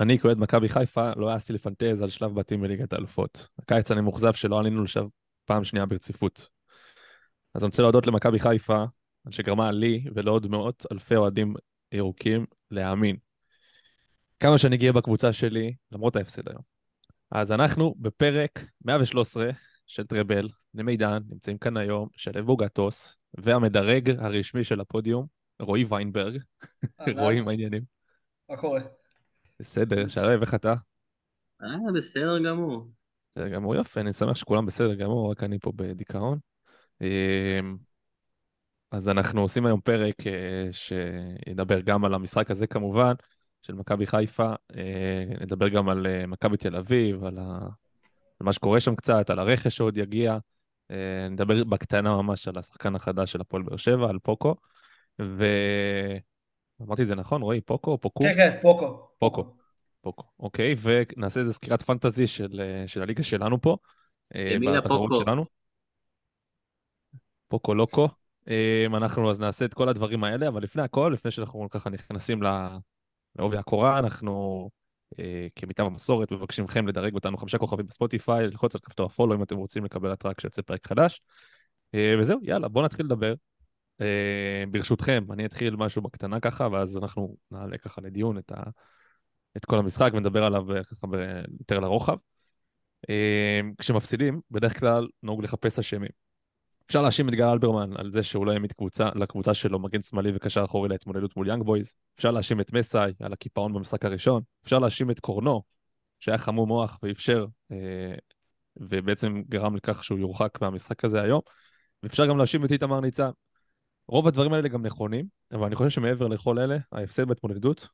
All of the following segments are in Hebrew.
אני כאוהד מכבי חיפה, לא העזתי לפנטז על שלב בתים בליגת האלופות. הקיץ אני מאוכזב שלא עלינו לשם פעם שנייה ברציפות. אז אני רוצה להודות למכבי חיפה, שגרמה לי ולעוד מאות אלפי אוהדים ירוקים להאמין. כמה שאני גאה בקבוצה שלי, למרות ההפסד היום. אז אנחנו בפרק 113 של טראבל, למידן, נמצאים כאן היום, שלו בוגטוס, והמדרג הרשמי של הפודיום, רועי ויינברג. רועי, מה העניינים? מה קורה? בסדר, שלו, איך אתה? אה, בסדר גמור. בסדר גמור, יופי, אני שמח שכולם בסדר גמור, רק אני פה בדיכאון. אמ, אז אנחנו עושים היום פרק אה, שידבר גם על המשחק הזה כמובן, של מכבי חיפה, אה, נדבר גם על אה, מכבי תל אביב, על ה- על מה שקורה שם קצת, על הרכש שעוד יגיע, נדבר בקטנה ממש על השחקן החדש של הפועל באר שבע, על פוקו, ו... אמרתי את זה נכון, רועי? פוקו פוקו? כן, כן, פוקו. פוקו. פוקו, אוקיי, ונעשה איזה סקירת פנטזי של, אה, של הליגה שלנו פה. אה, ימינה פוקו. שלנו. פוקו לוקו. אה, אנחנו אז נעשה את כל הדברים האלה, אבל לפני הכל, לפני שאנחנו ככה נכנסים לעובי הקורה, אנחנו כמיטב המסורת מבקשים מכם לדרג אותנו חמישה כוכבים בספוטיפיי, ללחוץ על כפתור הפולו אם אתם רוצים לקבל התראה כשיוצא פרק חדש. וזהו, יאללה, בואו נתחיל לדבר. אה, ברשותכם, אני אתחיל משהו בקטנה ככה, ואז אנחנו נעלה ככה לדיון את ה... את כל המשחק ונדבר עליו אה, ככה ב- יותר לרוחב. אה, כשמפסידים, בדרך כלל נהוג לחפש אשמים. אפשר להאשים את גל אלברמן על זה שהוא לא העמיד קבוצה, לקבוצה שלו מגן שמאלי וקשר אחורי להתמודדות מול יאנג בויז. אפשר להאשים את מסאי על הקיפאון במשחק הראשון. אפשר להאשים את קורנו, שהיה חמום מוח ואפשר, אה, ובעצם גרם לכך שהוא יורחק מהמשחק הזה היום. ואפשר גם להאשים את איתמר ניצן. רוב הדברים האלה גם נכונים, אבל אני חושב שמעבר לכל אלה, ההפסד בהתמודדות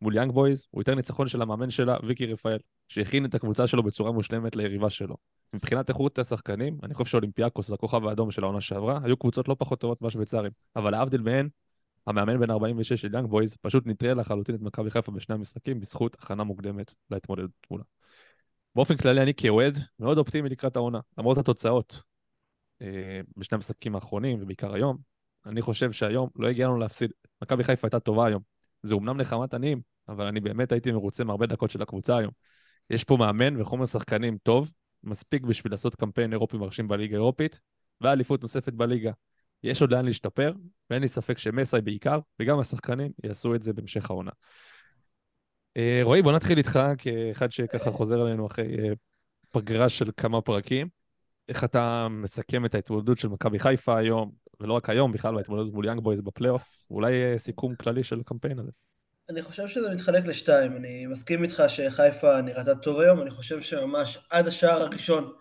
מול יאנג בויז הוא יותר ניצחון של המאמן שלה, ויקי רפאל, שהכין את הקבוצה שלו בצורה מושלמת ליריבה שלו. מבחינת איכות השחקנים, אני חושב שאולימפיאקוס והכוכב האדום של העונה שעברה, היו קבוצות לא פחות טובות מהשוויצרים. אבל להבדיל מהן, המאמן בן 46 של יאנג בויז פשוט נטרל לחלוטין את מכבי חיפה בשני המשחקים בזכות הכנה מוקדמת להתמודדות מולה. באופן כללי אני כאוהד מאוד אופטימי לקראת העונה, למרות התוצאות אה, בשני המשחקים האחרונים ובעיקר היום. אני חושב שהיום לא הגיע לנו להפסיד. מכבי חיפה הייתה טובה היום. זה אומנם נחמת עניים, אבל אני באמת הייתי מרוצה מהרבה דקות של הקבוצה היום. יש פה מאמן וחומר שחקנים טוב, מספיק בשביל לעשות קמפיין אירופי מרשים בליגה האירופית, ואליפות נוספת בליגה. יש עוד לאן להשתפר, ואין לי ספק שמסאי בעיקר, וגם השחקנים, יעשו את זה בהמשך העונה. אה, רועי, בוא נתחיל איתך, כאחד שככה חוזר אלינו אחרי אה, פגרה של כמה פרקים. איך אתה מסכם את ההתמודדות של מכבי חיפה היום, ולא רק היום, בכלל בהתמודדות מול יאנג בויז בפלייאוף? אולי סיכום כללי של הקמפיין הזה. אני חושב שזה מתחלק לשתיים. אני מסכים איתך שחיפה נראתה טוב היום, אני חושב שממש עד השער הראשון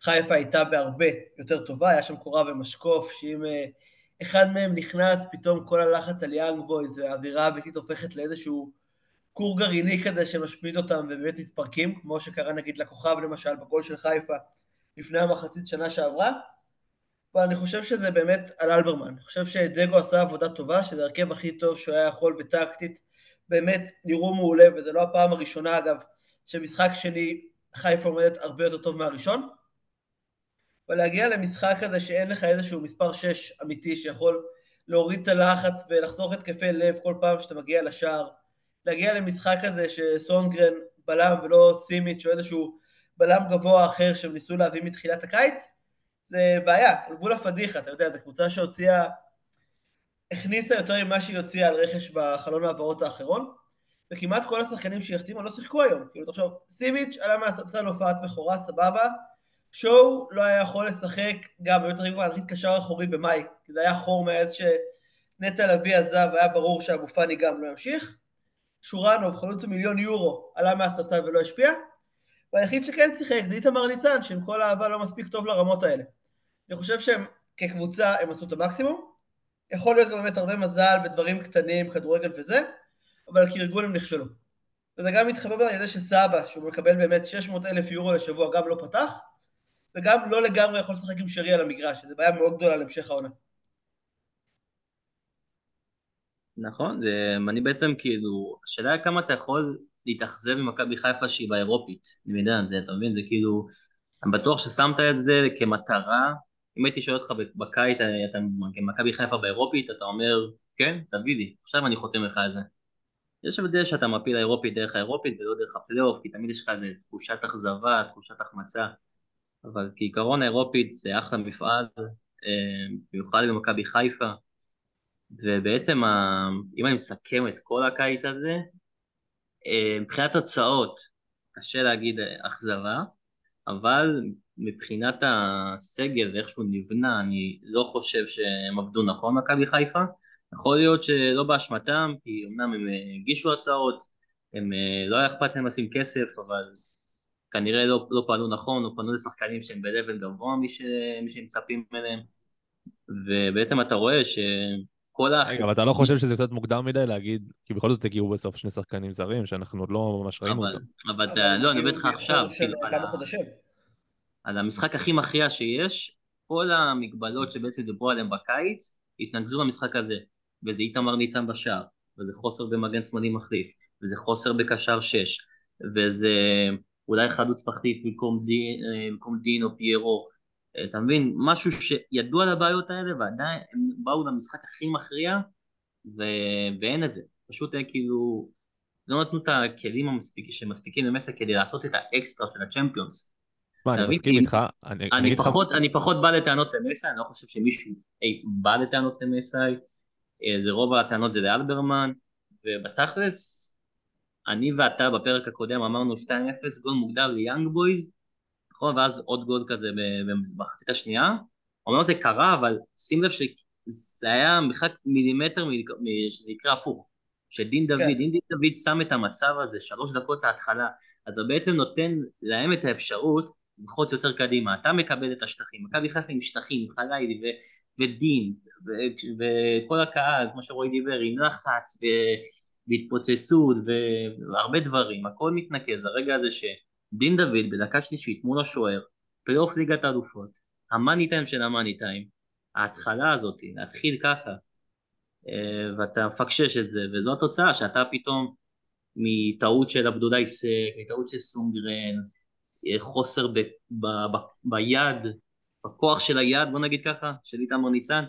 חיפה הייתה בהרבה יותר טובה, היה שם קורה ומשקוף, שאם אה, אחד מהם נכנס, פתאום כל הלחץ על יאנג בויז והאווירה הביתית הופכת לאיזשהו כור גרעיני כזה שמשמיד אותם ובאמת מתפרקים, כמו שקרה נגיד לכוכב למשל בגול של חיפה לפני המחצית שנה שעברה. אבל אני חושב שזה באמת על אלברמן. אני חושב שדגו עשה עבודה טובה, שזה ההרכב הכי טוב שהוא היה יכול וטקטית. באמת נראו מעולה, וזו לא הפעם הראשונה אגב, שמשחק שני חיפה עומדת הרבה יותר טוב מהראשון. אבל להגיע למשחק כזה שאין לך איזשהו מספר 6 אמיתי שיכול להוריד את הלחץ ולחסוך התקפי לב כל פעם שאתה מגיע לשער. להגיע למשחק כזה שסונגרן בלם ולא סימיץ' או איזשהו בלם גבוה אחר שהם ניסו להביא מתחילת הקיץ, זה בעיה, על גבול הפדיחה, אתה יודע, זו קבוצה שהוציאה, הכניסה יותר ממה שהיא הוציאה על רכש בחלון העברות האחרון, וכמעט כל השחקנים שהחתימו לא שיחקו היום. כאילו, תחשוב, סימיץ' עלה מהספסל הופעת בכורה, סבבה, שואו לא היה יכול לשחק, גם היו צריכים כבר להנחית קשר אחורי במאי, כי זה היה חור מאז שנטע לביא עזב, והיה ברור שאבו פאני גם לא ימשיך. שורנוב, חלוץ מיליון יורו, עלה מהספסל ולא השפיע. והיחיד שכן שיחק זה איתמר ניצן, שעם כל האהבה לא מספיק טוב לרמות האלה. אני חושב שהם כקבוצה הם עשו את המקסימום. יכול להיות גם באמת הרבה מזל בדברים קטנים, כדורגל וזה, אבל כארגון הם נכשלו. וזה גם מתחבר על ידי שסבא, שהוא מקבל באמת 600 אלף יורו לשבוע, גם לא פתח. וגם לא לגמרי יכול לשחק עם שרי על המגרש, שזו בעיה מאוד גדולה להמשך העונה. נכון, אני בעצם כאילו, השאלה היא כמה אתה יכול להתאכזב ממכבי חיפה שהיא באירופית, אני יודע, זה, אתה מבין, זה כאילו, אני בטוח ששמת את זה כמטרה, אם הייתי שואל אותך בקיץ, אתה מכבי חיפה באירופית, אתה אומר, כן, תביא לי, עכשיו אני חותם לך על זה. יש הבדל שאתה מפיל האירופית דרך האירופית ולא דרך הפלייאוף, כי תמיד יש לך איזה תחושת אכזבה, תחושת החמצה, אבל כעיקרון האירופית זה אחלה מפעל, אה, במיוחד במכבי חיפה, ובעצם אם אני מסכם את כל הקיץ הזה, אה, מבחינת תוצאות קשה להגיד אכזבה, אבל מבחינת הסגל ואיך שהוא נבנה, אני לא חושב שהם עבדו נכון מכבי חיפה. יכול להיות שלא באשמתם, כי אמנם הם הגישו הצעות, הם אה, לא היה אכפת להם לשים כסף, אבל כנראה לא, לא פעלו נכון, או פנו לשחקנים שהם ב-level גבוה משהם מצפים אליהם, ובעצם אתה רואה ש... כל. רגע, אבל אתה לא חושב שזה קצת מוקדם מדי להגיד, כי בכל זאת הגיעו בסוף שני שחקנים זרים, שאנחנו עוד לא ממש ראינו אותם. אבל לא, אני אומר לך עכשיו, כאילו, כמה חודשים. על המשחק הכי מכריע שיש, כל המגבלות שבעצם דיברו עליהן בקיץ, התנקזו למשחק הזה. וזה איתמר ניצן בשער, וזה חוסר במגן שמאלי מחליף, וזה חוסר בקשר שש, וזה אולי חלוץ מחליף במקום דין, במקום דין או פיירו, אתה מבין? משהו שידעו על הבעיות האלה ועדיין הם באו למשחק הכי מכריע ו... ואין את זה. פשוט כאילו לא נתנו את הכלים המספיק, שמספיקים למסע כדי לעשות את האקסטרה של הצ'מפיונס. מה, אני מסכים איתך. אני, אני, פחות, אני פחות בא לטענות למסע, אני לא חושב שמישהו אי בא לטענות למסע, אה, זה רוב הטענות זה לאלברמן, ובתכלס, אני ואתה בפרק הקודם אמרנו 2-0 גול מוגדר ליאנג בויז, נכון? ואז עוד גול כזה במחצית השנייה. אומנם זה קרה, אבל שים לב שזה היה מרחק מילימטר שזה יקרה הפוך. שדין דוד, כן. דין דוד שם את המצב הזה שלוש דקות להתחלה, אתה בעצם נותן להם את האפשרות ללחוץ יותר קדימה. אתה מקבל את השטחים, מכבי חיפה עם שטחים, חלילי ודין, וכל הקהל, כמו שרועי דיבר, עם לחץ והתפוצצות והרבה דברים, הכל מתנקז, הרגע הזה ש... דין דוד בדקה שלישית מול השוער, פלייאוף ליגת האלופות, המאני טיים של המאני טיים, ההתחלה הזאת, להתחיל ככה, אה, ואתה מפקשש את זה, וזו התוצאה שאתה פתאום מטעות של עבדולאי סק, מטעות של סונדגרן, חוסר ב, ב, ב, ביד, בכוח של היד, בוא נגיד ככה, של איתמר ניצן,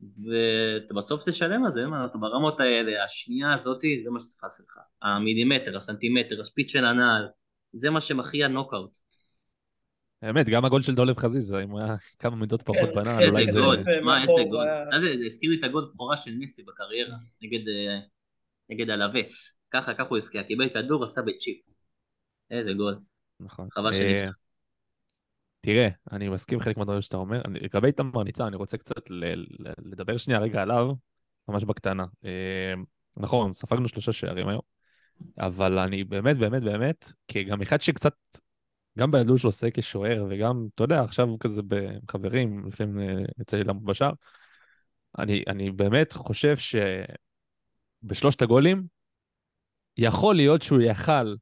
ואתה בסוף תשלם על זה, מה, ברמות האלה, השנייה הזאת, זה מה שצריך לעשות לך, המילימטר, הסנטימטר, הספיץ של הנעל, זה מה שמכריע נוקאוט. האמת, גם הגול של דולב חזיזה, אם הוא היה כמה מידות פחות בנעל, אולי זה... איזה גול, תשמע, איזה גול. זה הזכיר לי את הגול בכורה של ניסי בקריירה, נגד הלווס. ככה, ככה הוא הבקיע, קיבל כדור, עשה בצ'יפ. איזה גול. נכון. חבל שניסה. אה, תראה, אני מסכים חלק מהדברים שאתה אומר. לגבי איתמר ניצן, אני רוצה קצת לדבר שנייה רגע עליו, ממש בקטנה. אה, נכון, ספגנו שלושה שערים היום. אבל אני באמת, באמת, באמת, כגם אחד שקצת, גם בילדות שלו עושה כשוער, וגם, אתה יודע, עכשיו כזה בחברים, לפעמים אה, יוצא לי לעמוד בשער, אני, אני באמת חושב שבשלושת הגולים, יכול להיות שהוא יכל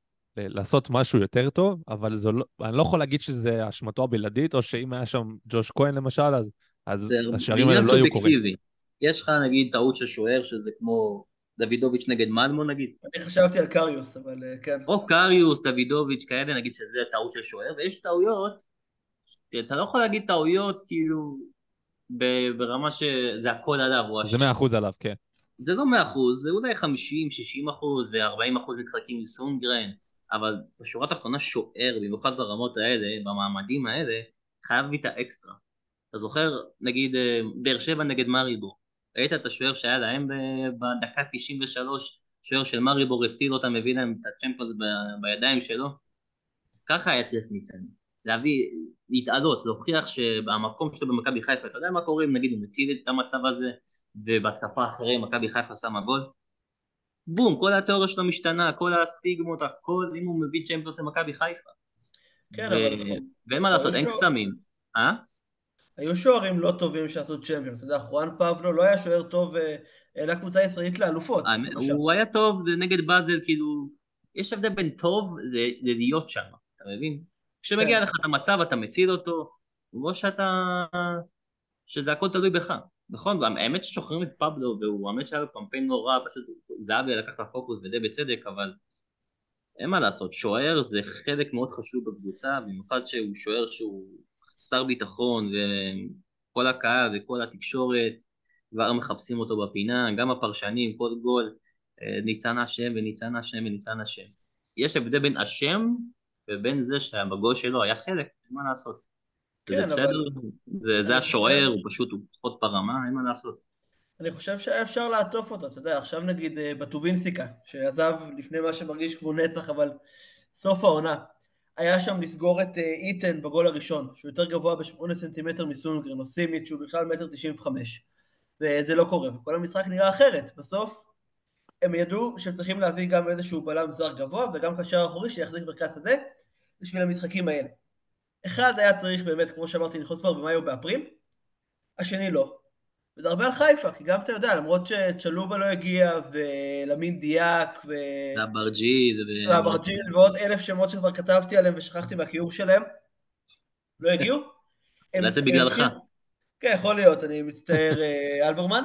לעשות משהו יותר טוב, אבל זו לא, אני לא יכול להגיד שזה אשמתו הבלעדית, או שאם היה שם ג'וש כהן למשל, אז, אז השערים האלה לא היו קורים. יש לך נגיד טעות של שוער, שזה כמו דוידוביץ' נגד מלמו נגיד? אני חשבתי על קריוס, אבל אה, כן. או קריוס, דוידוביץ', כאלה נגיד שזה טעות של שוער, ויש טעויות, אתה לא יכול להגיד טעויות כאילו ברמה שזה הכל עליו. זה מאה אחוז עליו, כן. זה לא מאה אחוז, זה אולי חמישים, שישים אחוז, וארבעים אחוז מתחלקים עם סונגרן, אבל בשורה התחתונה שוער, במיוחד ברמות האלה, במעמדים האלה, חייב לי את האקסטרה. אתה זוכר, נגיד, אה, באר שבע נגד מריבור, ראית את השוער שהיה להם בדקה 93, שוער של מריבור הציל אותם, הביא להם את הצ'מפיונס בידיים שלו? ככה היה צריך ניצן. להביא, להתעלות, להוכיח שהמקום שלו במכבי חיפה, אתה יודע מה קורה אם נגיד הוא מציל את המצב הזה, ובהתקפה אחרי מכבי חיפה שמה גול? בום, כל התיאוריה שלו משתנה, כל הסטיגמות, הכל, אם הוא מביא צ'מפיונס למכבי חיפה. כן, ו... אבל... ואין מה לעשות, אין קסמים. אה? היו שוערים לא טובים שעשו צ'מפיון, אתה יודע, חואן פבלו לא היה שוער טוב לקבוצה הישראלית לאלופות. הוא היה טוב נגד באזל, כאילו, יש הבדל בין טוב ללהיות שם, אתה מבין? כשמגיע כן. לך את המצב אתה מציל אותו, או שאתה... שזה הכל תלוי בך. נכון, גם האמת ששוחררים את פבלו, והוא האמת שהיה בקמפיין נורא, פשוט זהבי לקח את הפוקוס ודי בצדק, אבל אין מה לעשות, שוער זה חלק מאוד חשוב בקבוצה, במיוחד שהוא שוער שהוא חסר ביטחון, וכל הקהל וכל התקשורת כבר מחפשים אותו בפינה, גם הפרשנים, כל גול, אה, ניצן אשם וניצן אשם וניצן אשם. יש הבדל בין אשם ובין זה שבגול שלו היה חלק, אין מה לעשות. כן, זה אבל- בסדר, זה, זה אני השוער, הוא פשוט הוא פחות ברמה, אין מה לעשות. אני חושב שהיה אפשר לעטוף אותו, אתה יודע, עכשיו נגיד אה, בטובינסיקה, שעזב לפני מה שמרגיש כמו נצח, אבל סוף העונה. היה שם לסגור את אה, איתן בגול הראשון, שהוא יותר גבוה בשמונה סנטימטר מסונגרן, או סימית, שהוא בכלל מטר תשעים וחמש. וזה לא קורה, וכל המשחק נראה אחרת. בסוף הם ידעו שהם צריכים להביא גם איזשהו בלם זר גבוה, וגם קשר אחורי שיחזיק מרכז שדה, בשביל המשחקים האלה. אחד היה צריך באמת, כמו שאמרתי, לנחות כבר במאי או באפריל, השני לא. וזה הרבה על חיפה, כי גם אתה יודע, למרות שצ'לובה לא הגיע, ולמין דיאק, ו... זה אברג'י, זה... ואברג'יל, ועוד אלף שמות שכבר כתבתי עליהם ושכחתי מהקיום שלהם, לא הגיעו. אולי זה הם בגללך. כן, יכול להיות, אני מצטער, אה, אלברמן.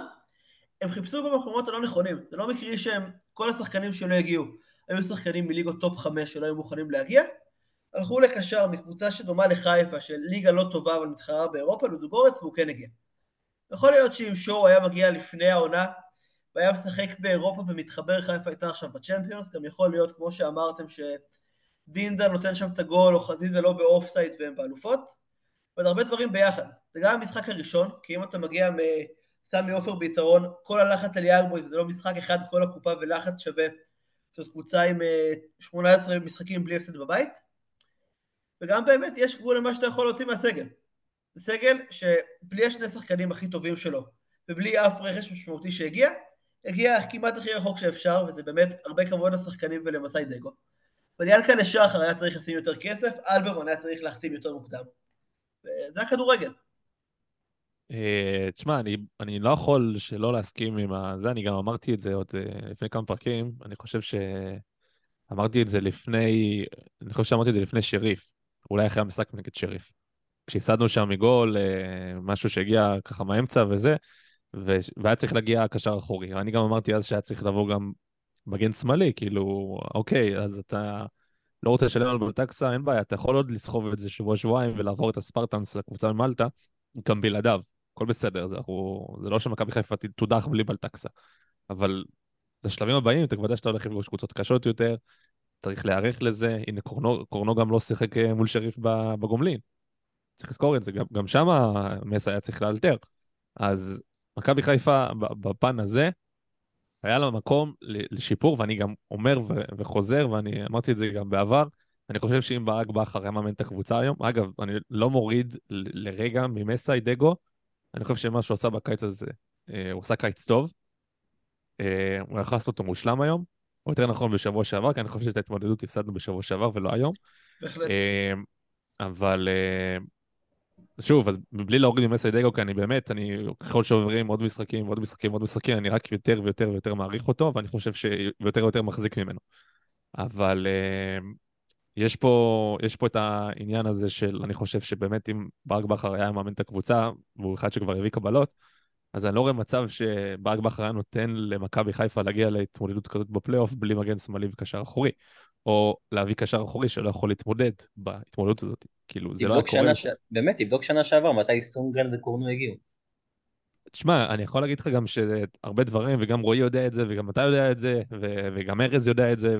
הם חיפשו במקומות הלא נכונים. זה לא מקרי שהם, כל השחקנים שלא הגיעו, היו שחקנים מליגות top 5 שלא היו מוכנים להגיע, הלכו לקשר מקבוצה שדומה לחיפה, של ליגה לא טובה אבל מתחרה באירופה, לודוגורץ, והוא כן הגיע. יכול להיות שאם שואו היה מגיע לפני העונה, והיה משחק באירופה ומתחבר, חיפה הייתה עכשיו ב Champions, גם יכול להיות, כמו שאמרתם, שדין דוד נותן שם את הגול, או חזיזה לא באופסייד והם באלופות, ועוד הרבה דברים ביחד. זה גם המשחק הראשון, כי אם אתה מגיע מסמי עופר ביתרון, כל הלחץ על יאגבוי, זה לא משחק אחד כל הקופה ולחץ שווה, זאת קבוצה עם אה, 18 משחקים בלי הפסד בבית, וגם באמת יש גבול למה שאתה יכול להוציא מהסגל. זה סגל שבלי השני שחקנים הכי טובים שלו, ובלי אף רכש משמעותי שהגיע, הגיע כמעט הכי רחוק שאפשר, וזה באמת הרבה כבוד לשחקנים ולמסאי דגו. וניאלקה שחר היה צריך לשים יותר כסף, אלברמן היה צריך להחתים יותר מוקדם. וזה הכדורגל. אה, תשמע, אני, אני לא יכול שלא להסכים עם זה, אני גם אמרתי את זה עוד אה, לפני כמה פרקים, אני חושב ש... אמרתי את זה לפני, אני חושב שאמרתי את זה לפני שריף, אולי אחרי המשחק נגד שריף. כשהפסדנו שם מגול, אה, משהו שהגיע ככה מהאמצע וזה, ו... והיה צריך להגיע קשר אחורי. אני גם אמרתי אז שהיה צריך לבוא גם מגן שמאלי, כאילו, אוקיי, אז אתה לא רוצה לשלם על בלטקסה, אין בעיה, אתה יכול עוד לסחוב את זה שבוע-שבועיים ולעבור את הספרטנס לקבוצה ממלטה, גם בלעדיו, הכל בסדר, זה, אנחנו, זה לא שמכבי חיפה תודח בלי בלטקסה, אבל לשלבים הבאים אתה כבר יודע שאתה הולך לפגוש קבוצות קשות יותר, צריך להיערך לזה, הנה קורנו, קורנו גם לא שיחק אה, מול שריף בגומלין, צריך לזכור את זה, גם, גם שם מסה היה צריך לאלתר, אז מכבי חיפה בפן הזה, היה לה מקום לשיפור, ואני גם אומר וחוזר, ואני אמרתי את זה גם בעבר, אני חושב שאם ברק בכר היה מאמן את הקבוצה היום, אגב, אני לא מוריד לרגע ממסאי דגו, אני חושב שמה שהוא עשה בקיץ הזה, אה, הוא עשה קיץ טוב, אה, הוא יכול לעשות אותו מושלם היום, או יותר נכון בשבוע שעבר, כי אני חושב שאת ההתמודדות הפסדנו בשבוע שעבר ולא היום. בהחלט. אה, אבל אה, שוב, אז בלי להוריד ממסי דגו, כי אני באמת, אני ככל שעוברים עוד משחקים ועוד משחקים ועוד משחקים, אני רק יותר ויותר ויותר מעריך אותו, ואני חושב שיותר ויותר מחזיק ממנו. אבל uh, יש פה, יש פה את העניין הזה של, אני חושב שבאמת אם ברק בכר היה מאמן את הקבוצה, והוא אחד שכבר הביא קבלות, אז אני לא רואה מצב שברק בכר היה נותן למכבי חיפה להגיע להתמודדות כזאת בפלייאוף בלי מגן שמאלי וקשר אחורי, או להביא קשר אחורי שלא יכול להתמודד בהתמודדות הזאת. כאילו, זה לא היה קורה. ש... באמת, תבדוק שנה שעבר, מתי סונגרן וקורנו הגיעו. תשמע, אני יכול להגיד לך גם שהרבה דברים, וגם רועי יודע את זה, וגם אתה יודע את זה, ו- וגם ארז יודע את זה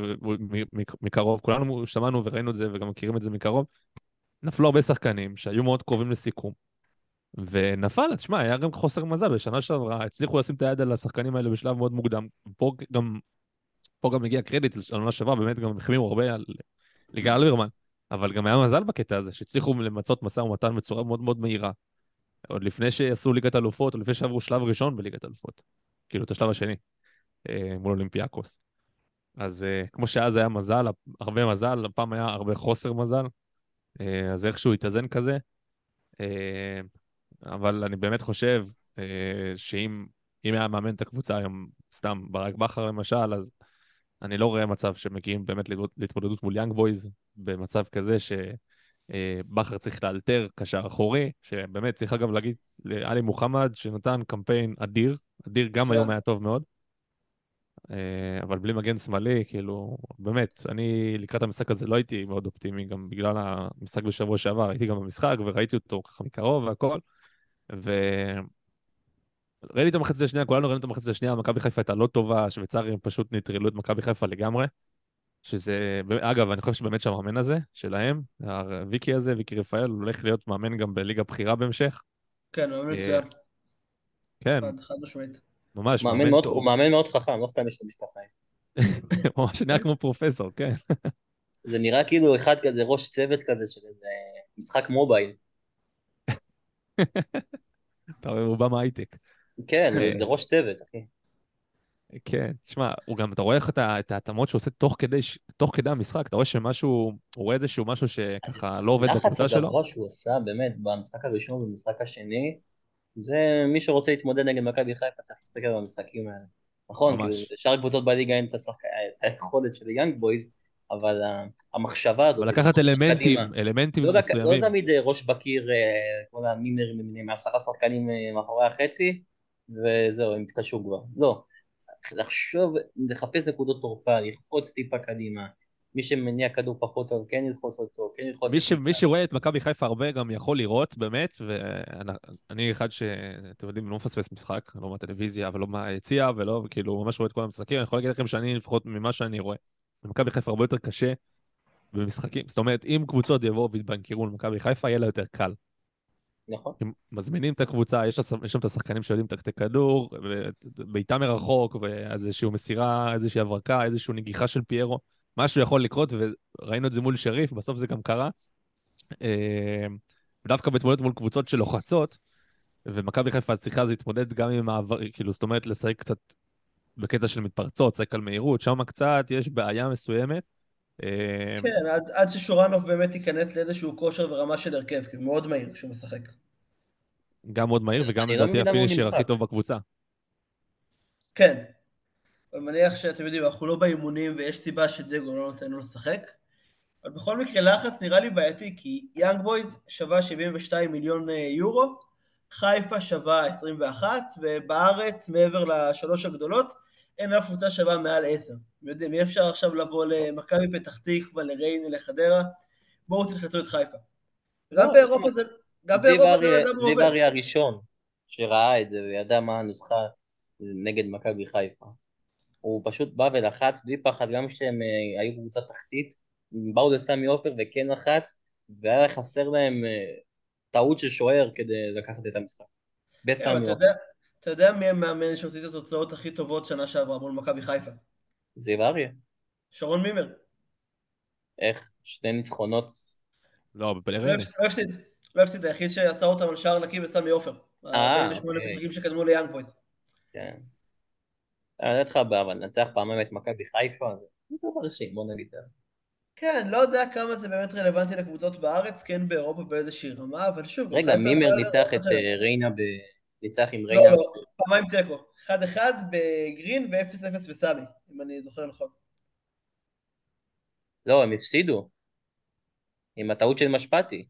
מקרוב, כולנו שמענו וראינו את זה וגם מכירים את זה מקרוב. נפלו הרבה שחקנים שהיו מאוד קרובים לסיכום, ונפל, תשמע, היה גם חוסר מזל, בשנה שעברה הצליחו לשים את היד על השחקנים האלה בשלב מאוד מוקדם. פה גם, פה גם הגיע קרדיט על עונה שעברה, באמת גם החמיאו הרבה על ליגה אלברמן, אבל גם היה מזל בקטע הזה, שהצליחו למצות משא ומתן בצורה מאוד מאוד מהירה. עוד לפני שעשו ליגת אלופות, או לפני שעברו שלב ראשון בליגת אלופות. כאילו, את השלב השני, אה, מול אולימפיאקוס. אז אה, כמו שאז היה מזל, הרבה מזל, הפעם היה הרבה חוסר מזל, אה, אז איכשהו התאזן כזה. אבל אני באמת חושב אה, שאם היה מאמן את הקבוצה היום, סתם ברק בכר למשל, אז אני לא רואה מצב שמגיעים באמת להתמודדות מול יאנג בויז, במצב כזה ש... אה, צריך לאלתר קשר אחורי, שבאמת צריך אגב להגיד לעלי מוחמד שנתן קמפיין אדיר, אדיר גם כן. היום היה טוב מאוד. אה, אבל בלי מגן שמאלי, כאילו, באמת, אני לקראת המשחק הזה לא הייתי מאוד אופטימי, גם בגלל המשחק בשבוע שעבר, הייתי גם במשחק וראיתי אותו ככה מקרוב והכל, ו... ראיתי את המחצית השנייה, כולנו ראינו את המחצית השנייה, מכבי חיפה הייתה לא טובה, השוויצרים פשוט נטרלו את מכבי חיפה לגמרי. שזה, אגב, אני חושב שבאמת שהמאמן הזה, שלהם, הוויקי הזה, ויקי רפאל, הוא הולך להיות מאמן גם בליגה בכירה בהמשך. כן, מאמן אה, מצוין, כן, חד- משמעית. ממש, מאמן מאוד-. הוא מאמן מאוד חכם, לא סתם יש לו משקפיים. ממש נראה כמו פרופסור, כן. זה נראה כאילו אחד כזה ראש צוות כזה של איזה משחק מובייל. אתה רואה, הוא בא מההייטק. כן, אה. זה ראש צוות, אחי. כן, תשמע, הוא גם, אתה רואה איך אתה- את ההתאמות שהוא עושה תוך כדי, תוך כדי המשחק, אתה רואה שמשהו, הוא רואה איזשהו משהו שככה לא עובד בקבוצה שלו. הגבוה שהוא עשה באמת במשחק הראשון ובמשחק השני, זה מי שרוצה להתמודד נגד מכבי חיפה צריך להסתכל על המשחקים האלה. נכון, ממש. כאילו, לשאר הקבוצות בליגה אין את היכולת של יאנג בויז, אבל המחשבה הזאת... אבל לקחת אלמנטים, קדימה, אלמנטים לא, דק- לא מסוימים. תמיד אה, ראש בקיר, אה, כל המינרים למיניהם, עשרה שחקנים אה, מאחורי החצי, וזהו, הם התקשרו כבר. לא. לחשוב, לחפש נקודות תורפה, ללחוץ טיפה קדימה. מי שמניע כדור פחות טוב, כן ללחוץ אותו, כן ללחוץ... מי, ש. מי שרואה את מכבי חיפה הרבה גם יכול לראות, באמת, ואני אחד שאתם יודעים, לא מפספס משחק, לא מהטלוויזיה ולא מהיציע, ולא, כאילו, ממש רואה את כל המשחקים, אני יכול להגיד לכם שאני, לפחות ממה שאני רואה, למכבי חיפה הרבה יותר קשה במשחקים, זאת אומרת, אם קבוצות יבואו ויתבנקרו למכבי חיפה, יהיה לה יותר קל. נכון. מזמינים את הקבוצה, יש, שם את השחקנים שיודעים לתקתק כדור, ו- בעיטה מרחוק, ואיזושהי מסירה, איזושהי הברקה, איזושהי נגיחה של פיירו, משהו יכול לקרות, וראינו את זה מול שריף, בסוף זה גם קרה. ודווקא בהתמודדות מול קבוצות שלוחצות, ומכבי חיפה צריכה אז להתמודד גם עם העבר, כאילו, זאת אומרת, לשחק קצת בקטע של מתפרצות, על מהירות, שם קצת יש בעיה מסוימת. אה, כן, עד, עד ששורנוב באמת ייכנס לאיזשהו כושר ורמה של הרכב, כי הוא מאוד מהיר כשהוא משחק. גם מאוד מהיר, וגם אני לא לדעתי ה finisher. הכי טוב בקבוצה. כן. אבל מניח שאתם יודעים, אנחנו לא באימונים ויש סיבה שדגו לא נותן לו לשחק. אבל בכל מקרה לחץ נראה לי בעייתי, כי יאנג בויז שווה 72 מיליון אה, יורו, חיפה שווה 21, ובארץ, מעבר לשלוש הגדולות, אין אף קבוצה שווה מעל 10. אתם יודעים, אי אפשר עכשיו לבוא למכבי פתח תקווה, לריינה, לחדרה, בואו תלחצו את חיפה. גם לא, באירופה זה, גם באירופה זה אריה- לא לגמרי זיו עובד. אריה הראשון שראה את זה וידע מה הנוסחה נגד מכבי חיפה. הוא פשוט בא ולחץ בלי פחד, גם כשהם אה, היו קבוצה תחתית, הם באו לסמי עופר וכן לחץ, והיה חסר להם אה, טעות של שוער כדי לקחת את המשחק. בסמי עופר. אתה יודע מי המאמן שהוציא את התוצאות הכי טובות שנה שעברה מול מכבי חיפה? זיו אריה. שרון מימר. איך? שני ניצחונות. לא, לא בפלריינה. הפסיד- לא הפסיד, לא הפסיד, היחיד שיצר אותם על שער נקי בסמי עופר. אה, 48 אוקיי. שקדמו ליאנג בויז. כן. אני יודעת לך, אבל לנצח פעמיים את מכבי חיפה, זה טוב אנשים, בוא נגיד. כן, לא יודע כמה זה באמת רלוונטי לקבוצות בארץ, כן באירופה באיזושהי רמה, אבל שוב... רגע, מימר יכולה ניצח את. אה, ריינה ב... ניצח עם לא, ריינה. לא, פעמיים תיקו. 1-1 בגרין ו-0-0 בסמי, אם אני זוכר נכון. לא, הם הפסידו. עם הטעות של משפטי.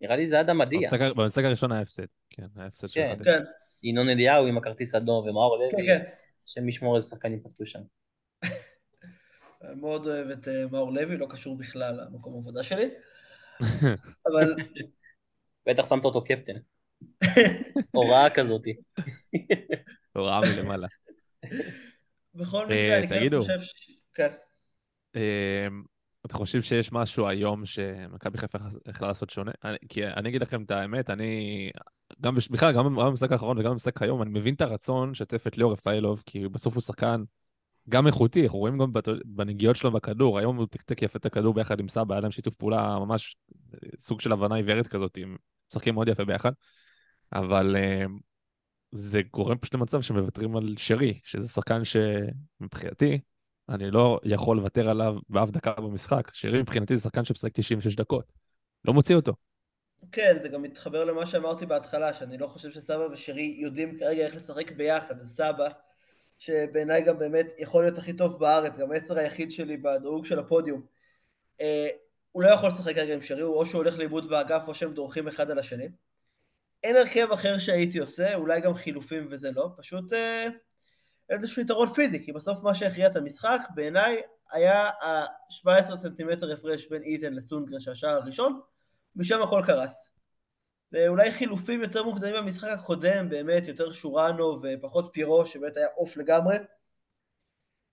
נראה לי זה אדם מדיה. במשחק הראשון היה הפסד. כן, היה הפסד של כן. 1-0. כן, ינון אליהו עם הכרטיס אדום ומאור כן, לוי, כן. השם ישמור איזה שחקנים פתחו שם. מאוד אוהב את אה, מאור לוי, לא קשור בכלל למקום העבודה שלי. אבל בטח שמת אותו קפטן. הוראה כזאתי. הוראה מלמעלה. בכל אה, מקרה, אני כן. חושב ש... כן. אמ, אתה חושב שיש משהו היום שמכבי חיפה יכלה לעשות שונה? אני- כי אני אגיד לכם את האמת, אני... גם בכלל, גם במשחק האחרון וגם במשחק היום, אני מבין את הרצון לשתף את ליאור רפאלוב, כי בסוף הוא שחקן גם איכותי, אנחנו רואים גם בת- בנגיעות שלו בכדור, היום הוא תקתק יפה את הכדור ביחד עם סבא, היה להם שיתוף פעולה ממש אה, סוג של הבנה עיוורת כזאת, הם משחקים מאוד יפה ביחד, אבל אמ, זה גורם פשוט למצב שמוותרים על שרי, שזה שחקן שמבחינתי, אני לא יכול לוותר עליו באף דקה במשחק. שרי מבחינתי זה שחקן שמשחק 96 דקות. לא מוציא אותו. כן, זה גם מתחבר למה שאמרתי בהתחלה, שאני לא חושב שסבא ושרי יודעים כרגע איך לשחק ביחד. סבא, שבעיניי גם באמת יכול להיות הכי טוב בארץ, גם עשר היחיד שלי בדירוג של הפודיום. אה, הוא לא יכול לשחק כרגע עם שרי, או שהוא הולך לאיבוד באגף או שהם דורכים אחד על השני. אין הרכב אחר שהייתי עושה, אולי גם חילופים וזה לא, פשוט אה, איזשהו יתרון פיזי, כי בסוף מה שהכריע את המשחק, בעיניי, היה ה-17 סנטימטר הפרש בין איטן לסונדגרן של השער הראשון, משם הכל קרס. ואולי חילופים יותר מוקדמים במשחק הקודם, באמת יותר שורנוב ופחות פיירו, שבאמת היה עוף לגמרי.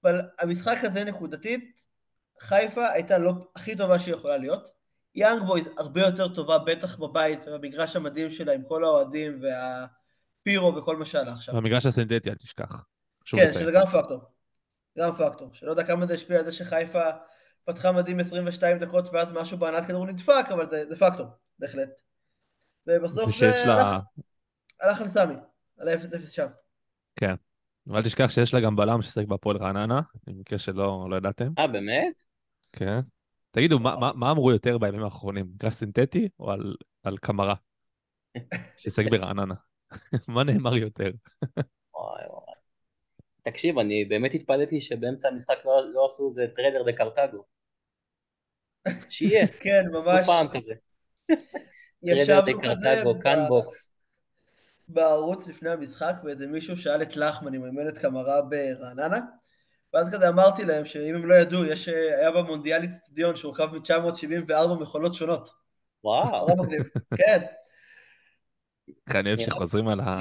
אבל המשחק הזה נקודתית, חיפה הייתה לא הכי טובה שהיא יכולה להיות. יאנג בויז הרבה יותר טובה, בטח בבית, במגרש המדהים שלה עם כל האוהדים והפיירו וכל מה שהלך שם. במגרש הסינתטי, אל תשכח. כן, לציין. שזה גם פקטור. גם פקטור. שלא יודע כמה זה השפיע על זה שחיפה פתחה מדהים 22 דקות ואז משהו בענת כדור נדפק, אבל זה, זה פקטור, בהחלט. ובסוף זה לה... הלך, הלך על סמי, על ה-0-0 שם. כן. ואל תשכח שיש לה גם בלם ששיחק בהפועל רעננה, במקרה שלא לא ידעתם. אה, באמת? כן. תגידו, מה, מה, מה אמרו יותר בימים האחרונים? מגרש סינתטי או על, על קמרה? ששיחק ברעננה. מה נאמר יותר? וואי וואי. תקשיב, אני באמת התפלאתי שבאמצע המשחק לא, לא עשו איזה טריידר דקרטגו. שיהיה, כן, כל ממש. פעם כזה. טריידר ישבנו כזה דקרטגו, ב- קאנבוקס. בערוץ לפני המשחק, ואיזה מישהו שאל את לחמן אם הוא אימן את קמרה ברעננה, ואז כזה אמרתי להם שאם הם לא ידעו, יש, היה במונדיאל אצטדיון שהורכב מ-974 מכונות שונות. וואו. כן, איך אני אוהב שחוזרים על ה...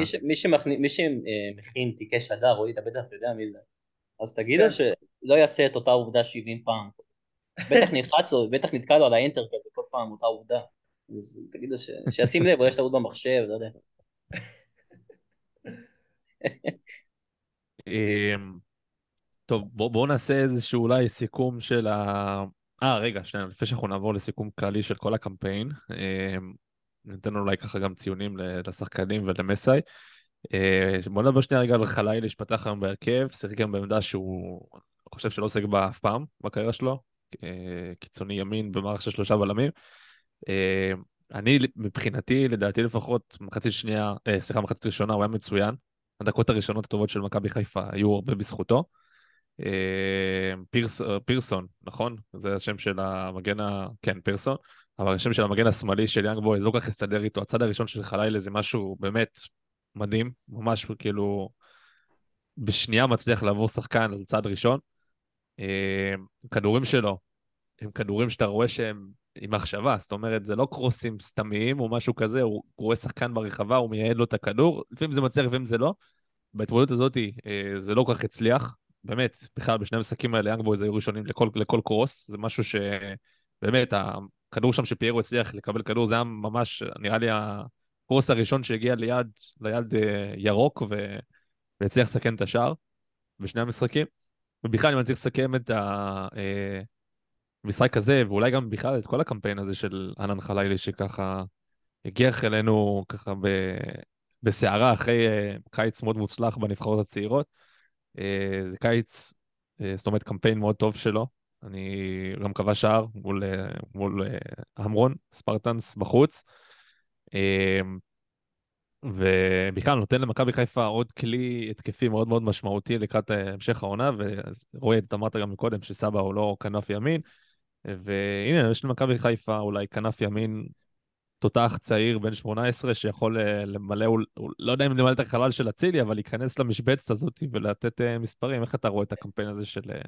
מי שמכין תיקי שדר, רועי, אתה בטח יודע מי זה. אז תגיד לו כן. שלא יעשה את אותה עובדה 70 פעם. בטח נלחץ לו, בטח נתקע לו על האנטר כזה כל פעם אותה עובדה. אז תגיד לו ש- שישים לב, אולי יש טעות במחשב, לא יודע. טוב, בואו בוא נעשה איזשהו אולי סיכום של ה... אה, רגע, שנייה, לפני שאנחנו נעבור לסיכום כללי של כל הקמפיין, אמ, ניתן אולי ככה גם ציונים לשחקנים ולמסאי. אה, בואו נדבר שנייה רגע על חלילי שפתח היום בהרכב, שיחק גם בעמדה שהוא, אני חושב שלא עוסק בה אף פעם בקריירה שלו, אה, קיצוני ימין במערך של שלושה בלמים. אה, אני, מבחינתי, לדעתי לפחות, מחצית שנייה, אה, סליחה, מחצית ראשונה, הוא היה מצוין. הדקות הראשונות הטובות של מכבי חיפה היו הרבה בזכותו. אה, פירס, אה, פירסון, נכון? זה השם של המגן ה... כן, פירסון. אבל השם של המגן השמאלי של יאנג בויז לא כל כך הסתדר איתו. הצד הראשון של חלילי זה משהו באמת מדהים, ממש כאילו בשנייה מצליח לעבור שחקן על צד ראשון. אה, כדורים שלו הם כדורים שאתה רואה שהם עם מחשבה, זאת אומרת, זה לא קרוסים סתמיים או משהו כזה, הוא רואה שחקן ברחבה, הוא מייעד לו את הכדור, לפעמים זה מצליח, לפעמים זה לא. בהתמודדות הזאת זה לא כל כך הצליח, באמת, בכלל בשני המשחקים האלה יאנג בויז היו ראשונים לכל, לכל קרוס, זה משהו שבאמת, הכדור שם שפיירו הצליח לקבל כדור, זה היה ממש, נראה לי הקרוס הראשון שהגיע ליד, ליד אה, ירוק ו... והצליח לסכן את השער בשני המשחקים. ובכלל, אם אני צריך לסכם את המשחק הזה, ואולי גם בכלל את כל הקמפיין הזה של ענאן חלילי, שככה הגיח אלינו ככה ב... בסערה אחרי אה, קיץ מאוד מוצלח בנבחרות הצעירות. אה, זה קיץ, אה, זאת אומרת, קמפיין מאוד טוב שלו. אני גם קבע שער מול, אה, מול המרון, ספרטנס בחוץ. ובכלל נותן למכבי חיפה עוד כלי התקפי מאוד מאוד משמעותי לקראת המשך העונה, ורועי, אתה אמרת גם קודם שסבא הוא לא כנף ימין, והנה, יש למכבי חיפה אולי כנף ימין תותח צעיר בן 18 שיכול אה, למלא, הוא, הוא, לא יודע אם למלא את החלל של אצילי, אבל להיכנס למשבצת הזאת ולתת אה, מספרים. איך אתה רואה את הקמפיין הזה של אה,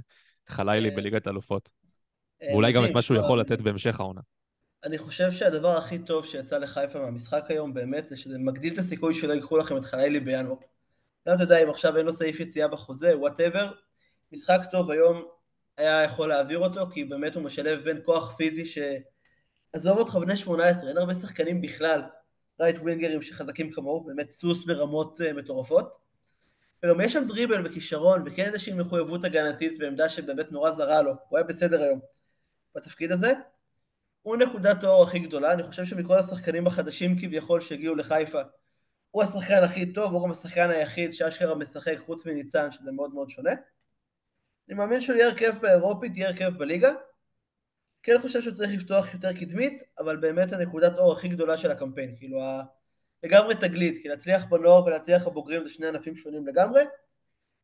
חלילי בליגת האלופות? אה, ואולי גם את מה שהוא יכול לתת בהמשך העונה. אני חושב שהדבר הכי טוב שיצא לחיפה מהמשחק היום באמת זה שזה מגדיל את הסיכוי שלא ייקחו לכם את חלילי בינואר. גם אתה יודע אם עכשיו אין לו סעיף יציאה בחוזה, whatever, משחק טוב היום היה יכול להעביר אותו כי באמת הוא משלב בין כוח פיזי ש... עזוב אותך בני 18, אין הרבה שחקנים בכלל, רייט ווינגרים שחזקים כמוהו, באמת סוס ברמות uh, מטורפות. וגם יש שם דריבל וכישרון וכן איזושהי מחויבות הגנתית בעמדה שבאמת נורא זרה לו, הוא היה בסדר היום בתפקיד הזה. הוא נקודת האור הכי גדולה, אני חושב שמכל השחקנים החדשים כביכול שהגיעו לחיפה, הוא השחקן הכי טוב, הוא גם השחקן היחיד שאשכרה משחק חוץ מניצן, שזה מאוד מאוד שונה. אני מאמין שהוא יהיה הרכב באירופית, יהיה הרכב בליגה. כן חושב שהוא צריך לפתוח יותר קדמית, אבל באמת הנקודת אור הכי גדולה של הקמפיין, כאילו ה... לגמרי תגלית, כי להצליח בנוער ולהצליח בבוגרים זה שני ענפים שונים לגמרי.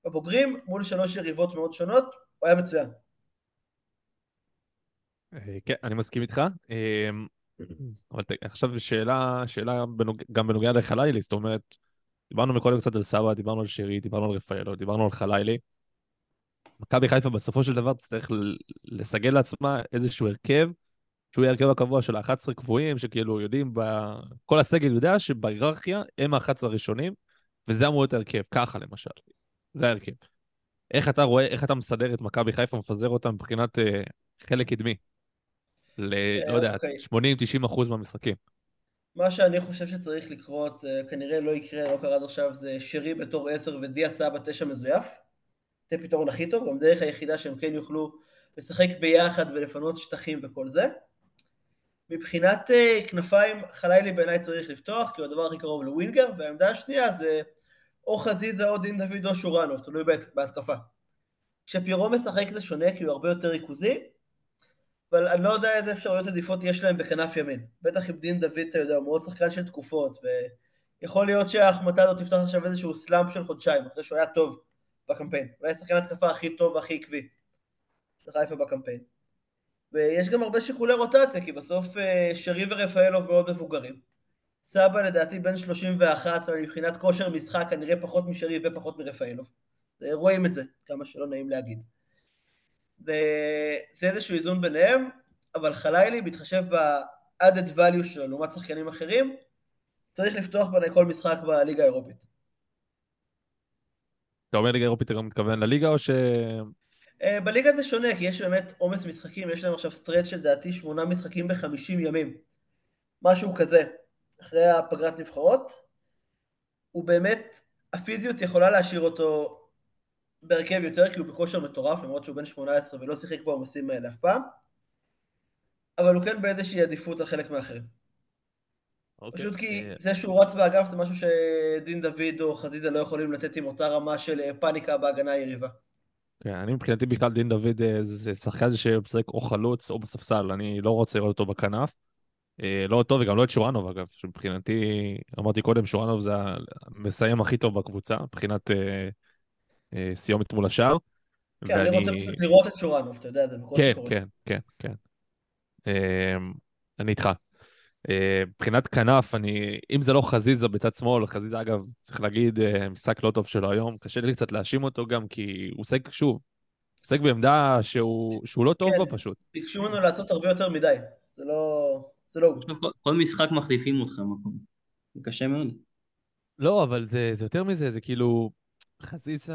בבוגרים, מול שלוש יריבות מאוד שונות, הוא היה מצוין. אה, כן, אני מסכים איתך. אה, אבל עכשיו שאלה, שאלה. גם בנוגע לחלילי, זאת אומרת, דיברנו מקודם קצת על סבא, דיברנו על שרי, דיברנו על רפאלו, דיברנו על חלילי. מכבי חיפה בסופו של דבר תצטרך לסגל לעצמה איזשהו הרכב, שהוא יהיה הרכב הקבוע של ה-11 קבועים, שכאילו יודעים, ב... כל הסגל יודע שבהיררכיה הם ה-11 הראשונים, וזה אמור להיות ההרכב, ככה למשל. זה ההרכב. איך אתה רואה, איך אתה מסדר את מכבי חיפה, מפזר אותה מבחינת אה, חלק קדמי? ל... לא יודע, אוקיי. 80-90 אחוז מהמשחקים. מה שאני חושב שצריך לקרות, זה כנראה לא יקרה, לא קרה עד עכשיו, זה שרי בתור 10 ודיה סבא 9 מזויף. זה פתרון הכי טוב, גם דרך היחידה שהם כן יוכלו לשחק ביחד ולפנות שטחים וכל זה. מבחינת אה, כנפיים, חלילי בעיניי צריך לפתוח, כי הוא הדבר הכי קרוב לווינגר, והעמדה השנייה זה או חזיזה או דין דוד או שורנוב, תלוי בהת- בהתקפה. כשפירו משחק זה שונה, כי הוא הרבה יותר ריכוזי, אבל אני לא יודע איזה אפשרויות עדיפות יש להם בכנף ימין. בטח עם דין דוד, אתה יודע, הוא מאוד שחקן של תקופות, ויכול להיות שההחמטה הזאת תפתח עכשיו איזשהו סלאמפ של חודשיים, אחרי שהוא היה טוב בקמפיין. אולי שחקן התקפה הכי טוב והכי עקבי של חיפה בקמפיין. ויש גם הרבה שיקולי רוטציה, כי בסוף אה, שרי ורפאלוב מאוד מבוגרים. סבא לדעתי בן 31, אבל מבחינת כושר משחק כנראה פחות משרי ופחות מרפאלוב. זה- רואים את זה, כמה שלא נעים להגיד. וזה איזשהו איזון ביניהם, אבל חלילי, בהתחשב ב-added value שלו לעומת שחקנים אחרים, צריך לפתוח בעיניי כל משחק בליגה האירופית. אתה אומר ליגה אירופית, אתה גם מתכוון לליגה, או ש... אה, בליגה זה שונה, כי יש באמת עומס משחקים, יש להם עכשיו סטרץ' של דעתי שמונה משחקים בחמישים ימים. משהו כזה, אחרי הפגרת נבחרות. הוא באמת, הפיזיות יכולה להשאיר אותו בהרכב יותר, כי הוא בכושר מטורף, למרות שהוא בן 18 ולא שיחק בעומסים האלה אף פעם. אבל הוא כן באיזושהי עדיפות על חלק מהאחרים. אוקיי. פשוט כי אה, זה שהוא רץ באגף זה משהו שדין דוד או חזיזה לא יכולים לתת עם אותה רמה של אה, פאניקה בהגנה היריבה. כן, אני מבחינתי בכלל דין דוד אה, זה שחקן שמשחק או חלוץ או בספסל, אני לא רוצה לראות אותו בכנף. אה, לא אותו וגם לא את שורנוב אגב, שמבחינתי, אמרתי קודם, שורנוב זה המסיים הכי טוב בקבוצה, מבחינת אה, אה, סיומת מול השאר. כן, אני רוצה ואני- פשוט לראות את שורנוב, אתה יודע, זה בקושי כן, קורה. כן, כן, כן. אמ, אני איתך. מבחינת כנף, אני, אם זה לא חזיזה בצד שמאל, חזיזה אגב, צריך להגיד, אה, משחק לא טוב שלו היום, קשה לי קצת להאשים אותו גם, כי הוא עוסק, שוב, עוסק בעמדה שהוא, שהוא לא טוב כן. בה פשוט. ביקשו ממנו לעשות הרבה יותר מדי, זה לא... זה לא... כל- כל משחק מחליפים אותך מקום. זה קשה מאוד. לא, אבל זה, זה יותר מזה, זה כאילו, חזיזה,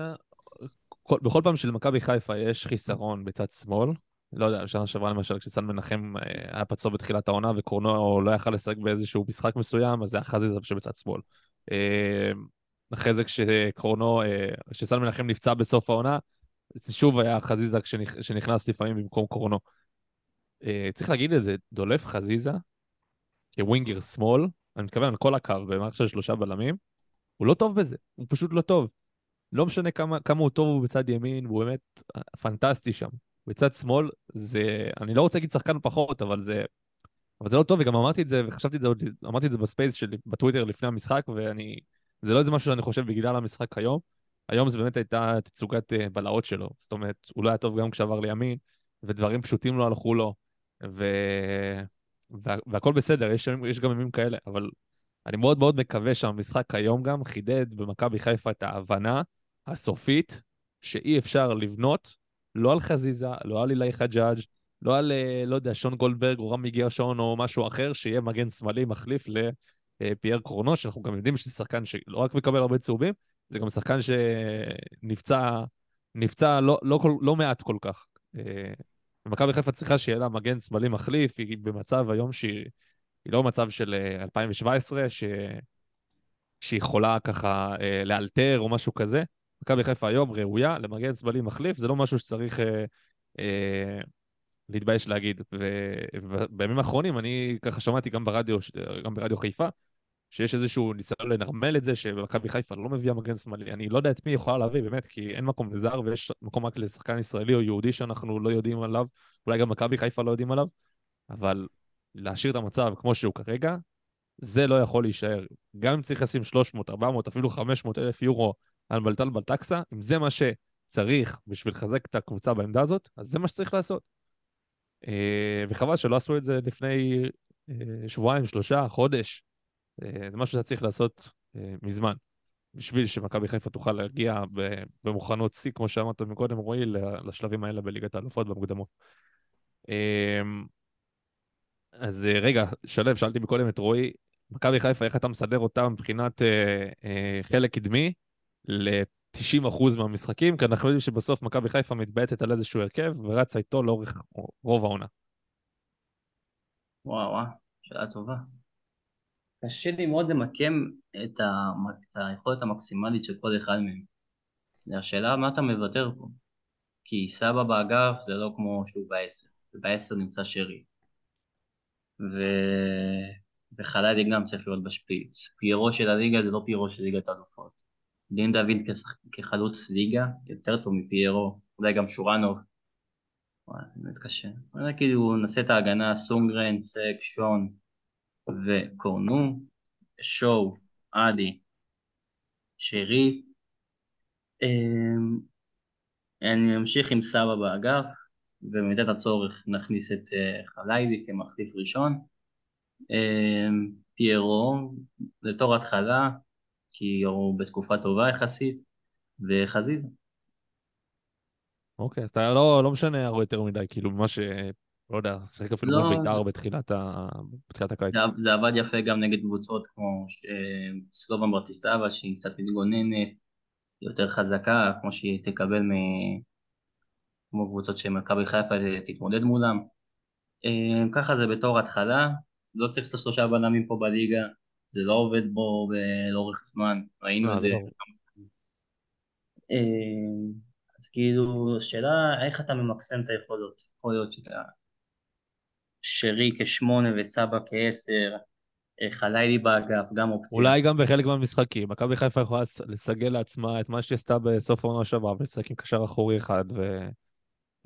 כל, בכל פעם שלמכבי חיפה יש חיסרון בצד שמאל, לא יודע, שנה שעברה למשל, כשסן מנחם אה, היה פצוע בתחילת העונה וקורנו לא יכל לשחק באיזשהו משחק מסוים, אז זה היה חזיזה שבצד שמאל. אה, אחרי זה כשקורנו, אה, כשסן מנחם נפצע בסוף העונה, שוב היה חזיזה שנכנס לפעמים במקום קורנו. צריך להגיד את זה, דולב חזיזה כ winger שמאל, אני מתכוון על כל הקו במערכת של שלושה בלמים, הוא לא טוב בזה, הוא פשוט לא טוב. לא משנה כמה, כמה הוא טוב הוא בצד ימין, הוא באמת פנטסטי שם. בצד שמאל זה, אני לא רוצה להגיד שחקן פחות, אבל זה, אבל זה לא טוב, וגם אמרתי את זה, וחשבתי את זה, עוד- אמרתי את זה ב space שלי, בטוויטר לפני המשחק, ואני, זה לא איזה משהו שאני חושב בגלל המשחק היום. היום זה באמת הייתה תצוגת אה, בלהות שלו. זאת אומרת, הוא לא היה טוב גם כשעבר לימין, ודברים פשוטים לא הלכו לו, ו... וה... והכל בסדר, יש, יש גם ימים כאלה, אבל אני מאוד מאוד מקווה שהמשחק היום גם חידד במכבי חיפה את ההבנה הסופית שאי אפשר לבנות לא על חזיזה, לא על אילי חג'אג', לא על, אה, לא יודע, שון גולדברג או רמי גרשון או משהו אחר, שיהיה מגן שמאלי מחליף לפייר קורנו, שאנחנו גם יודעים שזה שחקן שלא רק מקבל הרבה צהובים, זה גם שחקן שנפצע נפצע לא, לא, כל, לא מעט כל כך. אה, ומכבי חיפה צריכה שיהיה לה מגן שמאלי מחליף, היא במצב היום שהיא היא לא במצב של אה, 2017, ש... שהיא יכולה ככה אה, לאלתר או משהו כזה. מכבי חיפה היום ראויה למגן שמאלי מחליף, זה לא משהו שצריך אה, אה, להתבייש להגיד. ובימים האחרונים אני ככה שמעתי גם ברדיו, גם ברדיו חיפה, שיש איזשהו ניסיון לנרמל את זה שמכבי חיפה לא מביאה מגן שמאלי. אני לא יודע את מי יכולה להביא, באמת, כי אין מקום לזר ויש מקום רק לשחקן ישראלי או יהודי שאנחנו לא יודעים עליו, אולי גם מכבי חיפה לא יודעים עליו, אבל להשאיר את המצב כמו שהוא כרגע, זה לא יכול להישאר. גם אם צריך לשים 300, 400, אפילו 500 אלף יורו על בלטל בלטקסה, אם זה מה שצריך בשביל לחזק את הקבוצה בעמדה הזאת, אז זה מה שצריך לעשות. אה, וחבל שלא עשו את זה לפני אה, שבועיים, שלושה, חודש. אה, זה משהו שצריך לעשות אה, מזמן, בשביל שמכבי חיפה תוכל להגיע במוכנות שיא, כמו שאמרת מקודם, רועי, לשלבים האלה בליגת האלופות במוקדמות. אז רגע, שלו, שאלתי מקודם את רועי, מכבי חיפה, איך אתה מסדר אותה מבחינת אה, אה, חלק קדמי ל-90% מהמשחקים? כי אנחנו יודעים שבסוף מכבי חיפה מתבעטת על איזשהו הרכב ורצה איתו לאורך רוב העונה. וואו, וואו, שאלה טובה. קשה לי מאוד למקם את, ה... את היכולת המקסימלית של כל אחד מהם. השאלה מה אתה מוותר פה? כי סבא באגף זה לא כמו שהוא בעשר, ובעשר נמצא שרי. ו... וחלדי גם צריך להיות בשפיץ. פיירו של הליגה זה לא פיירו של ליגת האלופות. דין דוד כשח... כחלוץ ליגה יותר טוב מפיירו, אולי גם שורנוב. וואי, באמת קשה. אני כאילו נעשה את ההגנה, סונגרן, סק, שון וקורנו, שואו, עדי, שרי. אמ, אני אמשיך עם סבא באגף, ובמידת הצורך נכניס את אה, חליידי כמחליף ראשון. אמ, פיירו, לתור התחלה, כי הוא בתקופה טובה יחסית, וחזיזה. אוקיי, אז אתה לא, לא משנה הרבה יותר מדי, כאילו, מה ש... לא יודע, שיחק אפילו לא, מול בית"ר זה- בתחילת, ה... בתחילת הקיץ. זה, זה עבד יפה גם נגד קבוצות כמו ש- סלובן ברטיסלבה שהיא קצת מתגוננת, יותר חזקה, כמו שהיא תקבל מ... כמו קבוצות שמכבי חיפה תתמודד מולם. אה, ככה זה בתור התחלה, לא צריך את השלושה בלמים פה בליגה, זה לא עובד בו לאורך זמן, ראינו אה, את זה. ברור. אה, אז כאילו, השאלה איך אתה ממקסם את היכולות. יכול להיות שאתה שרי כשמונה וסבא כעשר, אה, חלילי באגף, גם אופציה. אולי גם בחלק מהמשחקים, מכבי חיפה יכולה לס- לסגל לעצמה את מה שהיא עשתה בסוף העונה שעברה, ולשחק עם קשר אחורי אחד,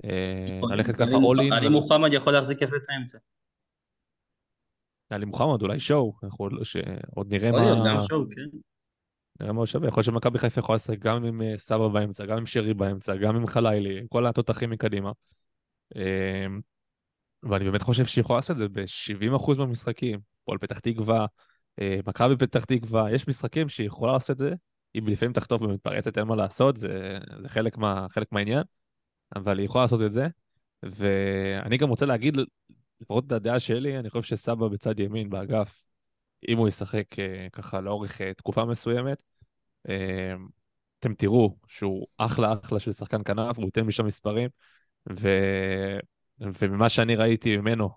וללכת ככה מוח- all in. עלי מוחמד יכול להחזיק יפה את האמצע. עלי מוחמד, אולי שואו, אנחנו עוד- שעוד נראה יכול מה... גם שוב, כן. נראה מה הוא שווה. יכול להיות שמכבי חיפה יכולה לשחק גם עם אה, סבא באמצע, גם עם שרי באמצע, גם עם חלילי, עם כל התותחים מקדימה. אה, ואני באמת חושב שהיא יכולה לעשות את זה ב-70% מהמשחקים. פועל פתח תקווה, אה, מכבי פתח תקווה, יש משחקים שהיא יכולה לעשות את זה, היא לפעמים תחטוף ומתפרצת, אין מה לעשות, זה, זה חלק, מה, חלק מהעניין, אבל היא יכולה לעשות את זה. ואני גם רוצה להגיד, לפחות הדעה שלי, אני חושב שסבא בצד ימין באגף, אם הוא ישחק אה, ככה לאורך אה, תקופה מסוימת, אה, אתם תראו שהוא אחלה אחלה של שחקן כנף, הוא ייתן משם מספרים, ו... וממה שאני ראיתי ממנו.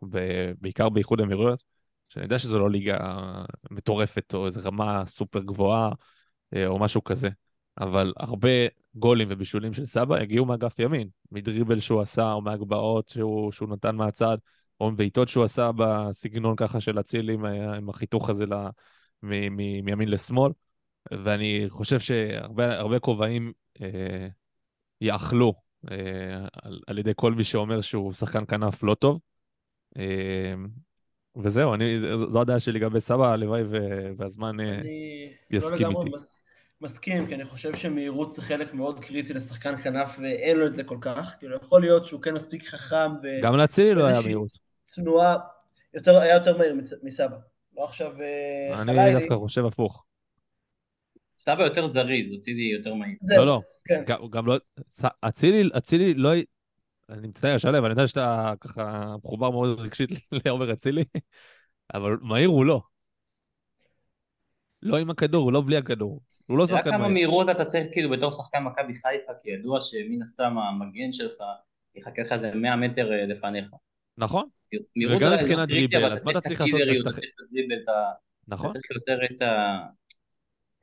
בעיקר באיחוד האמירויות, שאני יודע שזו לא ליגה מטורפת או איזו רמה סופר גבוהה או משהו כזה, אבל הרבה גולים ובישולים של סבא הגיעו מאגף ימין, מדריבל שהוא עשה או מהגבהות שהוא, שהוא נתן מהצד, או מבעיטות שהוא עשה בסגנון ככה של אצילי עם, ה- עם החיתוך הזה ל... מ... מ... מימין לשמאל. ואני חושב שהרבה הרבה כובעים אה, יאכלו אה, על, על ידי כל מי שאומר שהוא שחקן כנף לא טוב. אה, וזהו, אני, זו הדעה שלי לגבי סבא, הלוואי ו- והזמן... אה, אני לא יסכים לגמרי איתי. מס- מסכים, כי אני חושב שמהירות זה חלק מאוד קריטי לשחקן כנף, ואין לו את זה כל כך. כאילו, יכול להיות שהוא כן מספיק חכם גם לאצילי לא היה מהירות. ותנועה, יותר, היה יותר מהיר מסבא. לא עכשיו אה, אני חלילי. דווקא חושב הפוך. סבא יותר זריז, אצילי יותר מהיר. לא, לא, כן. גם, גם לא... אצילי, אצילי לא... אני מצטער, שלו, אני יודע שאתה ככה מחובר מאוד רגשית לעומר אצילי, אבל מהיר הוא לא. לא עם הכדור, הוא לא בלי הכדור. הוא לא אתה יודע שחקן כמה מהיר. מהירות אתה צריך כאילו בתור שחקן מכבי חיפה, כי ידוע שמן הסתם המגן שלך יחכה לך איזה 100 מטר אה, לפניך. נכון, וגם מבחינת קריטי, דריבל, אז מה אתה את צריך לעשות אתה צריך את הדריבל, ה- אתה נכון. צריך יותר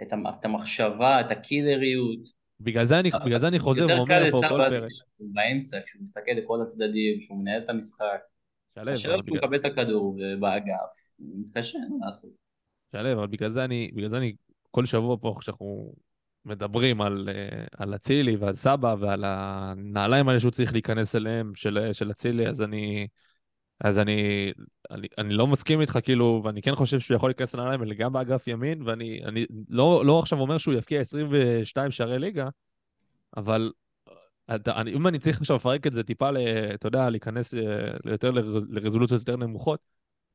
את המחשבה, את הקילריות. בגלל זה אני, בגלל זה אני חוזר יותר ואומר קל פה כל פרק. כשהוא באמצע, כשהוא מסתכל לכל הצדדים, כשהוא מנהל את המשחק. אבל כשהוא בגלל- מקבל את הכדור באגף, הוא מתקשה, מה לעשות. שלו, אבל בגלל זה אני, בגלל זה אני כל שבוע פה, כשאנחנו מדברים על, אה, על אצילי ועל סבא ועל הנעליים האלה שהוא צריך להיכנס אליהם, של, של אצילי, אז אני, אז אני, אני, אני לא מסכים איתך, כאילו, ואני כן חושב שהוא יכול להיכנס לנעליים האלה גם באגף ימין, ואני אני לא, לא עכשיו אומר שהוא יפקיע 22 שערי ליגה, אבל אתה, אני, אם אני צריך עכשיו לפרק את זה טיפה, ל, אתה יודע, להיכנס אה, יותר לרז- לרזולוציות יותר נמוכות,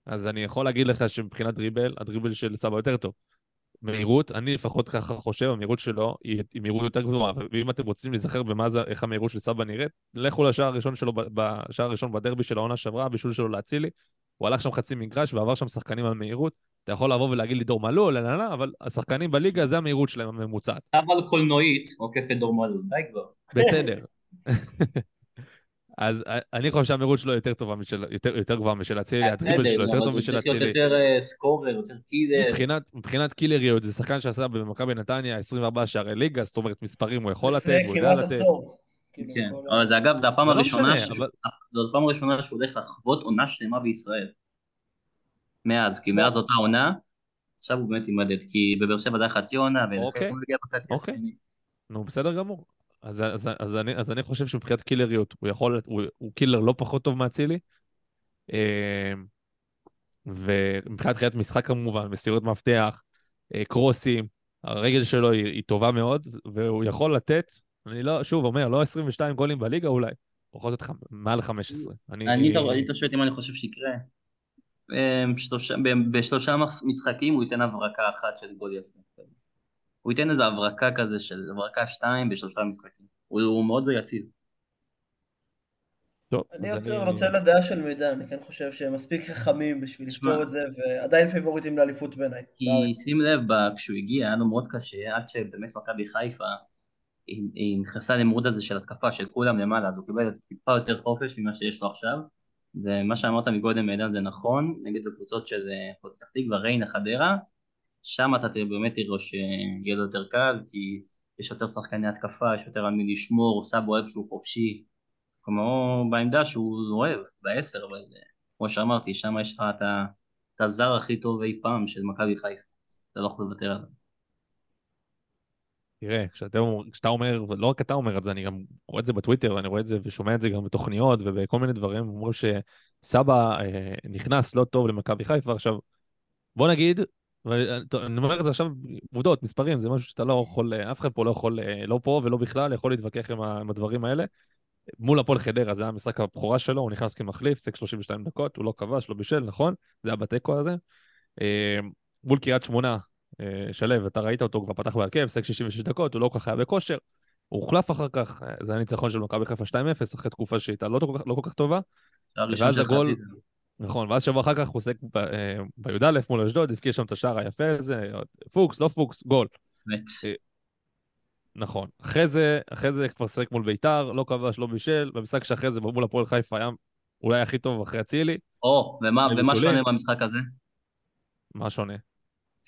אז אני יכול להגיד לך שמבחינת דריבל, הדריבל של סבא יותר טוב. מהירות, אני לפחות ככה חושב, המהירות שלו היא, היא מהירות יותר גבוהה, ואם אתם רוצים להיזכר במה זה, איך המהירות של סבא נראית, לכו לשער הראשון שלו, בשער הראשון בדרבי של העונה שעברה, הבישול שלו לאצילי, הוא הלך שם חצי מגרש ועבר שם שחקנים על מהירות, אתה יכול לבוא ולהגיד לי דור מלול, לא, לא, לא, אבל השחקנים בליגה זה המהירות שלהם הממוצעת. אבל קולנועית עוקפת דור מלול, די כבר. בסדר. אז אני חושב שהמהירות שלו יותר טובה משל, יותר, יותר גבוהה משל אצילי, הטריבל שלו יותר טוב משל אבל הוא צריך אצילי. להיות יותר אה, scorer, יותר killer. מבחינת, מבחינת קילריות, זה שחקן שעשה במכבי נתניה 24 שערי ליגה, זאת אומרת מספרים הוא יכול לתת, הוא יודע לתת. כן, אבל זה אגב, זה הפעם זה לא הראשונה, זאת הפעם הראשונה שהוא הולך לחוות עונה שלמה בישראל. מאז, כי מאז אותה עונה, עכשיו הוא באמת יימדד, כי בבאר שבע זה היה חצי עונה, אוקיי. ולפעמים הוא הגיע בחצי אוקיי. השני. נו, בסדר גמור. אז, אז, אז, אני, אז אני חושב שמבחינת קילריות, הוא יכול, הוא, הוא killer לא פחות טוב מאצילי. אה, ומבחינת חיית משחק כמובן, מסירות מפתח, אה, קרוסים, הרגל שלו היא, היא טובה מאוד, והוא יכול לתת, אני לא, שוב אומר, לא 22 גולים בליגה אולי, הוא יכול לתת מעל 15. אני, אני, אתה היית שואל אם אני חושב שיקרה. ב- בשלושה מס- משחקים הוא ייתן הברקה אחת של גול יפה. הוא ייתן איזה הברקה כזה של הברקה שתיים בשלושה משחקים. הוא, הוא מאוד יציב. טוב, אני רוצה רוצה לדעה של מידע, אני כן חושב שהם מספיק חכמים בשביל. לפתור את זה, ועדיין פיבוריטים לאליפות בעיניי. כי בארץ. שים לב, כשהוא הגיע היה לו מאוד קשה, עד שבאמת מכבי חיפה, היא, היא נכנסה למוד הזה של התקפה של כולם למעלה, אז הוא קיבל טיפה יותר חופש ממה שיש לו עכשיו. ומה שאמרת מקודם מידן זה נכון, נגד הקבוצות של אה, פתח תקווה, ריינה, חדרה, שם אתה באמת תראה שיהיה לו יותר קל, כי יש יותר שחקני התקפה, יש יותר על מי לשמור, סאבו אוהב שהוא חופשי, כמו בעמדה שהוא אוהב, בעשר, אבל אה, כמו שאמרתי, שם יש לך את הזר הכי טוב אי פעם של מכבי חיפה, אז אתה לא יכול לוותר עליו. תראה, כשאתה, כשאתה אומר, ולא רק אתה אומר את זה, אני גם רואה את זה בטוויטר, ואני רואה את זה ושומע את זה גם בתוכניות ובכל מיני דברים, אומרים שסבא אה, נכנס לא טוב למכבי חיפה. עכשיו, בוא נגיד, ואני אני אומר את זה עכשיו, עובדות, מספרים, זה משהו שאתה לא יכול, אה, אף אחד פה לא יכול, אה, לא פה ולא בכלל, יכול להתווכח עם, עם הדברים האלה. מול הפועל חדרה, זה היה המשחק הבכורה שלו, הוא נכנס כמחליף, שיחק 32 דקות, הוא לא כבש, לא בישל, נכון? זה היה בתיקו הזה. אה, מול קריית שמונה, אה, שלו, אתה ראית אותו, כבר פתח בהרכב, שיחק 66 דקות, הוא לא כל כך היה בכושר. הוא הוחלף אחר כך, אה, זה היה ניצחון של מכבי חיפה 2-0, אחרי תקופה שהייתה לא, לא כל כך טובה. ואז הגול-. נכון, ואז שבוע אחר כך הוא ב- אה, בי"א מול אשדוד, הבקיע שם את השער היפה הזה, פוקס, לא פוקס, גול. באמת. נכון. אחרי זה, אחרי זה כבר שיחק מול ביתר, לא כבש, לא בישל, במשחק שאחרי זה מול הפועל חיפה היה אולי הכי טוב אחרי אצילי. או, ומה ומה. שונה במשחק הזה? מה שונה?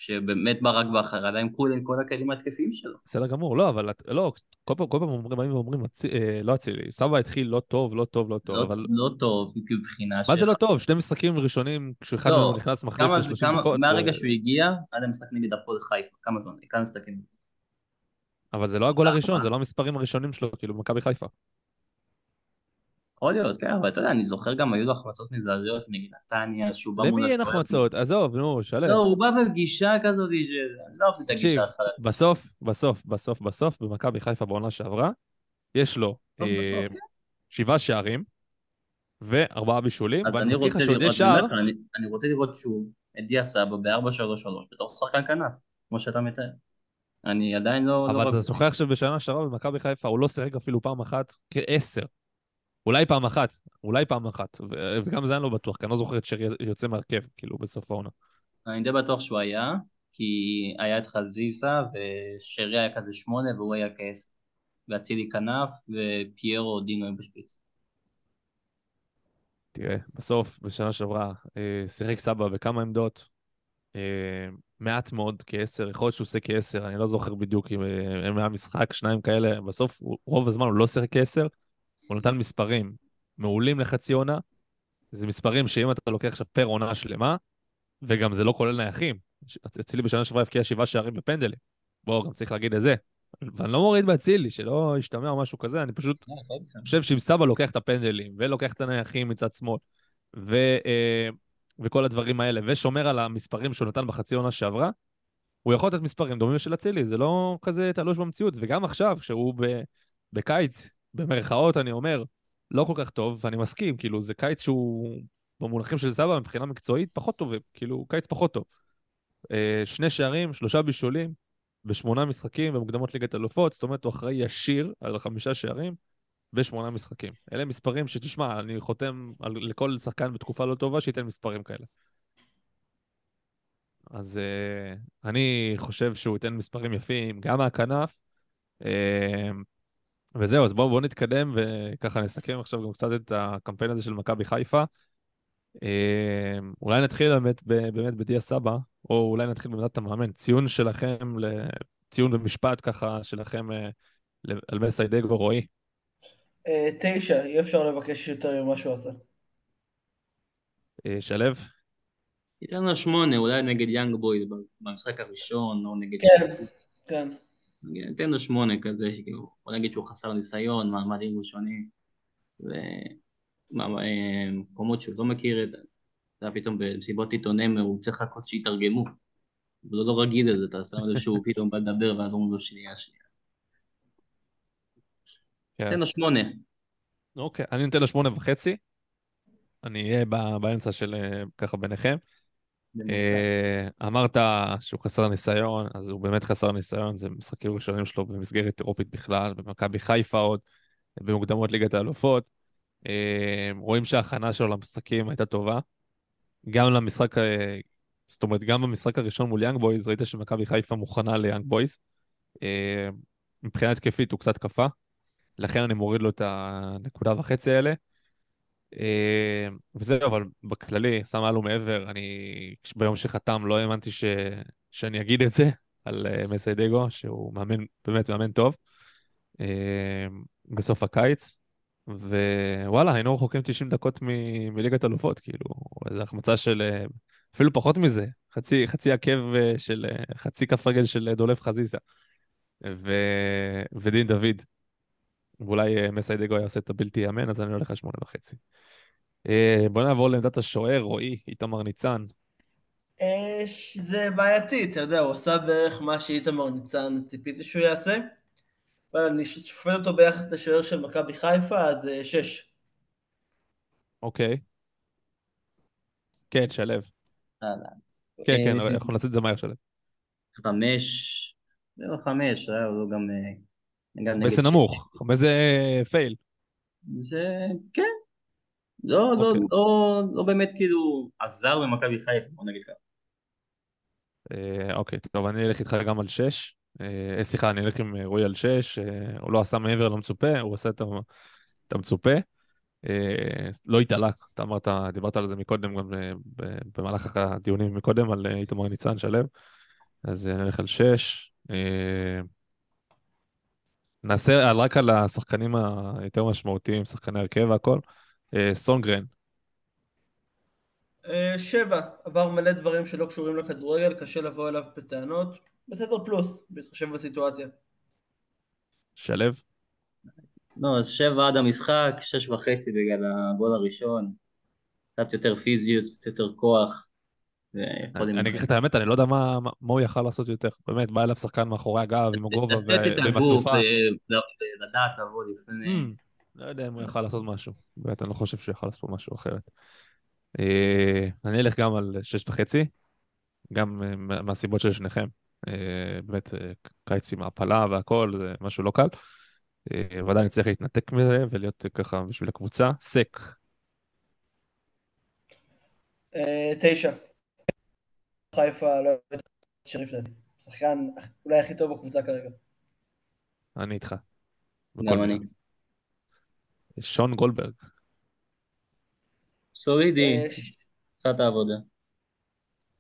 שבאמת ברק בכר עדיין כול עם כל הכלים ההתקפיים שלו. בסדר גמור, לא, אבל לא, כל פעם, כל פעם אומרים, באים ואומרים, "אצי- אה, לא אצילי, סבא התחיל לא טוב, לא טוב, לא טוב, לא- אבל לא טוב מבחינה מה זה לא טוב? שני משחקים ראשונים, כשאחד לא, נכנס מחליף כמה זה- ל-30 כמה- דקות, מהרגע שהוא הגיע עד המשחק נגד הפועל חיפה, כמה זמן? כמה משחקים? אבל זה לא הגול אה, הראשון? זה לא המספרים הראשונים שלו, כאילו, מכבי חיפה. יכול להיות, כן, אבל אתה יודע, אני זוכר גם היו לו החמצות מזעזעות נגד נתניה, שהוא בא מול למי אין. החמצות? עזוב, נו, שלם. לא, הוא בא בגישה כזאת של... לא אהבתי את הגישה ההתחלתית. בסוף, בסוף, בסוף, בסוף, במכבי חיפה בעונה שעברה, יש לו אה, כן. שבעה שערים וארבעה בישולים, אז ואני מזכיר לך רוצה שעוד יש שער, אני- רוצה לראות שוב את דיה סבא ב-4-3-3 בתור שחקן כנף, כמו שאתה מתאר. אני עדיין לא... לא אבל אתה רגוע. שוכח שבשנה שעברה במכבי חיפה הוא לא שיחק אפילו פעם אחת כעשר. אולי פעם אחת, אולי פעם אחת, ו- וגם זה אני לא בטוח, כי אני לא זוכר את שרי יוצא מהרכב, כאילו, בסוף העונה. אני די בטוח שהוא היה, כי היה את חזיזה, ושרי היה כזה שמונה והוא היה כעשר. ואצילי כנף, ופיירו דינו היו בשפיץ. תראה, בסוף, בשנה שעברה, אה, שיחק סבא בכמה עמדות, אה, מעט מאוד כעשר, יכול להיות שהוא עושה כעשר, אני לא זוכר בדיוק אם אה, היה משחק, שניים כאלה, בסוף, רוב הזמן הוא לא שיחק כעשר, הוא נתן מספרים מעולים לחצי עונה, זה מספרים שאם אתה לוקח עכשיו פר עונה שלמה, וגם זה לא כולל נייחים, אצילי בשנה שעברה הבקיע שבעה שערים בפנדלים, בואו, גם צריך להגיד את זה. ואני לא מוריד באצילי, שלא ישתמע או משהו כזה, אני פשוט אני חושב שאם סבא לוקח את הפנדלים, ולוקח את הנייחים מצד שמאל, ו, אה, וכל הדברים האלה, ושומר על המספרים שהוא נתן בחצי עונה שעברה, הוא יכול לתת מספרים דומים לשל אצילי, זה לא כזה תלוש במציאות. וגם עכשיו, כשהוא ב, בקיץ, במרכאות אני אומר, לא כל כך טוב, ואני מסכים, כאילו, זה קיץ שהוא, במונחים של סבא, מבחינה מקצועית, פחות טוב, כאילו, קיץ פחות טוב. אה, שני שערים, שלושה בישולים, בשמונה משחקים במוקדמות ליגת אלופות, זאת אומרת, הוא אחראי ישיר על חמישה שערים בשמונה משחקים. אלה מספרים שתשמע, אני חותם על, לכל שחקן בתקופה לא טובה שייתן מספרים כאלה. אז uh, אני חושב שהוא ייתן מספרים יפים, גם מהכנף. Uh, וזהו, אז בואו בוא נתקדם וככה נסכם עכשיו גם קצת את הקמפיין הזה של מכבי חיפה. Uh, אולי נתחיל באמת, באמת בדיה סבא, או אולי נתחיל בעמדת המאמן. ציון שלכם, ציון במשפט ככה שלכם uh, על מסיידגו רועי. Uh, תשע, אי אפשר לבקש יותר ממה שהוא עשה. שלו? ייתן לו שמונה, אולי נגד יאנג בוי במשחק הראשון, או נגד... כן, כן. ניתן לו שמונה כזה, בוא נגיד שהוא חסר ניסיון, מעמדים ראשונים, ומקומות שהוא לא מכיר אתה פתאום במסיבות עיתונים הוא צריך לחכות שיתרגמו. הוא לא רגיל לזה, אתה שם לב שהוא פתאום בא לדבר ואז אומרים לו שנייה שנייה. כן. תן לו שמונה. אוקיי, אני נותן לו שמונה וחצי. אני אהיה באמצע של ככה ביניכם. אה, אמרת שהוא חסר ניסיון, אז הוא באמת חסר ניסיון, זה משחקים ראשונים שלו במסגרת אירופית בכלל, במכבי חיפה עוד, במוקדמות ליגת האלופות. אה, רואים שההכנה שלו למשחקים הייתה טובה. גם למשחק, אה, זאת אומרת, גם במשחק הראשון מול יאנג בויז, ראית שמכבי חיפה מוכנה ליאנג בויז. מבחינה התקפית הוא קצת קפא, לכן אני מוריד לו את הנקודה וחצי האלה. אה, וזהו, אבל בכללי, שם מעל ומעבר, אני ביום שחתם לא האמנתי ש... שאני אגיד את זה על אה, מסאי דגו, שהוא מאמן, באמת מאמן טוב, אה, בסוף הקיץ, ווואלה, היינו רחוקים 90 דקות מ... מליגת אלופות, כאילו, איזו החמצה של, אפילו פחות מזה, חצי, חצי עקב של, חצי כף רגל של דולף חזיזה, ו... ודין דוד. ואולי מסיידגו היה עושה את הבלתי יאמן, אז אני הולך על שמונה וחצי. אה, בוא נעבור לעמדת השוער, רועי, איתמר ניצן. אה, זה בעייתי, אתה יודע, הוא עשה בערך מה שאיתמר ניצן ציפיתי שהוא יעשה, אבל אני שופט אותו ביחס לשוער של מכבי חיפה, אז אה, שש. אוקיי. כן, שלו. כן, כן, אנחנו נעשה את זה מהר, שלו. חמש, זה לא חמש, הוא גם... באיזה נמוך, באיזה פייל. זה, כן. לא, לא, אוקיי. לא, לא באמת כאילו עזר במכבי חיפה, בוא נגיד ככה. אה, אוקיי, טוב, אני אלך איתך גם על שש. אה, סליחה, אני אלך עם רועי על שש. אה, הוא לא עשה מעבר למצופה, הוא עשה את המצופה. לא התעלק, אתה אמרת, דיברת על זה מקודם, גם במהלך הדיונים מקודם, על איתמר ניצן, שלו. אז נלך על שש. נעשה רק על השחקנים היותר משמעותיים, שחקני הרכב והכל. אה, סונגרן. אה, שבע, עבר מלא דברים שלא קשורים לכדורגל, קשה לבוא אליו בטענות. בסדר פלוס, בהתחשב בסיטואציה. שלו? לא, אז שבע עד המשחק, שש וחצי בגלל הגול הראשון. קצת יותר פיזיות, קצת יותר כוח. אני אגיד לך את האמת, אני לא יודע מה הוא יכל לעשות יותר. באמת, בא אליו שחקן מאחורי הגב עם הגובה לתת את הגוף, לדעת לבוא לפני... Hmm, לא יודע אם הוא יכל לעשות משהו. באמת, אני לא חושב שהוא יכל לעשות משהו אחרת. אה, אני אלך גם על שש וחצי, גם אה, מהסיבות של שניכם. אה, באמת, קיץ עם העפלה והכל, זה משהו לא קל. ועדיין צריך להתנתק מזה ולהיות ככה בשביל הקבוצה. סק. תשע. חיפה לא יודעת שריף לדעתי. שחקן אולי הכי טוב בקבוצה כרגע. אני איתך. גם אני. שון גולדברג. סולידי, עשה את העבודה.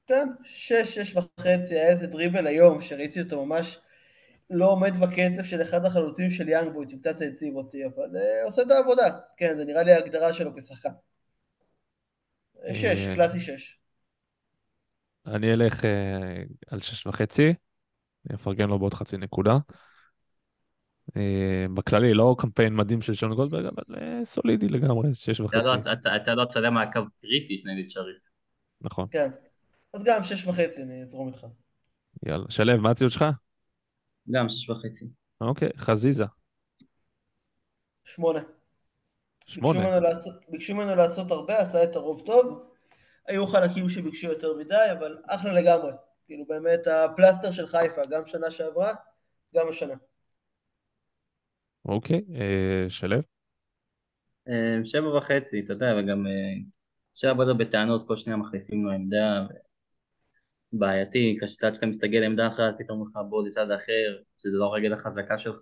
כן, שש, שש וחצי, היה איזה דריבל היום שראיתי אותו ממש לא עומד בקצב של אחד החלוצים של יאנג בוי, קצת העציב אותי, אבל uh, עושה את העבודה. כן, זה נראה לי ההגדרה שלו כשחקן. שש, אה, קלאסי שש. אני אלך uh, על שש וחצי, אני אפרגן לו בעוד חצי נקודה. אה, בכללי, לא קמפיין מדהים של שון גולדברג, אבל אה, סולידי לגמרי, שש וחצי. הייתה לו הצדה מהקו קריטית נגד שריף. נכון. כן. אז גם שש וחצי, אני אזרום איתך. יאללה. שלו, מה הציוד שלך? גם שש וחצי. אוקיי, חזיזה. שמונה. ביקשו שמונה. ממנו, לעשות, ביקשו ממנו לעשות הרבה, עשה את הרוב טוב. היו חלקים שביקשו יותר מדי, אבל אחלה לגמרי. כאילו באמת הפלסטר של חיפה, גם שנה שעברה, גם השנה. אוקיי, אה, שלו? אה, שבע וחצי, אתה יודע, וגם אה, אפשר לבוא בטענות, כל שניה מחליפים לו עמדה, ו- בעייתי, כשאתה שאתה מסתגל לעמדה אחת, פתאום לך בוא לצד אחר, שזה לא הרגל החזקה שלך.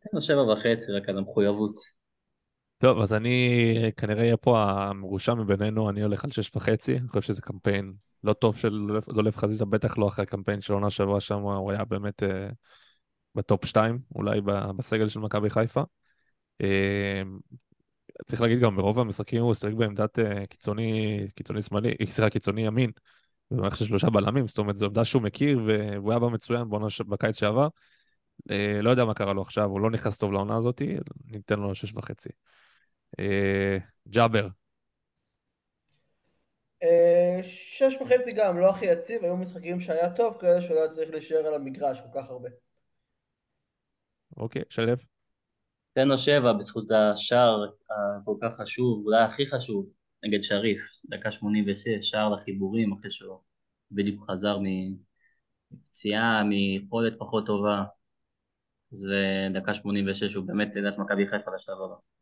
תן לו שבע וחצי, רק על המחויבות. טוב, אז אני כנראה אהיה פה המרושע מבינינו, אני הולך על שש וחצי, אני חושב שזה קמפיין לא טוב של דולב חזיזה, בטח לא אחרי הקמפיין של עונה שעברה שם, הוא היה באמת אה, בטופ שתיים, אולי בסגל של מכבי חיפה. אה, צריך להגיד גם, ברוב המשחקים הוא שיחק בעמדת אה, קיצוני, קיצוני שמאלי, אה, סליחה, קיצוני ימין, במערכת של שלושה בלמים, זאת אומרת, זו עמדה שהוא מכיר, והוא היה בה מצוין בעונה בקיץ שעבר. אה, לא יודע מה קרה לו עכשיו, הוא לא נכנס טוב לעונה הזאת, ניתן לו שש וחצי. אה, ג'אבר, אה, שש וחצי גם, לא הכי יציב, היו משחקים שהיה טוב, כאלה שלא היה צריך להישאר על המגרש כל כך הרבה. אוקיי, שלו. תן לו שבע בזכות השער הכל כך חשוב, אולי הכי חשוב, נגד שריף, דקה 86, שער לחיבורים, אחרי שהוא בדיוק חזר מפציעה, מיכולת פחות טובה, אז דקה 86 הוא באמת לדעת מכבי חיפה לשלב הבא.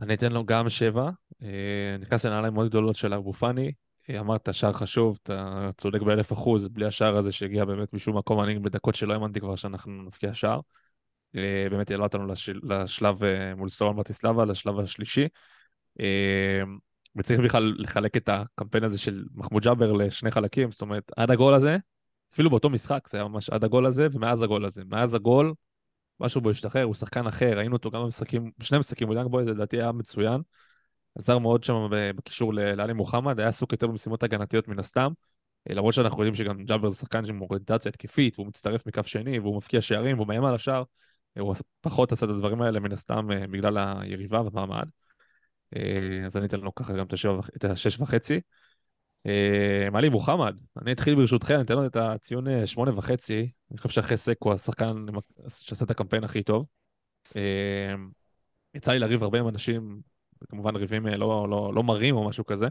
אני אתן לו גם שבע. אה, נכנס לנעליים מאוד גדולות של אבו פאני. אה, אמרת, שער חשוב, אתה צודק באלף אחוז, בלי השער הזה שהגיע באמת משום מקום, אני בדקות שלא האמנתי כבר שאנחנו נבקיע שער. אה, באמת העלה אותנו לשל, לשלב מול סטורן ברטיסלבה, לשלב השלישי. וצריך בכלל לחלק את הקמפיין הזה של מחמוד ג'אבר לשני חלקים, זאת אומרת, עד הגול הזה, אפילו באותו משחק, זה היה ממש עד הגול הזה ומאז הגול הזה. מאז הגול, משהו בו השתחרר, הוא שחקן אחר, ראינו אותו גם במשחקים, בשני משחקים, הוא בויאנג בויז לדעתי היה מצוין. עזר מאוד שם בקישור לעלי מוחמד, היה עסוק יותר במשימות הגנתיות מן הסתם. אה, למרות שאנחנו יודעים שגם ג'אבר זה שחקן עם אוריינטציה התקפית, והוא מצטרף מקו שני, והוא מבקיע שערים, והוא מאיים על השער. אה, הוא פחות עשה את הדברים האלה מן הסתם אה, בגלל היריבה והמעמד. אז אני אתן לו ככה גם את השש וחצי. אה, מעלי מוחמד, אני אתחיל ברשותכם, אני אתן לו את הציון אה, שמונה וחצי. אני חושב שאחרי סק הוא השחקן שעשה את הקמפיין הכי טוב. אה, יצא לי לריב הרבה עם אנשים, כמובן ריבים לא, לא, לא מרים או משהו כזה,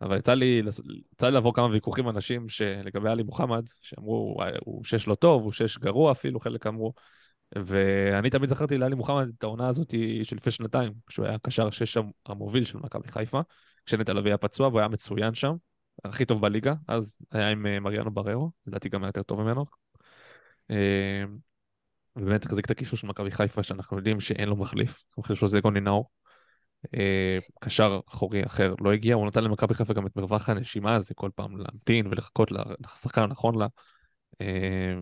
אבל יצא לי, יצא לי לעבור כמה ויכוחים עם אנשים שלגבי עלי מוחמד, שאמרו "אה, הוא שש לא טוב, הוא שש גרוע אפילו, חלק אמרו, ואני תמיד זכרתי לעלי מוחמד את העונה הזאת של לפני שנתיים, כשהוא היה קשר שש המ- המוביל של מכבי חיפה, כשנטע לביא היה פצוע והוא היה מצוין שם, הכי טוב בליגה, אז היה עם אה, מריאנו בררו, לדעתי גם היה יותר טוב ממנו. אה, ובאמת החזיק את הקישור של מכבי חיפה, שאנחנו יודעים שאין לו מחליף, המחליף שלו זה גוני נאור. אה, קשר אחורי אחר לא הגיע, הוא נתן למכבי חיפה גם את מרווח הנשימה הזה כל פעם להמתין ולחכות לשחקן הנכון לה. אה,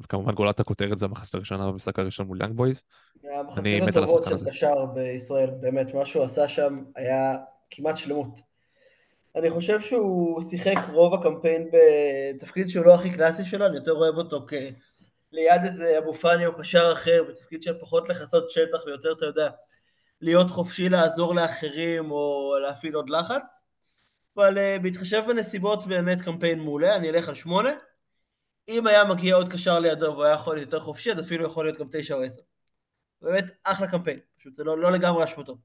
וכמובן גולת הכותרת זה המחצית הראשונה במשחק הראשון מול יאנג בויז. אני מת על הטובות השחקן של הזה. קשר בישראל, באמת, מה שהוא עשה שם היה כמעט שלמות. אני חושב שהוא שיחק רוב הקמפיין בתפקיד שהוא לא הכי קלאסי שלו, אני יותר אוהב אותו כ... ליד איזה אבו פאני או קשר אחר, בתפקיד של פחות לכסות שטח ויותר, אתה יודע, להיות חופשי לעזור לאחרים או להפעיל עוד לחץ. אבל uh, בהתחשב בנסיבות באמת קמפיין מעולה, אני אלך על שמונה. אם היה מגיע עוד קשר לידו והוא היה יכול להיות יותר חופשי, אז אפילו יכול להיות גם תשע או עשר. באמת אחלה קמפיין, פשוט זה לא, לא לגמרי אשמתו.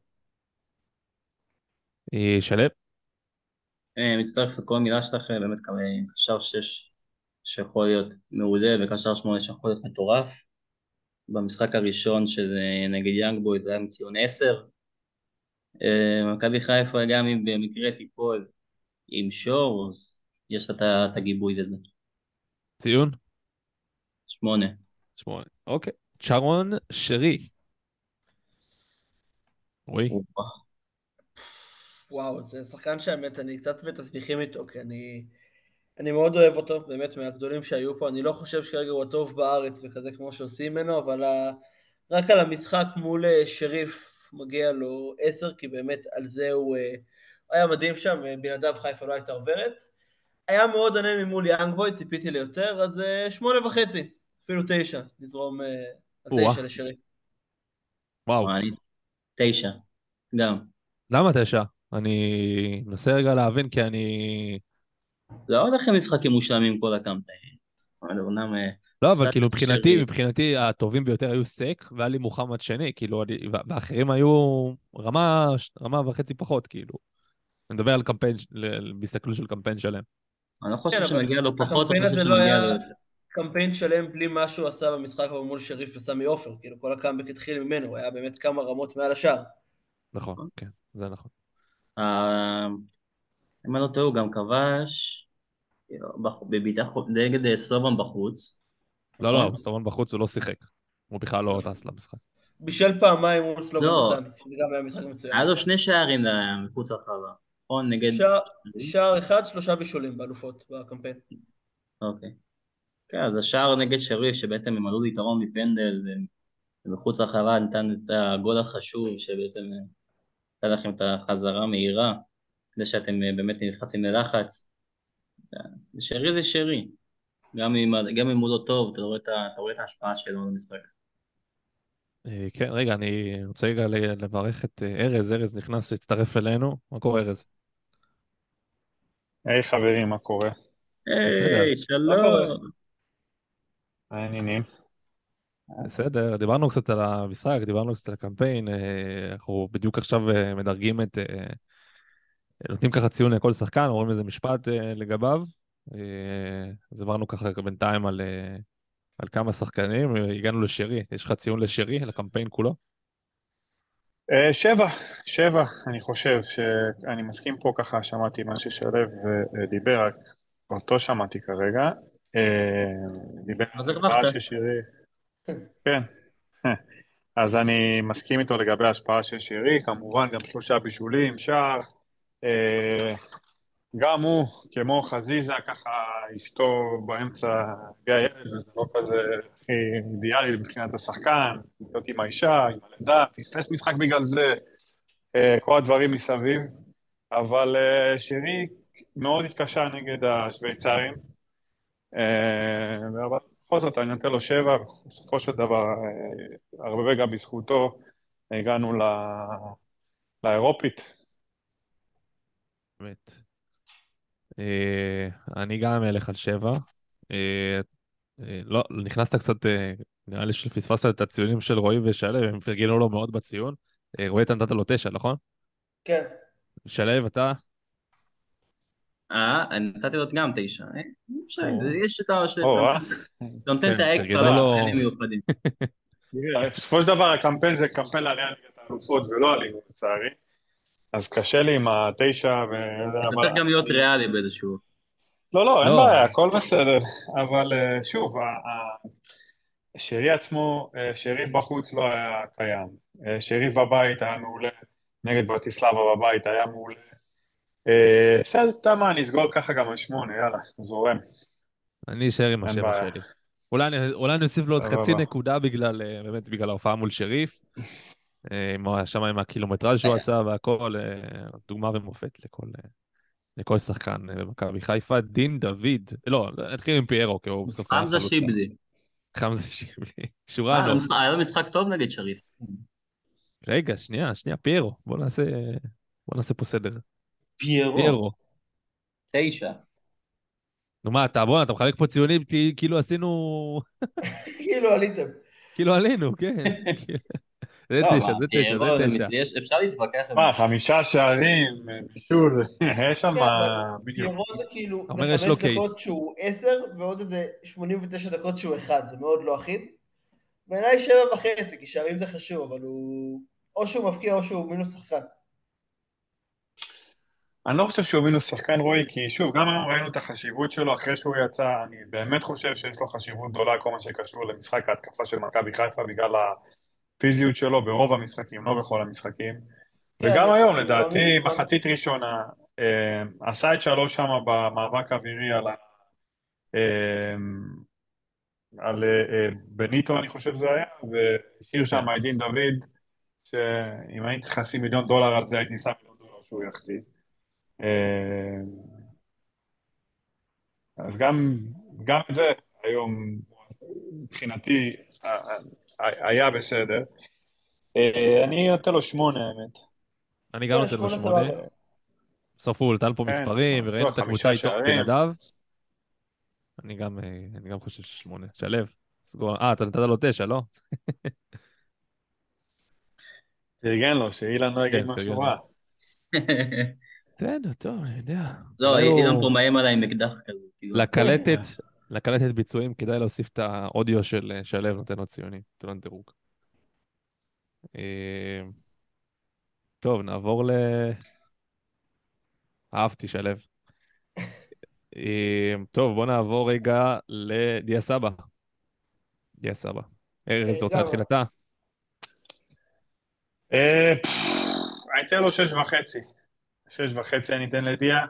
אה, אה, מצטרף לכל מילה שלך, אה, באמת כמה קשר שש שיכול להיות מעולה וקשר שמונה שיכול להיות מטורף. במשחק הראשון של אה, נגד יאנג בוי זה היה עם ציון עשר. אה, מכבי חיפה גם אם במקרה תיפול עם שור, אז יש לה ה- את הגיבוי לזה. ציון? שמונה. שמונה. אוקיי. צ'רון שרי. רועי. וואו. זה שחקן שהאמת, אני קצת בתסביכים איתו, כי אני, אני מאוד אוהב אותו, באמת מהגדולים שהיו פה. אני לא חושב שכרגע הוא הטוב בארץ וכזה כמו שעושים ממנו, אבל ה... רק על המשחק מול אה, שריף מגיע לו עשר, כי באמת על זה הוא אה, היה מדהים שם, אה, בלעדיו חיפה לא הייתה עוברת. היה מאוד ענה ממול יאנג בוי, ציפיתי ליותר, אז שמונה וחצי, אפילו תשע, נזרום על. תשע לשריף. וואו. תשע. גם. למה תשע? אני מנסה רגע להבין כי אני... לא הולך עם משחקים מושלמים כל הקמפיין. אבל אומנם... אה, לא, אבל כאילו מבחינתי. מבחינתי הטובים ביותר היו סק, והיה לי מוחמד שני, כאילו, והאחרים היו רמה, רמה וחצי פחות, כאילו. אני מדבר על קמפיין, בהסתכלות של קמפיין שלם. אני לא חושב כן, אבל שמגיע לו פחות, אני חושב לא שמגיע לו... קמפיין שלם בלי מה שהוא עשה במשחק מול שריף וסמי עופר, כאילו כל הקאמבק התחיל ממנו, הוא היה באמת כמה רמות מעל השאר. נכון, כן, זה נכון. אה, אם אני לא טועה, הוא גם כבש בבעיטה חו- נגד אה, סלובן בחוץ. לא, לא, נכון? סטרון בחוץ הוא לא שיחק. הוא בכלל לא טס למשחק. בישל פעמיים מול סלובן לא. נתני, שזה גם היה משחק מצוין. היה לו שני שערים אה, מחוץ לרחבה. נכון, נגד... שער- אחד, שלושה בישולים באלופות בקמפיין. אוקיי. כן, אז השער נגד שריף, שבעצם הם עלו ליתרון מפנדל, ומחוץ לרחבה נתן את הגול החשוב, שבעצם נתן לכם את החזרה מהירה, כדי שאתם אה, באמת נכנסים ללחץ. שרי זה שרי. גם אם, גם אם הוא לא טוב, אתה רואה את, אתה רואה את ההשפעה שלו על המשחק. אה, כן, רגע, אני רוצה רגע לברך את אה, ארז, ארז נכנס להצטרף אלינו. מה קורה, ארז? היי חברים, מה קורה? היי, שלום. מה העניינים? בסדר, דיברנו קצת על המשחק, דיברנו קצת על הקמפיין, אה, אנחנו בדיוק עכשיו אה, מדרגים את... אה, נותנים ככה ציון לכל שחקן, אומרים איזה משפט לגביו. אז עברנו ככה בינתיים על, על כמה שחקנים, הגענו לשרי. יש לך ציון לשרי, לקמפיין כולו? שבע, שבע, אני חושב שאני מסכים פה ככה, שמעתי מה ששלו אה, דיבר, רק אותו שמעתי כרגע. דיבר על הרווחת. שירי. כן. אז אני מסכים איתו לגבי ההשפעה של שירי, כמובן גם שלושה בישולים, שער. אה, גם הוא, כמו חזיזה, ככה אשתו באמצע הביאה ילד, וזה לא כזה הכי אידיאלי מבחינת השחקן, להיות עם האישה, עם הלידה, פספס משחק בגלל זה, אה, כל הדברים מסביב. אבל אה, שירי מאוד התקשה נגד השוויצרים, אבל בכל זאת אני נותן לו שבע, בסופו של דבר, אה, הרבה גם בזכותו הגענו ל- לאירופית. באמת. אה, אני גם אלך על שבע. אה, אה, לא, נכנסת קצת, אה, נראה לי שפספסת את הציונים של רועי ושלו, הם פרגנו לו מאוד בציון. אה, רועי, אתה נתת לו תשע, נכון? כן. שלו, אתה? אה, נתתי לו גם תשע. אה, יש את ה... אה? אתה נותן את כן, האקסטרה לשחקנים מיוחדים. בסופו של דבר הקמפיין זה קמפיין לעלייה ליגת האלופות ולא עלינו לצערי, אז קשה לי עם התשע ו... אתה צריך גם להיות ריאלי באיזשהו... לא, לא, אין לא. בעיה, הכל בסדר, אבל אה, שוב, ה- ה- שרי עצמו, שריף בחוץ לא היה קיים, שריף בבית היה מעולה, נגד ברטיסלבה בבית היה מעולה. אה, בסדר, אתה יודע מה, נסגור ככה גם על שמונה, יאללה, זורם. אני אשאר עם השבע. שלי. אולי אני- אני אוסיף לו עוד. חצי נקודה בגלל, אה, באמת בגלל ההופעה מול שריף. אה, שם עם הקילומטראז' שהוא עשה והכל, אה, דוגמה ומופת לכל, אה, לכל שחקן אה, במכבי חיפה. דין דוד, לא, נתחיל עם פיירו, כי הוא בסוף חמזה. שיבלי. חמזה שיבלי. אה, שורה. משחק- היה לו משחק טוב נגד שריף. רגע, שנייה, שנייה, פיירו. בוא נעשה, בוא נעשה פה סדר. פיירו. פיירו. תשע. נו מה, אתה, בוא, אתה מחלק פה ציונים כאילו עשינו, כאילו עליתם. כאילו עלינו, כן. זה לא, תשע, זה תשע, זה זה תשע. מס- יש- אפשר להתווכח מה, זה. חמישה שערים, אה, בישול, יש שם כן, בדיוק. פיירו זה כאילו, זה חמש דקות. שהוא עשר, ועוד איזה 89 דקות שהוא אחד, זה מאוד לא אחיד. בעיניי שבע וחצי, כי שערים זה חשוב, אבל הוא... או שהוא מבקיע או שהוא מינוס שחקן. אני לא חושב שהוא מינוס שחקן רועי, כי שוב, גם היום ראינו את החשיבות שלו אחרי שהוא יצא, אני באמת חושב שיש לו חשיבות גדולה כל מה שקשור למשחק ההתקפה של מכבי חיפה בגלל הפיזיות שלו ברוב המשחקים, לא בכל המשחקים. כן, וגם היום, לדעתי, מחצית ראשונה, אה, עשה את שלוש שם במאבק אווירי על ה... אה, על אה, אה, בניטו, אני חושב זה היה, והשאיר שם את דין דוד, שאם הייתי צריך לשים מיליון דולר על זה, הייתי שם מיליון דולר שהוא יחטיא. אה, אז גם, גם את זה היום מבחינתי ה- ה- היה בסדר. אה, אני נותן לו שמונה האמת. אני גם נותן לו שמונה הוא נתן פה כן, מספרים, וראינו את הקבוצה איתו. בלעדיו. אני גם, אה, אני גם חושב ששמונה. שלו, סגור. אה, אתה נתת לו תשע, לא? פרגן לו, שאילן לא יגיד כן, משהו. רע. בסדר, טוב, אני יודע. לא, אילן פה מאיים עליי עם אקדח כזה. כאילו, לקלטת, לקלטת ביצועים, כדאי להוסיף את האודיו של שלו, נותן לו ציונים, נותן לו דירוג. אה, טוב, נעבור ל... אהבתי שלו. אה, טוב, בוא נעבור רגע לדיה סבא. דיה סבא. ארז, רוצה. להתחיל אתה? אה, אתן לו שש וחצי. שש וחצי אני אתן לדיה.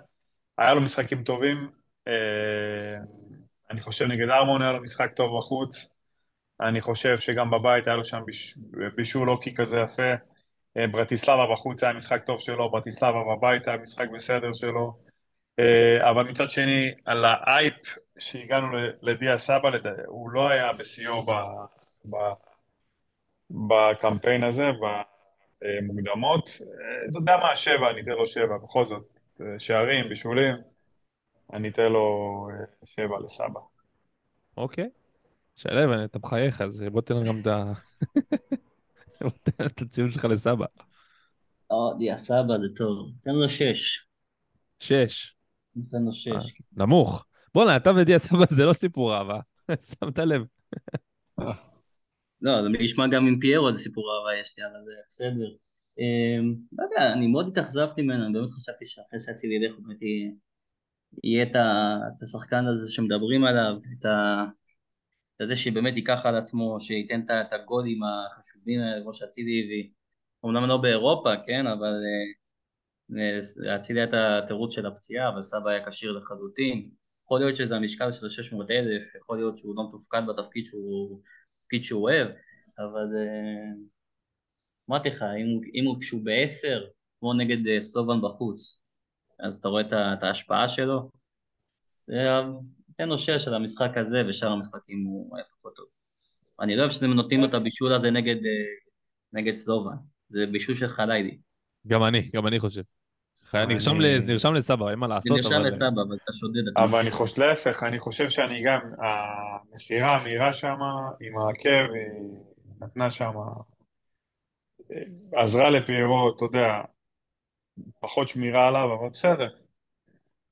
היה לו משחקים טובים. אה, אני חושב נגד ארמון היה לו משחק טוב בחוץ. אני חושב שגם בבית היה לו שם ביש- בישול אוקי כזה יפה. אה, ברטיסלבה בחוץ היה משחק טוב שלו, ברטיסלבה בבית היה משחק בסדר שלו. אה, אבל מצד שני, על האייפ שהגענו לדיה סבא, הוא לא היה בשיאו ב- ב- בקמפיין הזה, במוקדמות. אה, אתה יודע מה, שבע, אני אתן לו שבע, בכל זאת. אה, שערים, בישולים, אני אתן לו אה, שבע לסבא. אוקיי. שלו, אתה מחייך, אז בוא תן גם את ה... בוא תן את הציון שלך לסבא. או, דיה סבא זה טוב. תן לו שש. שש. תן לו שש. אה. נמוך. בואנה, אתה ודיה סבא זה לא סיפור אהבה. שמת לב. לא, זה נשמע גם עם פיירו זה סיפור אהבה יש לי, אבל זה בסדר. אמ, לא יודע, אני מאוד התאכזבתי ממנו, אני באמת חשבתי שאחרי שיצאתי לידך, הוא באמת יהיה- את השחקן הזה שמדברים עליו, את זה שבאמת ייקח על עצמו, שייתן את הגולים החשובים האלה, כמו שאצילי הביא. אומנם לא באירופה, כן, אבל אה, אה, אצילי היה את התירוץ של הפציעה, אבל סבא היה כשיר לחלוטין. יכול להיות שזה המשקל של 600 אלף, יכול להיות שהוא לא מתופקד בתפקיד שהוא, תפקיד שהוא אוהב, אבל אה, אמרתי לך, אם, הוא- כשהוא בעשר, כמו נגד אה, סלובן בחוץ, אז אתה רואה את, ההשפעה שלו. תן לו שש על המשחק הזה, ושאר המשחקים הוא היה פחות טוב. אני לא אוהב שאתם נותנים את הבישול הזה נגד, אה, נגד סלובן, זה בישול של חליידי. גם אני, גם אני חושב. אני- נרשם לסבא, אין מה זה לעשות, נרשם אבל... לסבא, אבל אתה שודד. אבל אני חושב, להפך, אני חושב שאני גם, המסירה המהירה שם, עם העקב, היא נתנה שם, עזרה לפיירו, אתה יודע, פחות שמירה עליו, אבל בסדר.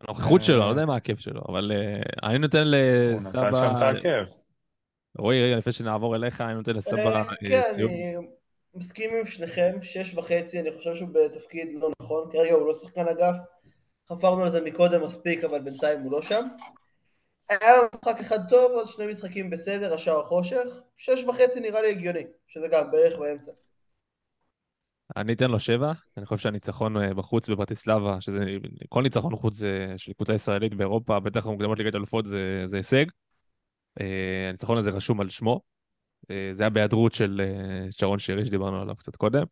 הנוכחות שלו, אה, אני לא יודע מה הכיף שלו, אבל אה, אני נותן הוא נתן שם את לסבא... העקב. רועי, רגע, לפני שנעבור אליך, אני נותן לסבא אה, אה, כן, ציון. מסכים עם שניכם, שש וחצי, אני חושב שהוא בתפקיד לא נכון, כרגע הוא לא שחקן אגף, חפרנו על זה מקודם מספיק, אבל בינתיים הוא לא שם. היה לנו משחק אחד טוב, עוד שני משחקים בסדר, השאר חושך, שש וחצי נראה לי הגיוני, שזה גם בערך באמצע. אני אתן לו שבע, אני חושב שהניצחון אה, בחוץ בברטיסלבה, שזה כל ניצחון חוץ זה- של קבוצה ישראלית באירופה, בטח במוקדמות ליגת אלופות זה, זה הישג. אה, הניצחון הזה רשום על שמו. אה, זה היה בהיעדרות של אה, שרון שירי שדיברנו עליו קצת קודם.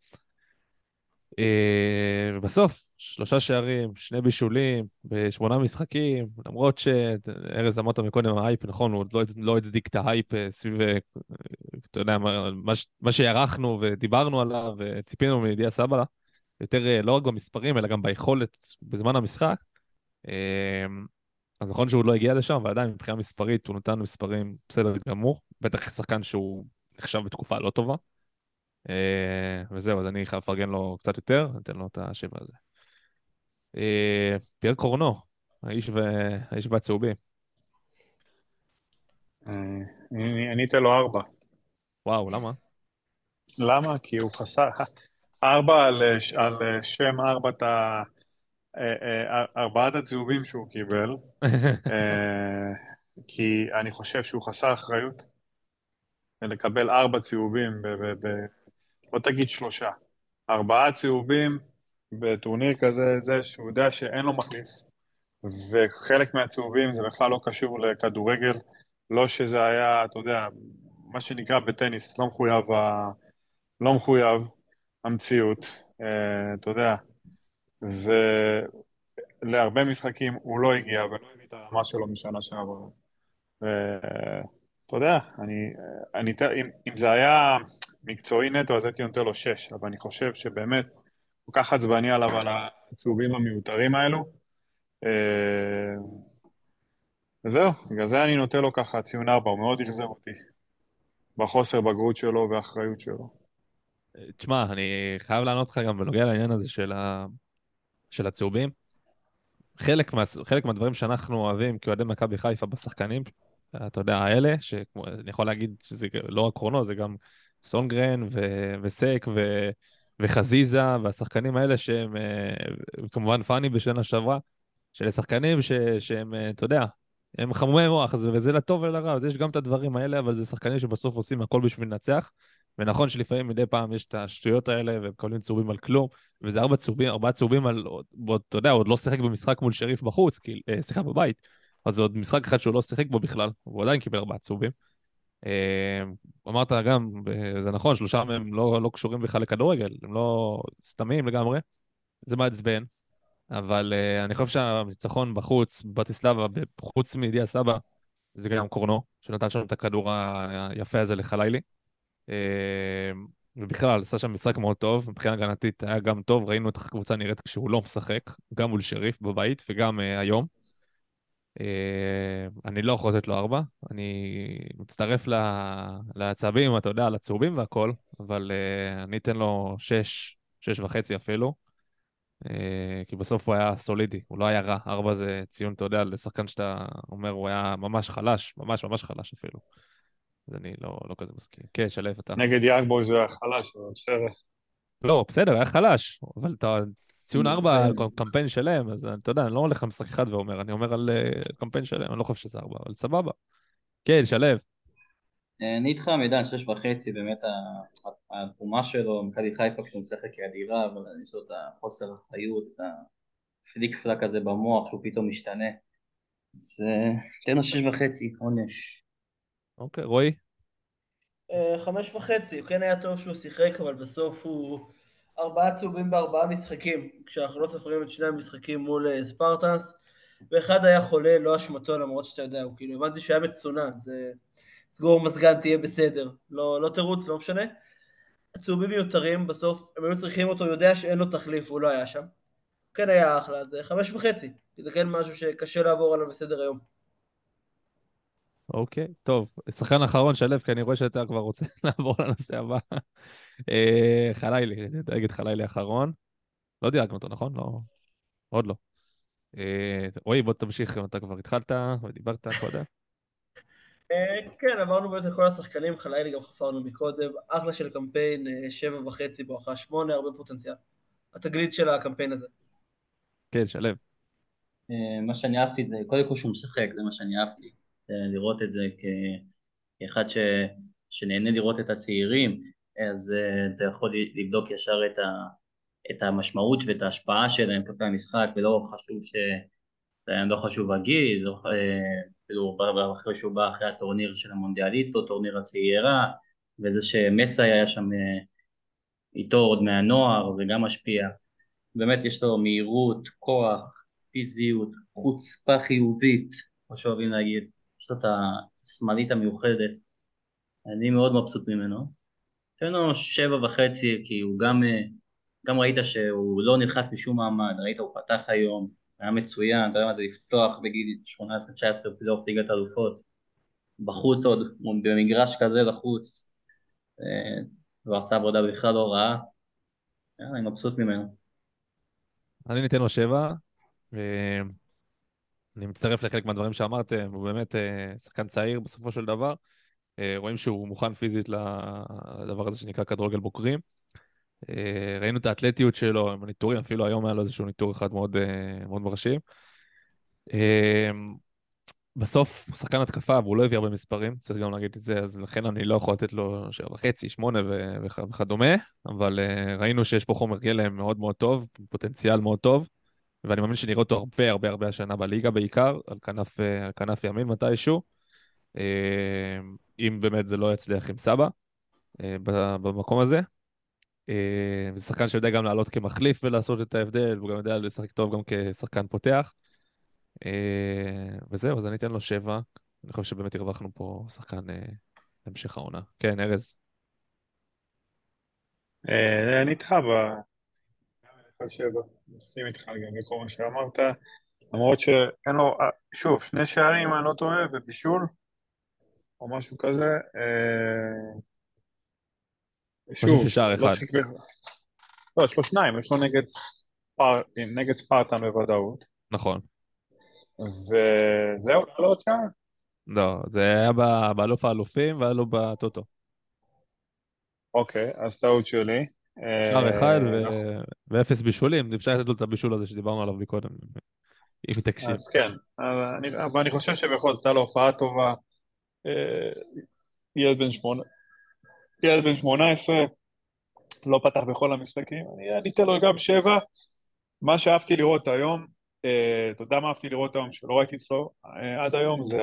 אה, ובסוף, שלושה שערים, שני בישולים, בשמונה משחקים, למרות שארז אמרת מקודם, ההייפ, נכון, הוא עוד לא, לא הצדיק את ההייפ סביב, אתה יודע, מה, מה, שהערכנו ודיברנו עליו וציפינו מידיעה סבא, יותר לא רק במספרים, אלא גם ביכולת בזמן המשחק. אז נכון שהוא לא הגיע לשם, ועדיין מבחינה מספרית הוא נתן מספרים בסדר גמור, בטח שחקן שהוא נחשב בתקופה לא טובה. אה, וזהו, אז אני חייב לפרגן לו קצת יותר, ניתן לו את השבע הזה. אה, פייר קורנו, האיש, ו... האיש והצהובים. אה, אני אני אתן לו ארבע. וואו, למה? למה? כי הוא חסר... ארבע על, על שם ארבעת ה... ארבעת הצהובים שהוא קיבל, כי אני חושב שהוא חסר אחריות. לקבל ארבע צהובים, ב, ב, ב, לא תגיד שלושה, ארבעה צהובים בטורניר כזה, זה שהוא יודע שאין לו מחליף, וחלק מהצהובים זה בכלל לא קשור לכדורגל, לא שזה היה, אתה יודע, מה שנקרא בטניס, לא מחויב, ה... לא מחויב המציאות, אה, אתה יודע, ולהרבה משחקים הוא לא הגיע ולא הביא את הרמה שלו משנה שעברה. ואתה יודע, אני, אני, אם, אם זה היה מקצועי נטו אז הייתי נותן לו שש, אבל אני חושב שבאמת כל כך עצבני עליו על הצהובים המיותרים האלו. אה, וזהו, בגלל זה אני נותן לו ככה ציון ארבע, הוא מאוד אכזב אותי. בחוסר בגרות שלו והאחריות שלו. תשמע, אני חייב לענות לך גם בנוגע לעניין הזה של, ה... של הצהובים. חלק, מה... חלק מהדברים שאנחנו אוהבים כאוהדי מכבי חיפה בשחקנים, אתה יודע, האלה, שאני יכול להגיד שזה לא רק קרונו, זה גם סונגרן ו... וסק ו... וחזיזה והשחקנים האלה שהם, אה, כמובן פאני בשנה שעברה, שאלה שחקנים ש... שהם, אה, אתה יודע, הם חמומי מוח, וזה לטוב ולרע, אז יש גם את הדברים האלה, אבל זה שחקנים שבסוף עושים הכל בשביל לנצח. ונכון שלפעמים מדי פעם יש את השטויות האלה, ומקבלים צהובים על כלום, וזה ארבע צהובים, ארבעה צהובים על, אתה יודע, עוד לא שיחק במשחק מול שריף בחוץ, כי, אה, שיחק בבית, אז זה עוד משחק אחד שהוא לא שיחק בו בכלל, והוא עדיין קיבל ארבעה צהובים. אה, אמרת גם, זה נכון, שלושה מהם לא, לא קשורים בכלל לכדורגל, הם לא סתמים לגמרי, זה מעצבן, אבל uh, אני חושב שהניצחון בחוץ, בטיסלבה, חוץ מידיע סבא, זה גם קורנו, שנתן שם את הכדור היפה הזה לחלילי. Uh, ובכלל, עשה שם משחק מאוד טוב, מבחינה הגנתית היה גם טוב, ראינו את הקבוצה נראית כשהוא לא משחק, גם מול שריף בבית וגם uh, היום. Uh, אני לא יכול לתת לו ארבע, אני מצטרף לעצבים, אתה יודע, לצהובים והכל, אבל uh, אני אתן לו שש, שש וחצי אפילו. אה, כי בסוף הוא היה סולידי, הוא לא היה רע. ארבע זה ציון, אתה יודע, לשחקן שאתה אומר, הוא היה ממש חלש, ממש ממש חלש אפילו. אז אני לא, לא כזה מסכים. כן, שלו, אתה... נגד יאגבוי זה היה חלש, אבל בסדר. לא, בסדר, היה חלש, אבל אתה... ציון ארבע על קמפיין שלם, אז אתה יודע, אני לא הולך על משחק אחד ואומר, אני אומר על uh, קמפיין שלם, אני לא חושב שזה ארבע, אבל סבבה. כן, שלו. אני איתך מידן, שש וחצי, באמת התרומה שלו, מכבי חיפה כשהוא משחק היא אדירה, אבל יש לו את החוסר אחריות, את הפליק פלק הזה במוח שהוא פתאום משתנה. אז תן לו שש וחצי, עונש. אוקיי, רועי? אה, חמש וחצי, הוא כן היה טוב שהוא שיחק, אבל בסוף הוא ארבעה צהובים בארבעה משחקים, כשאנחנו לא סופרים את שני המשחקים מול אה, ספרטנס, ואחד היה חולה, לא אשמתו, למרות שאתה יודע, הוא כאילו, הבנתי שהיה מצונן, זה... סגור מזגן תהיה בסדר, לא, לא תירוץ, לא משנה. הצהובים מיותרים, בסוף הם היו צריכים אותו, יודע שאין לו תחליף, הוא לא היה שם. כן היה אחלה, זה חמש וחצי, כי זה כן משהו שקשה לעבור עליו בסדר היום. אוקיי, טוב. שחקן אחרון, שלו, כי אני רואה שאתה כבר רוצה לעבור לנושא הבא. אה, חלילי, נגיד חלילי אחרון. לא דייקנו אותו, נכון? לא, עוד לא. אה, רועי, בוא תמשיך אם אתה כבר התחלת ודיברת קודם. אה, כן, עברנו באמת את כל השחקנים, חלילי גם חפרנו מקודם, אחלה של קמפיין, שבע וחצי בואכה שמונה, הרבה פוטנציאל. התגלית של הקמפיין הזה. כן, שלו. מה שאני אהבתי זה, קודם כל שהוא משחק, זה מה שאני אהבתי. לראות את זה כאחד ש... שנהנה לראות את הצעירים, אז אתה יכול לבדוק ישר את, ה... את המשמעות ואת ההשפעה שלהם כלפי המשחק, ולא חשוב ש... לא חשוב הגיל, לא... כאילו אחרי שהוא בא אחרי הטורניר של המונדיאליטו, טורניר הצעירה, וזה שמסאי היה שם אה, איתו עוד מהנוער, זה גם משפיע. באמת יש לו מהירות, כוח, פיזיות, חוצפה חיובית, כמו שאוהבים להגיד, יש לו את השמאלית המיוחדת, אני מאוד מבסוט ממנו. תן לו שבע וחצי, כי הוא גם, אה, גם ראית שהוא לא נלחץ בשום מעמד, ראית הוא פתח היום, היה מצוין, אתה יודע מה זה לפתוח בגיל 18-19 פלייאוף ליגת אלופות, בחוץ עוד, במגרש כזה לחוץ, אה, הוא עשה עבודה בכלל לא רעה, אני מבסוט ממנו. אני ניתן לו שבע, אני מצטרף לחלק מהדברים שאמרתם, הוא באמת אה, שחקן צעיר בסופו של דבר, אה, רואים שהוא מוכן פיזית לדבר הזה שנקרא כדורגל בוקרים. אה, ראינו את האתלטיות שלו עם הניטורים, אפילו היום היה לו איזשהו ניטור אחד מאוד, מאוד מרשים. בסוף הוא שחקן התקפה והוא לא הביא הרבה מספרים, צריך גם להגיד את זה, אז לכן אני לא יכול לתת לו שבע וחצי, שמונה וכדומה, אבל ראינו שיש פה חומר גלם מאוד מאוד טוב, פוטנציאל מאוד טוב, ואני מאמין שנראה אותו הרבה הרבה הרבה השנה בליגה בעיקר, על כנף, על כנף ימין מתישהו, אם באמת זה לא יצליח עם סבא במקום הזה. אה, זה שחקן שיודע גם לעלות כמחליף ולעשות את ההבדל, והוא גם יודע לשחק טוב גם כשחקן פותח. אה, וזהו, אז אני אתן לו שבע. אני חושב שבאמת הרווחנו פה שחקן להמשך אה, העונה. כן, ארז. אני איתך ב... שבע, מסכים איתך גם בכל מה שאמרת. למרות שאין לו, אה, שוב, שני שערים, אני לא טועה, ובישול, או משהו כזה. אה, שוב, ששער לא אחד. שיחק לא, יש לו שניים, יש לו נגד ספר- נגד ספרטן בוודאות. נכון. וזהו, לא עוד שער. לא, זה היה באלוף האלופים והיה לו בטוטו. אוקיי, אז טעות שלי. שער אה, אחד נכון. ואפס בישולים, אפשר לתת לו את הבישול הזה שדיברנו עליו מקודם, אם תקשיב. אז כן, אבל אני, חושב שבכל זאת הייתה לו הופעה טובה. אה, ילד בן שמונה, ילד בן שמונה עשרה, לא פתח בכל המשחקים, אני אני אתן לו גם שבע. מה שאהבתי לראות היום, אה, אתה יודע מה אהבתי לראות היום שלא ראיתי אצלו אה, עד היום, זה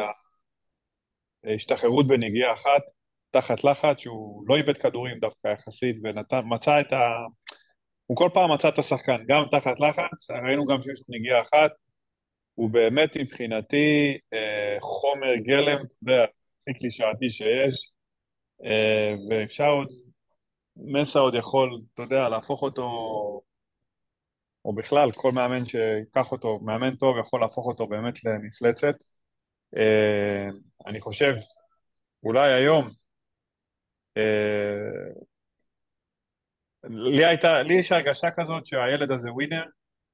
ההשתחררות בנגיעה אחת, תחת לחץ, שהוא לא איבד כדורים דווקא יחסית, ומצא את ה... הוא כל פעם מצא את השחקן, גם תחת לחץ, ראינו גם שיש לו נגיעה אחת, הוא באמת מבחינתי אה, חומר גלם, אתה יודע, הכי קלישאתי שיש, אה, ואפשר עוד, מסה עוד יכול, אתה יודע, להפוך אותו, או בכלל, כל מאמן שיקח אותו, מאמן טוב יכול להפוך אותו באמת למפלצת. אה, אני חושב, אולי היום, לי הייתה, לי יש הרגשה כזאת שהילד הזה ווינר,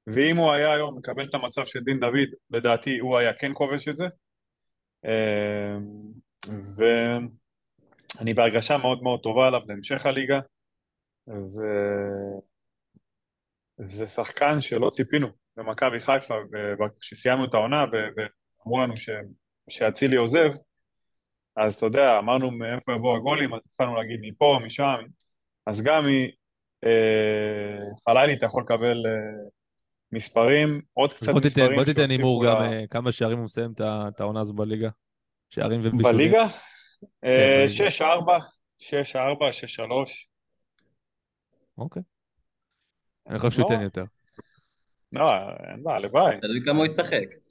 ואם הוא היה היום מקבל את המצב של דין דוד, לדעתי הוא היה כן כובש את זה. אה, ואני בהרגשה מאוד מאוד טובה עליו להמשך הליגה, וזה שחקן שלא ציפינו במכבי חיפה, כשסיימנו את העונה ואמרו לנו שאצילי עוזב, אז אתה יודע, אמרנו מאיפה יבואו הגולים, אז התחלנו להגיד מפה, משם, אז גם מחלילי אתה יכול לקבל אה, מספרים, עוד קצת בוא מספרים בוא תיתן הימור ל- גם אה, כמה שערים הוא מסיים את העונה הזו בליגה. שערים ובישולים. בליגה? אה, בליגה. 6-4, 6-4, 6-3. אוקיי. אני חושב שהוא לא, ייתן יותר. לא, אין בעיה, הלוואי. תלוי כמה הוא ישחק.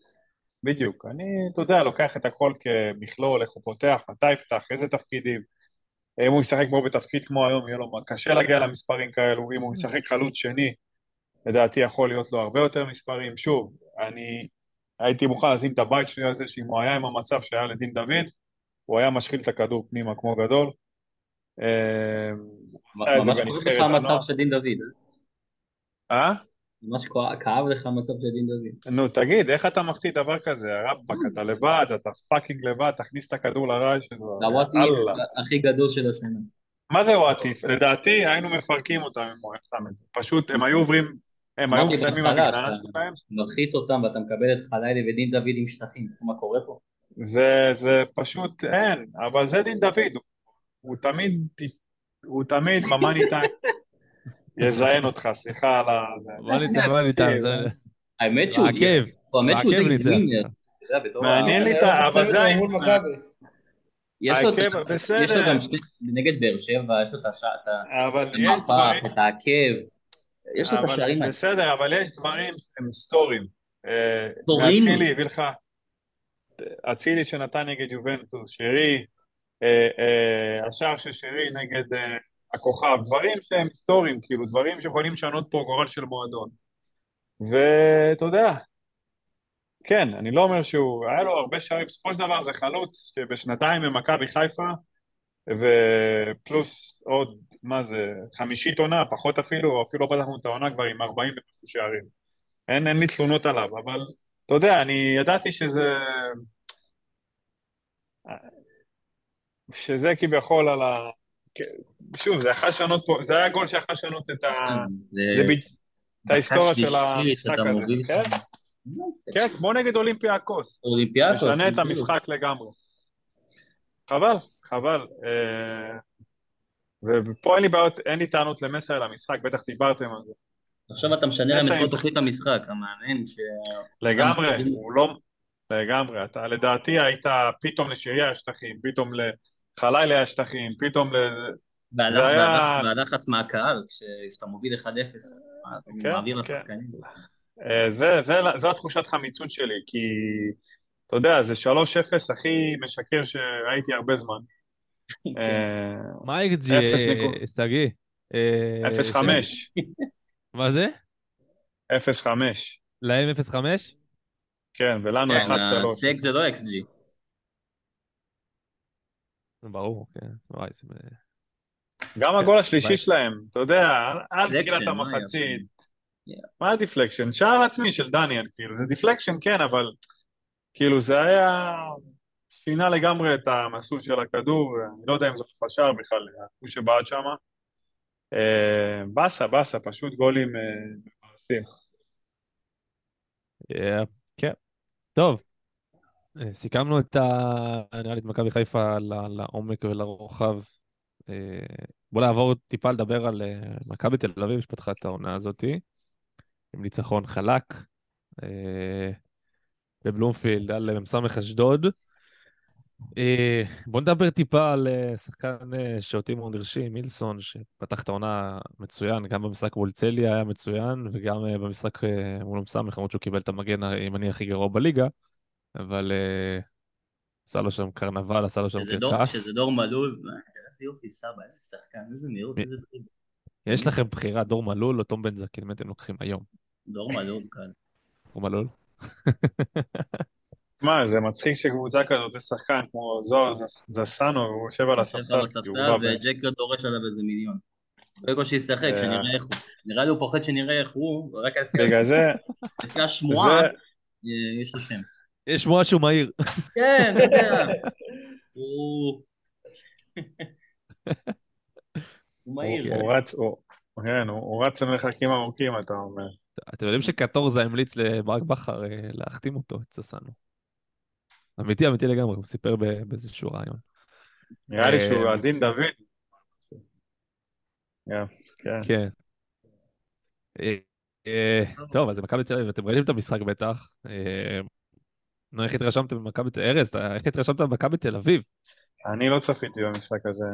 בדיוק. אני, אתה יודע, לוקח את הכל כמכלול, איך הוא פותח, מתי יפתח, איזה תפקידים. אם הוא ישחק בו בתפקיד כמו היום, יהיה לו קשה להגיע למספרים כאלו. אם הוא ישחק חלוץ שני, לדעתי יכול להיות לו הרבה יותר מספרים. שוב, אני הייתי מוכן לשים את הבית שלי על זה, שאם הוא היה עם המצב שהיה לדין דוד, הוא היה משחיל את הכדור פנימה כמו גדול. אה, ממש בנבחרת לך המצב. של דין דוד. אה? ממש כאב לך המצב של דין דוד. נו, תגיד, איך אתה מחטיא דבר כזה? רבאק, אתה לבד, אתה פאקינג לבד, תכניס את הכדור לרעי שלו. זה הוואטי אללה. הכי גדול של השנה. מה זה וואטיף? לדעתי היינו מפרקים אותם אם הוא היה שם את זה. פשוט הם היו עוברים, הם היו מסיימים המגננה שאתה שלהם. מלחיץ אותם ואתה מקבל את חלילי ודין דוד עם שטחים. מה קורה פה? זה, זה פשוט אין, אבל זה דין דוד, הוא, תמיד, הוא תמיד במאני טיים יזיין אותך, סליחה על ה... מה ניתן, מה ניתן? האמת שהוא. הוא האמת שהוא די ניצח. ווינר. מעניין לי את ה... אבל זה... יש לו גם שני, נגד באר שבע, יש לו את השע- את העקב, יש לו את השערים האלה. בסדר, אבל יש דברים שהם היסטוריים. אה, היסטוריים? אצילי הביא לך... אצילי שנתן נגד יובנטוס, שרי, אה, אה, השער של שרי נגד אה, הכוכב, דברים שהם היסטוריים, כאילו, דברים שיכולים לשנות פה גורל של מועדון. ואתה יודע, כן, אני לא אומר שהוא, היה לו הרבה שערים, בסופו של דבר זה חלוץ שבשנתיים במכבי חיפה, ופלוס עוד, מה זה, חמישית עונה, פחות אפילו, אפילו לא פתחנו את העונה כבר עם 40 ומשהו שערים. אין, אין לי תלונות עליו, אבל אתה יודע, אני ידעתי שזה... שזה כביכול על ה... שוב, זה יכול לשנות פה, זה היה גול שיכול לשנות את ה... את ההיסטוריה של המשחק הזה. כן. כן, כמו נגד אולימפיאקוס. אולימפיאקוס. משנה את. המשחק לגמרי. חבל, חבל. אה, ופה אין לי בעיות, אין לי טענות למסר למשחק, בטח דיברתם על זה. עכשיו אתה משנה להם את. כל תוכנית המשחק, המאמן ש... לגמרי, הוא לא... לגמרי, אתה לדעתי היית פתאום לשירי היה שטחים, פתאום לחלילי היה שטחים, פתאום ל... והלחץ- מהקהל, כש- כשאתה מוביל 1-0, אתה כן, מעביר כן. לשחקנים. אה, זה, זה, זו התחושת חמיצות שלי, כי אתה יודע, זה 3-0 הכי משקר שראיתי הרבה זמן. אה, מה ה-XG. אה, שגיא? אה, 0-5, מה זה? 0-5. להם 0-5? כן, ולנו כן, 1-3. הסק זה לא XG. ברור, כן. וואי, זה... גם הגול השלישי. שלהם, אתה יודע, עד תחילת מה המחצית. מה ה deflection? שער עצמי של דניאל, כאילו, זה deflection כן, אבל כאילו זה היה... שינה לגמרי את המסלול של הכדור, אני לא יודע אם זה חשר בכלל, הוא שבעט שמה. אה, באסה, באסה, פשוט גולים אה, מבאסים. אה, כן. טוב, סיכמנו את ה... נראה לי את מכבי חיפה לעומק ולרוחב. אה, בוא נעבור טיפה לדבר על אה, מכבי תל אביב שפתחה את העונה הזאתי, עם ניצחון חלק אה, בבלומפילד על מ"ס אשדוד. בוא נדבר טיפה על שחקן שאותי מאוד הרשים, מילסון, שפתח את העונה מצוין, גם במשחק מול צליה היה מצוין, וגם במשחק מול מ"ס, למרות שהוא קיבל את המגן הימני הכי גרוע בליגה, אבל אה, עשה לו שם קרנבל, עשה לו שם שזה דור- קרקס. שזה דור מלול, איזה יופי סבא, איזה שחקן, איזה מהירות, איזה דריבל. יש לכם בחירה, דור מלול או תום בן זקין, מי אתם לוקחים היום? דור מלול כאן. דור מלול? מה, זה מצחיק שקבוצה כזאת, יש שחקן כמו זוהר זס- זסנו, הוא יושב על יושב הספסל, על כי הוא הספסל בא ב- וג'קר דורש עליו איזה מיליון. קודם כל שישחק, אה. שנראה איך הוא. נראה לי הוא פוחד שנראה איך הוא, זה, לפי השמועה, זה, יש לו שם. יש שהוא מהיר. כן, אתה יודע. הוא... הוא מהיר. הוא- הוא רץ, הוא- כן, הוא הוא רץ למרחקים ארוכים, אתה אומר. אתם יודעים שקטורזה המליץ לברק בכר אה, להחתים אותו, את ססנו. אמיתי, אמיתי לגמרי, הוא סיפר באיזשהו רעיון. נראה לי אה, שהוא על דין דוד. כן, כן. כן. אה, אה, טוב, אז מכבי תל אביב, אתם ראיתם את המשחק בטח. נו, איך התרשמתם במכבי תל אביב? ארז, איך התרשמת במכבי תל אביב? אני לא צפיתי במשחק הזה.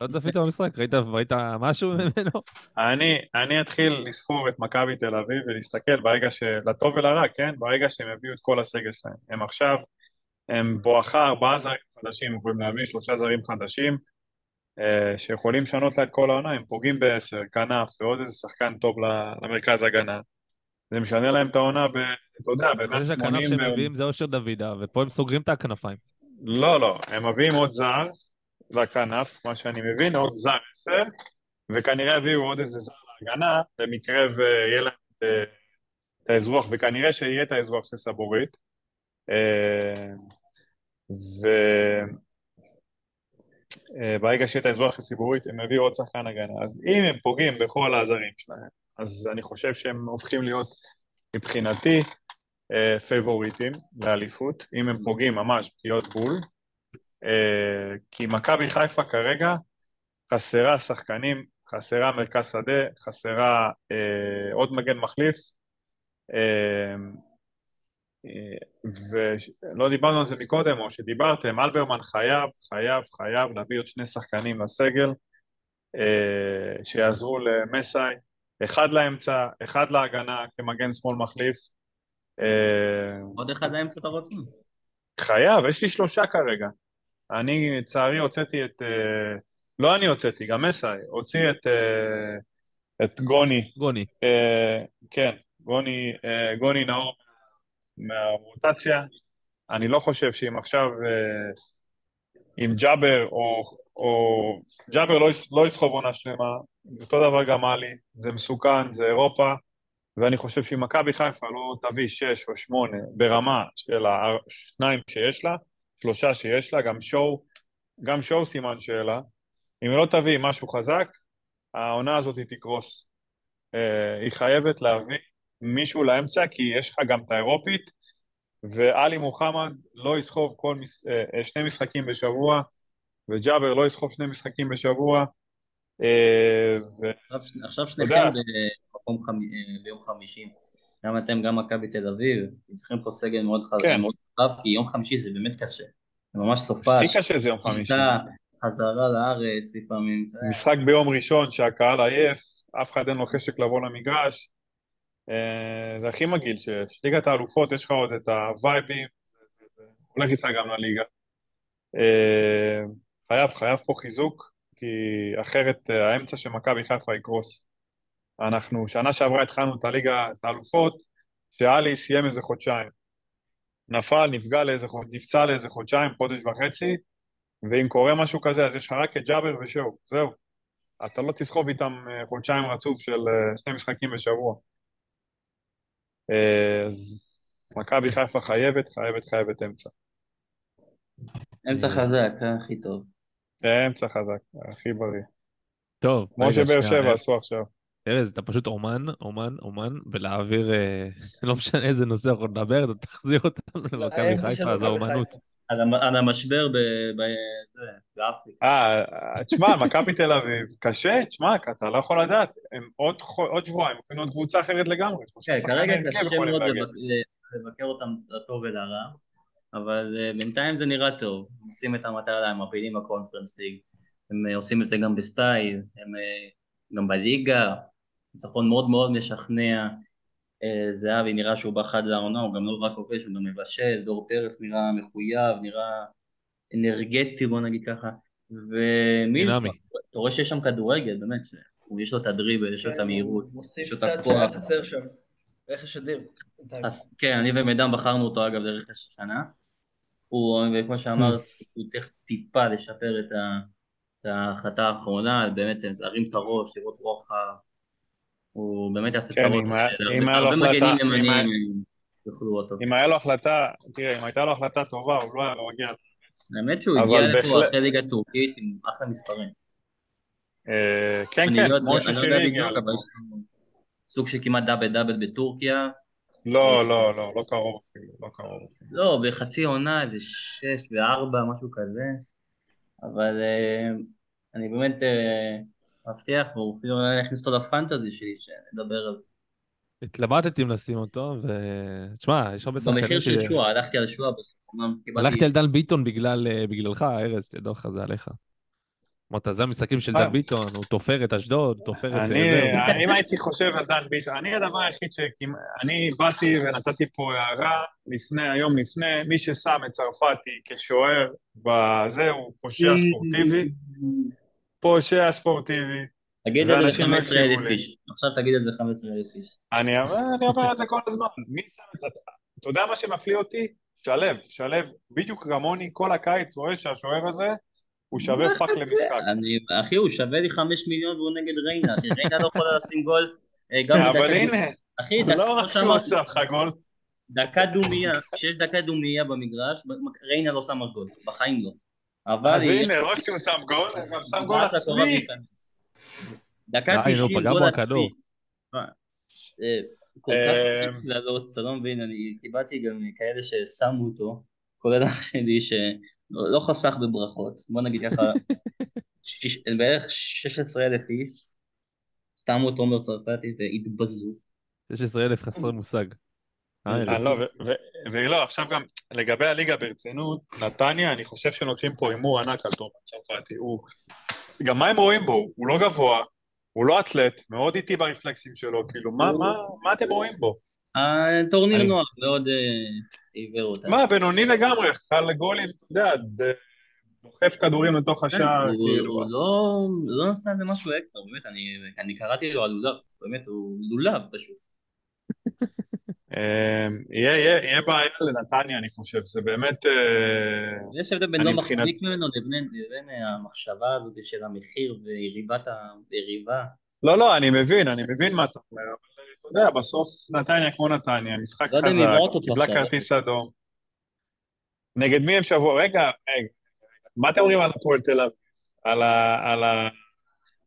לא צפית במשחק? ראית ראית משהו ממנו? אני, אני אתחיל לספור את מכבי תל אביב ולהסתכל ברגע ש... לטוב ולרע, כן? ברגע שהם הביאו את כל הסגל שלהם. הם עכשיו, הם בואכה ארבעה זרים חדשים, יכולים להביא שלושה זרים חדשים, אה, שיכולים לשנות לה את כל העונה, הם פוגעים בעשר, כנף ועוד איזה שחקן טוב למרכז הגנה. זה משנה להם את העונה ב... אתה יודע, אני חושב ב-180... שהכנף שהם מביאים זה אושר דוידה, ופה הם סוגרים את הכנפיים. לא, לא, הם מביאים עוד זר לכנף, מה שאני מבין, עוד זר עשר, וכנראה יביאו עוד איזה זר להגנה, במקרה ויהיה להם את, אה, האזרוח, וכנראה שיהיה את האזרוח של סבורית. אה, וברגע שיהיה את האזרוח של סבורית, הם יביאו עוד שחקן הגנה. אז אם הם פוגעים בכל הזרים שלהם, אז אני חושב שהם הופכים להיות, מבחינתי, אה, פייבוריטים לאליפות, אם הם פוגעים ממש פגיעות בול, אה, כי מכבי חיפה כרגע חסרה שחקנים, חסרה מרכז שדה, חסרה אה, עוד מגן מחליף, אה, אה, ולא דיברנו על זה מקודם, או שדיברתם, אלברמן חייב, חייב, חייב להביא עוד שני שחקנים לסגל, אה, שיעזרו למסאי, אחד לאמצע, אחד להגנה כמגן שמאל מחליף, אה, עוד אחד לאמצע אתה רוצה? חייב, יש לי שלושה כרגע. אני, לצערי, הוצאתי את... אה, לא אני הוצאתי, גם מסאי, הוציא את, אה, את גוני. גוני. כן, גוני, גוני נאור מהרוטציה. אני לא חושב שאם עכשיו עם ג'אבר או, או ג'אבר לא, יס- לא יסחוב עונה שלמה, אותו דבר גם עלי, זה מסוכן, זה אירופה, ואני חושב שאם מכבי חיפה לא תביא שש או שמונה ברמה של השניים שיש לה, שלושה שיש לה, גם שואו, גם שואו סימן שאלה, אם היא לא תביא משהו חזק, העונה הזאת היא תקרוס. אה, היא חייבת להביא מישהו לאמצע, כי יש לך גם את האירופית, ואלי מוחמד לא יסחוב כל מש... אה, אה, שני משחקים בשבוע, וג'אבר לא יסחוב שני משחקים בשבוע, אה. עכשיו-. שניכם אה, ביום חמישי. גם אתם, גם מכבי תל אביב, אתם צריכים פה סגל מאוד חזק, כן. כי יום חמישי זה באמת קשה. זה ממש הכי סופש, קשה זה יום חמישי. חזרה לארץ לפעמים. משחק ביום ראשון שהקהל עייף, אף אחד אין לו חשק לבוא למגרש, אה, זה הכי מגעיל שיש. ליגת האלופות יש לך עוד את הווייבים, הולך איתך גם לליגה. חייב, חייב פה חיזוק, כי אחרת אה, האמצע של מכבי חיפה יקרוס. אנחנו, שנה שעברה התחלנו את הליגה, את האלופות, שאלי סיים איזה חודשיים. נפל, נפגע לאיזה, חוד- נפצע לאיזה חודשיים, חודש וחצי, ואם קורה משהו כזה, אז יש לך רק את ג'אבר ושואו, זהו. אתה לא תסחוב איתם אה, חודשיים רצוף של אה, שני משחקים בשבוע. אז מכבי חיפה חייבת, חייבת, חייבת אמצע. אמצע חזק, הכי טוב. אמצע חזק, הכי בריא. טוב, כמו שבאר שבע עשו עכשיו. ארז, אתה פשוט אומן, אומן, אומן, בלהעביר, אה, לא משנה איזה נושא אנחנו נדבר, אתה תחזיר אותנו למכבי האמצע של חיפה, מכבי אומנות. על המ- על המשבר ב- ב- זה, באפריקה. אה, תשמע, מכבי תל אביב, קשה, תשמע, אתה לא יכול לדעת, הם עוד עוד שבועיים, הולכים להיות קבוצה אחרת לגמרי. כן, כרגע קשה מאוד לבקר אותם לטוב ולרע, אבל אה, בינתיים זה נראה טוב. הם עושים את המטרה, הם מפילים בקונפרנס ליג, הם אה, עושים את זה גם בסטייל, הם אה, גם בליגה, ניצחון מאוד מאוד משכנע. זהבי נראה שהוא בא חד לעונה, הוא גם לא רק כובש, הוא גם מבשל, דור פרץ נראה מחויב, נראה אנרגטי, בוא נגיד ככה. ומילס, דינמי. אתה רואה שיש שם כדורגל, באמת, יש לו את הדריבל, יש לו את המהירות, הוא מוסיף יש לו את הכוח. רכש אדיר. אז כן, אני ומידן בחרנו אותו אגב לרכש השנה. הוא, וכמו שאמרת, הוא צריך טיפה לשפר את, ה, את ההחלטה האחרונה, באמת להרים את הראש, לראות רוחב. הוא באמת יעשה כן, צרות. אם היה- לו הרבה החלטה- מגנים אם היה- ימניים יאכלו אותו. אם היה לו החלטה, תראה, אם הייתה לו החלטה טובה, הוא לא היה מגיע. האמת שהוא הגיע לפה אחרי ליגה טורקית עם אחלה מספרים. אה, כן, כן, לא כמו לא ששירי הגיע סוג של כמעט דאבל דאבל בטורקיה. לא, לא, לא, לא קרוב אפילו, לא קרוב אפילו. לא, בחצי עונה איזה שש וארבע, משהו כזה. אבל אה, אני באמת אה, מבטיח, והוא אפילו יכניס אותו לפנטזי שלי, שנדבר על זה. התלבטתי אם לשים אותו, ותשמע, יש הרבה שחקנים במחיר. של שועה, הלכתי על שועה בסוף. הלכתי על דן ביטון בגלל, אה, בגללך, ארז, תדע לך, זה עליך. אמרת, זה המשחקים של אה. דן ביטון, הוא תופר את אשדוד, תופר את... אה, אני. אם הייתי חושב על דן ביטון, אני הדבר היחיד שכמעט, אני באתי ונתתי פה הערה לפני, היום לפני, מי ששם את צרפתי כשוער בזה הוא פושע ספורטיבי, פושע ספורטיבי. תגיד את זה ואנשים לא ל-15 אלף הקשיבו לי. איש. עכשיו תגיד את זה ל-15 אלף איש. אני אומר, אני אומר את זה כל הזמן, מי שם את... אתה יודע מה שמפליא אותי? שלו, שלו, בדיוק כמוני, כל הקיץ רואה שהשוער הזה, הוא שווה פאק למשחק. אני, אחי, הוא שווה לי 5 מיליון והוא נגד ריינה, אחי, ריינה לא יכולה לשים גול. אה, גם אבל הנה, אחי, לא רק שהוא עושה לך גול, דקה דומייה, כשיש דקה דומייה במגרש, ריינה לא שמה גול, בחיים לא. אבל אז הנה, לא רק שהוא שם גול, גם שם גול עצמי. דקה די, נו, 90 פגע גול עצמי. אה, כל אה, כך קללות, אתה לא מבין, אני קיבלתי גם כאלה ששמו אותו, כולל אח שלי לא חסך בברכות, בוא נגיד ככה, שיש- בערך 16 אלף איש, שמו את עומר צרפתי והתבזו. 16,000 חסרי מושג. אה? אה, לא, ולא, עכשיו גם לגבי הליגה ברצינות, נתניה, אני חושב שהם לוקחים פה הימור ענק על תומר צרפתי. הוא... גם מה הם רואים בו? הוא לא גבוה, הוא לא אתלט, מאוד איטי ברפלקסים שלו, כאילו, מה, מה, מה אתם רואים בו? הטורניר אני- נוח מאוד עיוור אותה. מה, בינוני לגמרי, קל גולים, אתה יודע, דוחף כדורים לתוך השער, הוא כאילו. הוא לא לא עשה איזה משהו אקסטרה, באמת, אני- אני קראתי לו הלולב, באמת, הוא לולב פשוט. אמ, יהיה, בעיה לנתניה, אני חושב, זה באמת... אה, יש הבדל בין לא מחזיק ממנו לבין המחשבה הזאת של המחיר ויריבת היריבה. לא, לא, אני מבין, אני מבין מה אתה אומר, יודע, בסוף נתניה כמו נתניה, משחק חזק, קיבלה. כרטיס אדום. נגד מי הם שבוע? רגע, רגע, מה אתם אומרים על הפועל תל אביב?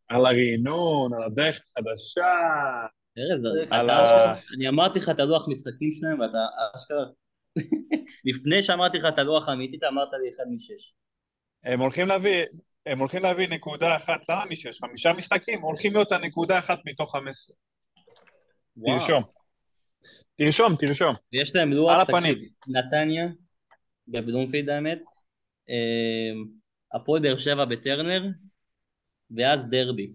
על הרענון, על הדרך החדשה, ארז. אני אמרתי לך את הלוח משחקים שלהם ואתה אשכרה... לפני שאמרתי לך את הלוח האמיתי, אתה אמרת לי אחד משש. הם הולכים להביא, הם הולכים להביא נקודה אחת, למה משש? חמישה משחקים, הולכים להיות הנקודה אחת מתוך חמש עשרה. וואו. תרשום. תרשום, תרשום. ויש להם לוח, על הפנים. תקשיב, נתניה, בבלומפילד האמת, אה, הפועל באר שבע בטרנר, ואז דרבי.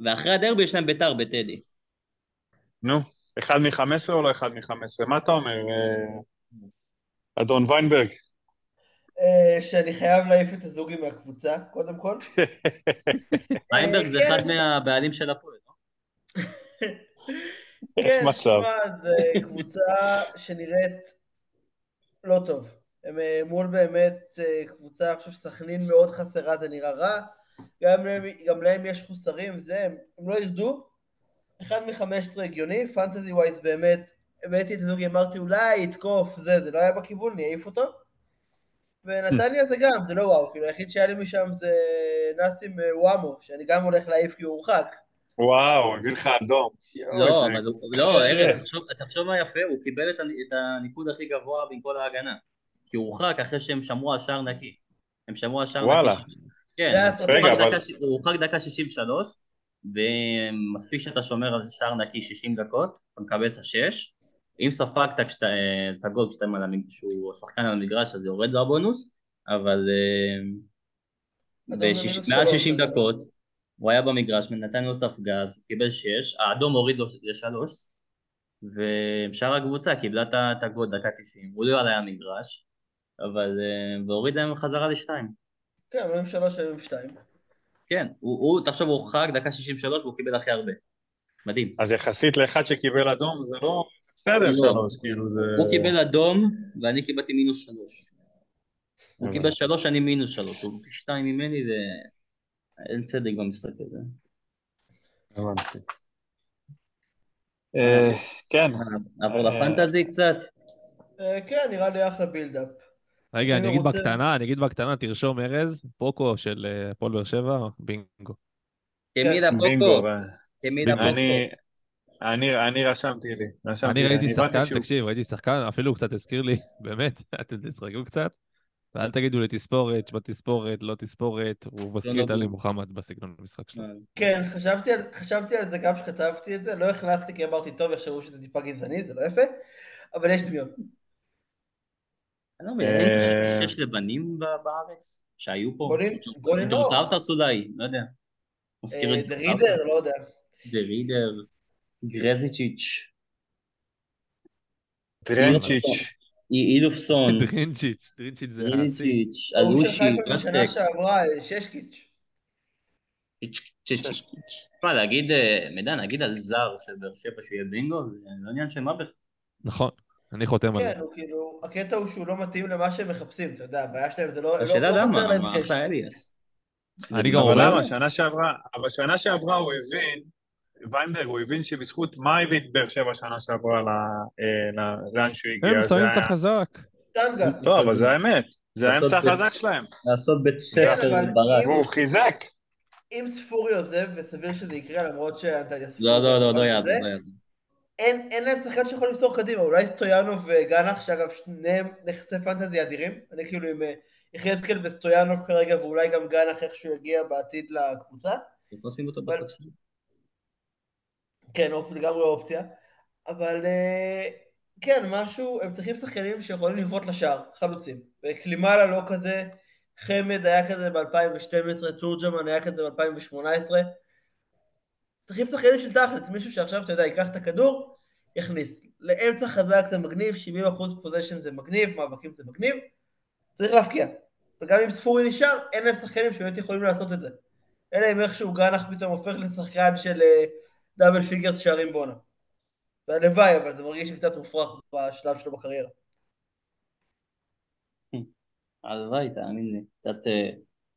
ואחרי הדרבי יש להם ביתר בטדי. נו, אחד מחמש עשרה או לא אחד מחמש עשרה? מה אתה אומר, אה, אדון ויינברג? אה, שאני חייב להעיף את הזוגי מהקבוצה, קודם כל. איינברג זה כן. אחד מהבעלים של הפועל, לא? יש כן, מצב. שמע, זו קבוצה שנראית לא טוב. הם אה, מול באמת אה, קבוצה, אני חושב סכנין מאוד חסרה, זה נראה רע. גם להם, גם להם יש חוסרים, זה, הם, הם לא ירדו. אחד מ-15 הגיוני, פנטזי ווייז באמת, הבאתי את הזוג, אמרתי אולי יתקוף, זה, זה לא היה בכיוון, אני אעיף אותו. ונתניה זה גם, זה לא וואו, כאילו היחיד שהיה לי משם זה נאסים אה, וואמו, שאני גם הולך להעיף כי הוא הורחק. וואו, הביא לך אדום. לא, אבל הוא- לא. ארז, תחשוב- מה יפה, הוא קיבל את הנ- את הניקוד הכי גבוה עם כל ההגנה. כי הוא הורחק אחרי שהם שמרו על שער נקי. הם שמרו על שער וואלה. נקי. כן, זה הוא. הורחק דקה ש- הוא הורחק דקה 63, ומספיק שאתה שומר על שער נקי 60 דקות, אתה מקבל את השש. אם ספגת כשאתה- את הגול כשאתה על המג- שהוא שחקן על המגרש, אז זה יורד לו הבונוס, אבל אה, מעל שלוש, 60 אז- דקות הוא היה במגרש, נתן לו ספגה, אז הוא קיבל 6, האדום הוריד לו לשלוש, ושאר הקבוצה קיבלה את ה- את הגול דקה 90, הוא לא עלה המגרש, אבל אה, והוריד להם חזרה לשתיים. כן, הם עם שלוש, הם עם שתיים. כן, הוא, הוא תחשוב, הוא הורחק דקה 63 והוא קיבל הכי הרבה. מדהים. אז יחסית לאחד שקיבל אדום זה לא... בסדר, לא. שלוש, כאילו זה... הוא קיבל אדום ואני קיבלתי מינוס שלוש. הוא. קיבל שלוש, אני מינוס שלוש, הוא פי שתיים ממני ואין צדק במשחק הזה. הבנתי. אה, כן, נעבור אה, לפנטזי קצת. אה, כן, נראה לי אחלה בילדאפ. רגע, אני אני אגיד בקטנה, אני אגיד בקטנה, תרשום ארז, פוקו של אה, הפועל באר שבע, בינגו. כמילה בינגו. פוקו, ו- כמילה אני, פוקו. אני, אני רשמתי לי. רשמתי אני לי, ראיתי הבנתי שחקן, תקשיב, ראיתי שחקן, אפילו הוא קצת הזכיר לי, באמת, אתם תצחקו קצת, ואל תגידו לי תספורת, בתספורת, לא תספורת, הוא מזכיר את לא, עלי לא. מוחמד בסגנון המשחק שלו. כן, חשבתי על, חשבתי על זה גם כשכתבתי את זה, לא הכנסתי כי אמרתי, טוב, יחשבו שזה טיפה גזעני, זה לא יפה, אבל יש דמיון. אני לא מבין, אין אה, שיש לבנים בארץ שהיו פה? גולין- גולין לא. ג'ורטאוטס אולי, לא יודע. מזכיר אה, את דרידר, לא יודע. דרידר, גרזיצ'יץ', טרנצ'יץ'. אי- אילופסון, דרינצ'יץ', דרינצ'יץ' זה של אלושי, גצק. שעברה, אה, ששקיץ'. תשמע, להגיד, אה, מידע, נגיד על זר של באר שבע שהוא יהיה בינגו, זה לא עניין של מה בכלל. נכון, אני חותם על זה. כן, הוא כאילו, הקטע הוא שהוא לא מתאים למה שהם מחפשים, אתה יודע, הבעיה שלהם זה לא, לא השאלה לא למה, מה אליאס. אני גם אבל אומר, למה? שנה שעברה, אבל שנה שעברה הוא הבין, ויינברג, הוא הבין שבזכות מה הביא את באר שבע שנה שעברה ל- אה, ל- לאן שהוא הגיע. היה- אמצע חזק. לא, אבל זה האמת. זה האמצע החזק שלהם. לעשות בית ספר כן, אבל ברק. אם- והוא חיזק. אם ספורי עוזב, וסביר שזה יקרה, למרות שאנטליה ספורי... לא, לא, לא, לא יעזור, לא. אין, אין להם שחקן שיכול למסור קדימה, אולי סטויאנוב וגנח, שאגב שניהם נכסי פנטזי אדירים, אני כאילו עם אה, יחזקאל וסטויאנוב כרגע, ואולי גם גנח איכשהו יגיע בעתיד לקבוצה. לא עושים אותו אבל- בספסל. כן, לגמרי אופציה. אבל אה, כן, משהו, הם צריכים שחקנים שיכולים לבעוט לשער, חלוצים. וקלימאלה לא כזה, חמד היה כזה ב-2012, תורג'מן היה כזה ב-2018. צריכים שחקנים של תכלס, מישהו שעכשיו, אתה יודע, ייקח את הכדור, יכניס. לאמצע חזק זה מגניב, 70% פוזיישן זה מגניב, מאבקים זה מגניב, צריך להבקיע. וגם אם ספורי נשאר, אין להם שחקנים שבאמת יכולים לעשות את זה. אלא אם איכשהו גנח פתאום הופך לשחקן של אה, double figures שערים בעונה. והלוואי, אבל זה מרגיש לי קצת מופרך בשלב שלו בקריירה. הלוואי, תאמין לי. קצת אה,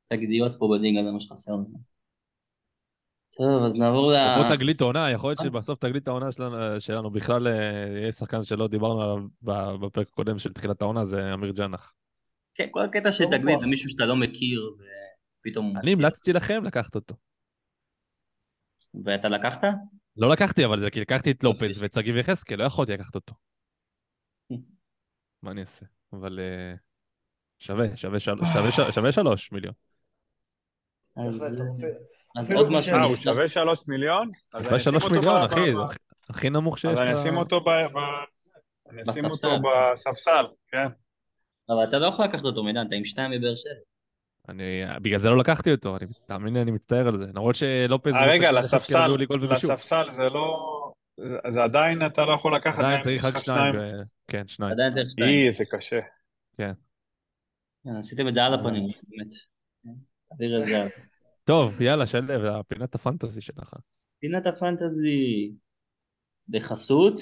תגליות פה בליגה, זה מה שחסר לנו. טוב, אז נעבור ל... אפרופו תגלית העונה, יכול להיות שבסוף תגלית העונה שלנו, שלנו בכלל אה, יהיה שחקן שלא דיברנו עליו בפרק הקודם של תחילת העונה, זה אמיר ג'אנח. כן, כל הקטע של לא תגלית. זה מישהו שאתה לא מכיר, ופתאום... אני המלצתי לכם לקחת אותו. ואתה לקחת? לא לקחתי אבל זה, כי לקחתי את לופז ואת שגיב יחזקאל, לא יכולתי לקחת אותו. מה אני אעשה? אבל אה, שווה, שווה של- שווה של- שווה שלוש מיליון. אז עוד. משהו אה, הוא. שווה שלוש מיליון? שווה שלוש מיליון, אחי, הכי- נמוך שיש. אז אני אשים בספסל. אותו בספסל, כן. אבל אתה לא יכול לקחת אותו, מידן, אתה עם שתיים מבאר שבע. אני, בגלל זה לא לקחתי אותו, אני, תאמין לי, אני מצטער על זה. למרות שלופז... אה, רגע, לספסל. לספסל זה לא... זה עדיין אתה לא יכול לקחת... עדיין צריך רק שניים. ב- כן, שניים. עדיין צריך שתיים. אי, זה קשה. כן, עשיתם את זה על הפנים, באמת. תעביר את זה. הלאה. טוב, יאללה, שלו, פינת הפנטזי שלך. פינת הפנטזי בחסות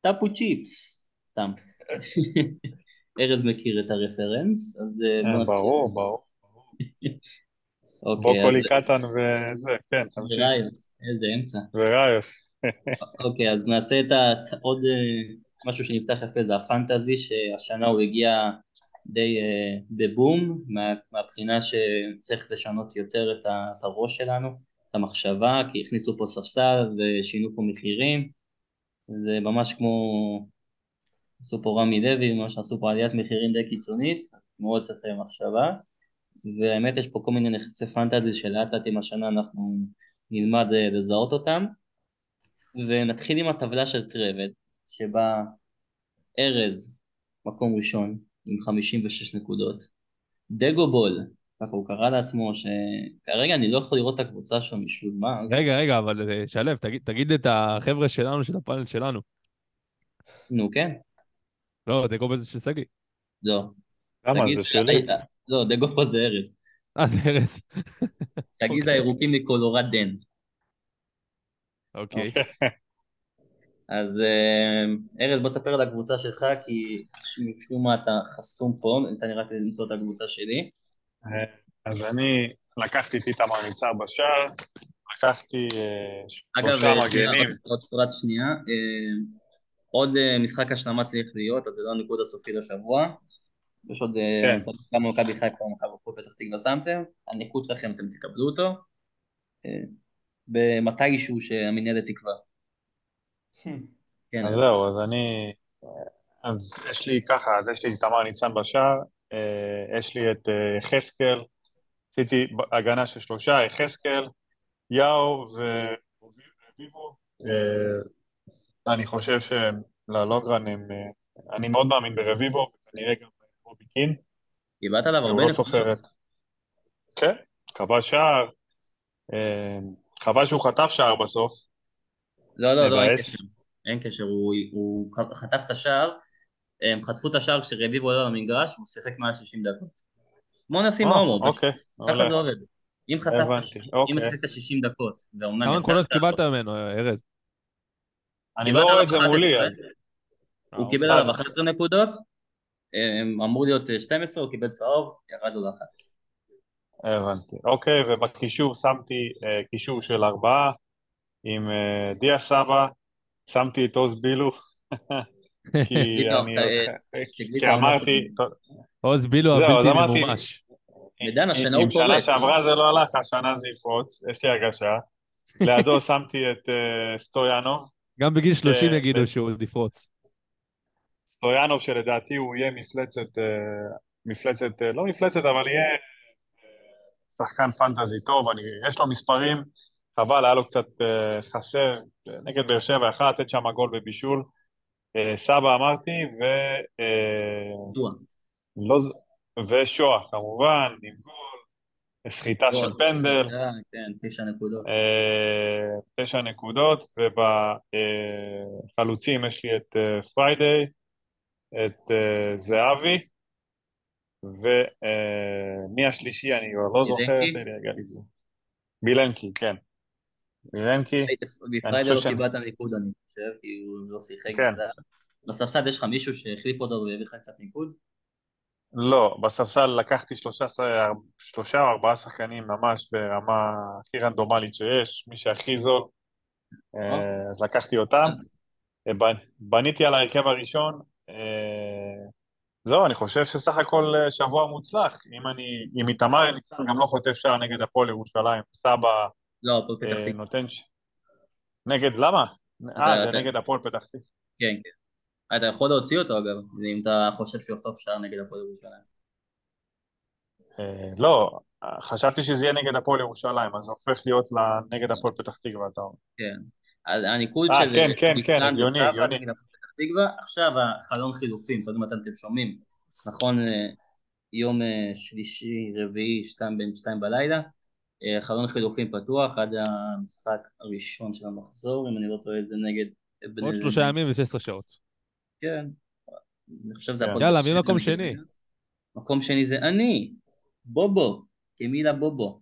טאפו צ'יפס, סתם. ארז מכיר את הרפרנס, אז כן. ברור, ברור. אוקיי, בוקולי קטן וזה, כן, תמשיך. וריוס, איזה אמצע. וריוס. אוקיי, אז נעשה את. עוד אה, משהו שנפתח יפה, זה הפנטזי, שהשנה הוא הגיע די בבום, מה- מהבחינה שצריך לשנות יותר את הראש שלנו, את המחשבה, כי הכניסו פה ספסל ושינו פה מחירים, זה ממש כמו... עשו פה רמי לוי, ממש עשו פה עליית מחירים די קיצונית, מאוד צריך אה, מחשבה, והאמת יש פה כל מיני נכסי פנטזי שלאט לאט עם השנה אנחנו נלמד אה, לזהות אותם, ונתחיל עם הטבלה של טרבד, שבה ארז מקום ראשון עם 56 נקודות, דגו בול, ככה הוא קרא לעצמו, שכרגע אני לא יכול לראות את הקבוצה שלו משום מה, אז רגע, רגע, אבל אה, שלו, תגיד- תגיד את החבר'ה שלנו, של הפאנל שלנו. נו כן, לא, דגו בזה של שגיא. לא. למה? זה שלי. לא, דגו פה זה ארז. אה, זה ארז. שגיא זה הירוקים מקולורדן. אוקיי. אז אה, ארז בוא תספר על הקבוצה שלך כי משום מה אתה חסום פה, ניתן לי רק למצוא את הקבוצה שלי. אז אני לקחתי את איתמר ניצר בשער, לקחתי אה, אגב, שלושה אה, מגנים. עוד- עוד פרט שנייה, אה, עוד אה, משחק השלמה צריך להיות, אז זה לא הניקוד הסופי לשבוע. יש עוד אה, כן. כמה מכבי חיפה ומכבי הפועל פתח תקווה שמתם, הניקוד שלכם אתם תקבלו אותו. אה, במתישהו שהמנהלת תקבע. כן, אז זהו, אז אני... אז יש לי ככה, אז יש לי את תמר ניצן בשער, יש לי את יחזקאל, עשיתי הגנה של שלושה, יחזקאל, יאו ורביבו. אה, אני חושב שללוגרן הם... אה, אני מאוד מאמין ברביבו, וכנראה גם ברובי קין. קיבלת עליו הוא הרבה לא נקודות. כן, כבש שער. אה, חבל שהוא חטף שער בסוף. לא, לא, לא, אין. קשר. אין קשר, הוא, הוא חטף את השער, הם חטפו את השער כשרביבו עולה למגרש, והוא שיחק מעל 60 דקות. כמו נשים אה, הומו, פשוט. אוקיי, ככה. זה עובד. אם חטפת, אוקיי. אם עשית 60 דקות, ואומנם כמה יצאת, נקודות קיבלת ממנו, ארז? אני לא רואה את זה 11, מולי. הוא אה, קיבל. עליו 11 נקודות, אמור להיות אה, 12, הוא קיבל צהוב, ירד לו ל-11. הבנתי. אוקיי, ובקישור שמתי אה, קישור של ארבעה עם אה, דיה סבא, שמתי את עוז בילו, כי. אה, אמרתי... עוז בילו הבלתי ממומש. עידן, השנה אם הוא שנה פורץ. שעברה זה לא הלך, השנה זה יפרוץ, יש לי הרגשה. לידו שמתי את אה, סטויאנוב, גם בגיל 30 אה, יגידו שהוא עוד יפרוץ. סטויאנוב שלדעתי הוא יהיה מפלצת, אה, מפלצת, אה, לא מפלצת, אבל יהיה אה, שחקן פנטזי טוב, אני, יש לו מספרים, חבל, היה לו קצת חסר, נגד באר שבע, יכל לתת שם גול בבישול. סבא אמרתי, ו... לא, ושואה כמובן, עם גול, סחיטה של גול. פנדל. אה, כן, תשע נקודות. אה, תשע נקודות, ובחלוצים יש לי את אה, פריידיי, את אה, זהבי, ומי השלישי אני כבר לא זוכר? תן לי רגע לזה. בילנקי, כן. בילנקי, בפריידי לא קיבלת ניקוד, אני חושב, כי הוא לא שיחק. כן. בספסל יש לך מישהו שהחליף אותו והביא לך קצת ניקוד? לא, בספסל לקחתי שלושה, שלושה או ארבעה שחקנים ממש ברמה הכי רנדומלית שיש, מי שהכי זול, אה, אז לקחתי אותם. אה, בנ- בניתי על ההרכב הראשון. אה, זהו, אני חושב שסך הכל אה, שבוע מוצלח. אם אני, אם איתמר אליצן גם לא חוטף שער נגד הפועל ירושלים, סבא לא, הפועל פתח אה, תקווה. נותן... נגד, למה? אה, זה נגד הפועל פתח תקווה. כן, כן. אתה יכול להוציא אותו אגב, אם אתה חושב שהוא יחטוף שער נגד הפועל ירושלים. אה, לא, אה, חשבתי שזה יהיה נגד הפועל ירושלים, אז זה הופך להיות נגד הפועל פתח תקווה, אתה אומר. כן. אז הניקוד אה, של כן, כן, כן, הגיוני, הגיוני. נגד הפועל פתח תקווה, עכשיו החלון חילופים, קודם אתם אתם שומעים, נכון, אה, יום אה, שלישי, רביעי, שתיים בין שתיים בלילה, אה, חלון חילופים פתוח עד המשחק הראשון של המחזור, אם אני לא טועה זה נגד... עוד שלושה ימים ו-16 שעות. כן. אני חושב שזה כן. הפועל יאללה, מי מקום שני? בית"ר. מקום שני זה אני, בובו, קמילה בובו.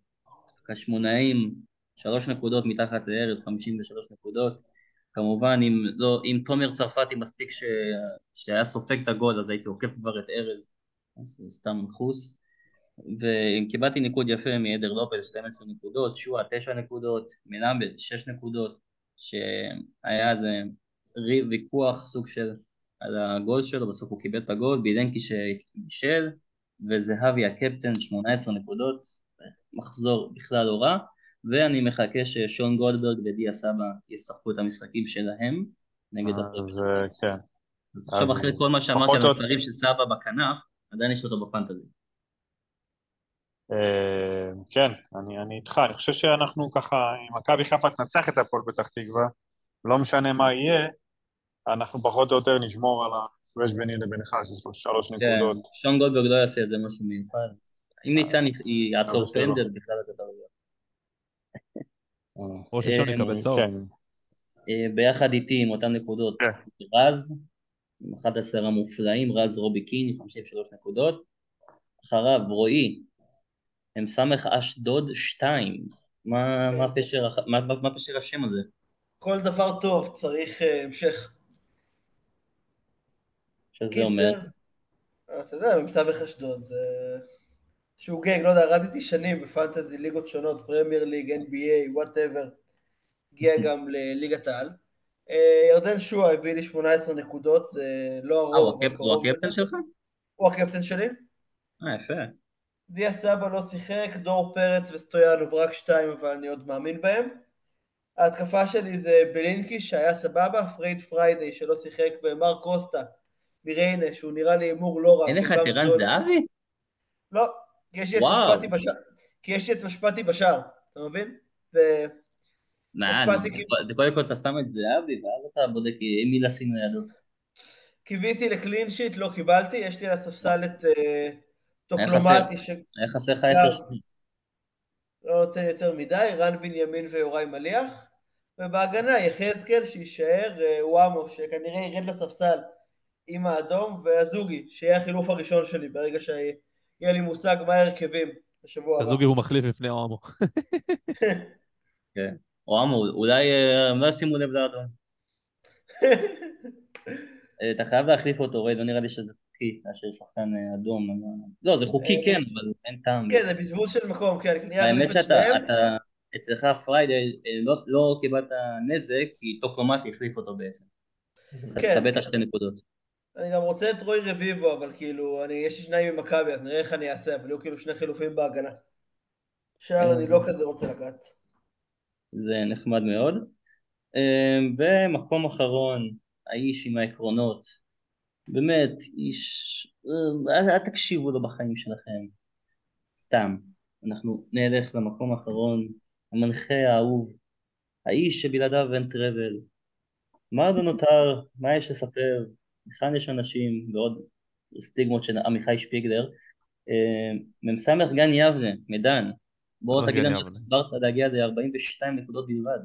חשמונאים, שלוש נקודות מתחת לארז, 53 נקודות. כמובן, אם, לא, אם תומר צרפתי מספיק ש... שהיה סופג את הגול, אז הייתי עוקף כבר את ארז, אז זה סתם מחוס. וקיבלתי ניקוד יפה מעדר לופס, 12 נקודות, שועה 9 נקודות, מלמד 6 נקודות, שהיה איזה ויכוח סוג של על הגול שלו, בסוף הוא קיבל את הגול, בילנקי שבישל, וזהבי הקפטן 18 נקודות, מחזור בכלל לא רע, ואני מחכה ששון גולדברג ודיה סבא ישחקו את המשחקים שלהם נגד הפרק. אז אה, כן. אז עכשיו אחרי כל מה שאמרתי על המספרים של סבא בכנף, עדיין יש אותו בפנטזי. אה, כן, אני, אני איתך, אני חושב שאנחנו ככה, אם מכבי חיפה תנצח את הפועל פתח תקווה, לא משנה מה יהיה, אנחנו פחות או יותר נשמור על ההפרש ביני לבינך, שיש לו שלוש כן, נקודות. שון גולדברג לא יעשה איזה משהו מיוחד. אם ניצן יעצור. פנדל, בכלל אתה תרוויח. או ששון אה, יקבל צהוב. כן, אה, ביחד איתי עם אותן נקודות, כן. רז, עם 11 המופלאים, רז רובי קין, 53 נקודות. אחריו רועי, הם סמך אשדוד 2. מה מה פשר הח- מה- מה- מה פשר השם הזה? כל דבר טוב צריך אה, המשך. שזה אומר, קיצר, אתה יודע, ממסמך אשדוד, זה שהוא גג, לא יודע, רדתי שנים בפנטזי ליגות שונות, פרמייר ליג, NBA, וואטאבר, הגיע גם לליגת העל. אה, ירדן שועה הביא לי 18 נקודות, זה לא אה, הרוב, הוא הקפטן. שלך? הוא הקפטן שלי. אה, יפה. דיה סבא לא שיחק, דור פרץ וסטויאנוב רק שתיים, אבל אני עוד מאמין בהם. ההתקפה שלי זה בלינקי שהיה סבבה, פרייד פריידי שלא שיחק, ומר קוסטה מריינה, שהוא נראה לי הימור לא רע. אין לך את ערן. זהבי? לא, כי יש לי את. משפטי בשער. כי יש לי את משפטי בשער, אתה מבין? ו-. קודם כל אתה שם את זהבי, ואז אתה בודק עם מי לשים לידו. קיוויתי לקלין שיט, לא קיבלתי, יש לי על הספסל את אה, טוקלומטי, היה חסר לך עשר גם. שניות. נותן יותר מדי, רן בנימין ויוראי מליח, ובהגנה יחזקאל שיישאר, אה, וואמו שכנראה ירד לספסל עם האדום, והזוגי, שיהיה החילוף הראשון שלי ברגע שיהיה לי מושג מה ההרכבים בשבוע הבא. הזוגי הוא מחליף לפני אוהמו. כן. או אמו, אולי אה, הם לא ישימו לב לאדום. אה, אתה חייב להחליף אותו, ריי, לא נראה לי שזה חוקי, להשאיר שחקן אה, אדום. לא, זה חוקי אה, כן, אבל אין טעם. כן, זה בזבוז של מקום, כן, כנראה האמת להחליף את שאתה, שניהם. אתה, אצלך פריידי, אה, לא- לא קיבלת נזק, כי טוקלומטי החליף אותו בעצם. אז אתה כן. תקבל את השתי נקודות. אני גם רוצה את רוי רביבו, אבל כאילו, אני, יש לי שניים ממכבי, אז נראה איך אני אעשה, אבל יהיו כאילו שני חילופים בהגנה. שער אני לא כזה רוצה לגעת. זה נחמד מאוד. אה, ומקום אחרון, האיש עם העקרונות. באמת, איש... אה, אל, תקשיבו לו בחיים שלכם. סתם. אנחנו נלך למקום האחרון, המנחה האהוב, האיש שבלעדיו אין טראבל. מה עוד נותר? מה יש לספר? היכן יש אנשים ועוד סטיגמות של עמיחי שפיגלר. אה, מ"ס גן יבנה, מדן. בואו תגיד לנו איך יבנה. הסברת להגיע ל-42 נקודות בלבד.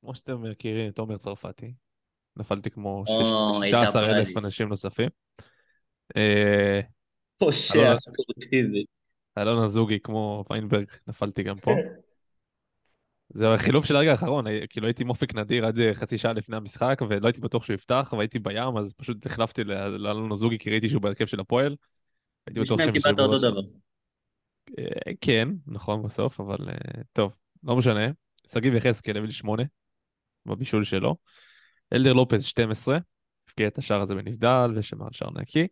כמו שאתם מכירים, תומר צרפתי. נפלתי כמו או, 16 אלף אנשים נוספים. אה, פושע ספורטיבי. אלון אזוגי כמו ויינברג, נפלתי גם פה. זה החילוף של הרגע האחרון, הי- כאילו הייתי עם אופק נדיר עד אה, חצי שעה לפני המשחק, ולא הייתי בטוח שהוא יפתח, והייתי בים, אז פשוט החלפתי לאלון אזוגי, כי ראיתי שהוא בהרכב של הפועל. הייתי בטוח שהם קיבלת אותו. דבר. אה, כן, נכון בסוף, אבל אה, טוב, לא משנה. שגיב יחזקאל לי שמונה, בבישול שלו. אלדר לופז 12, הבקיע את השער הזה בנבדל, ושמר על שער נקי.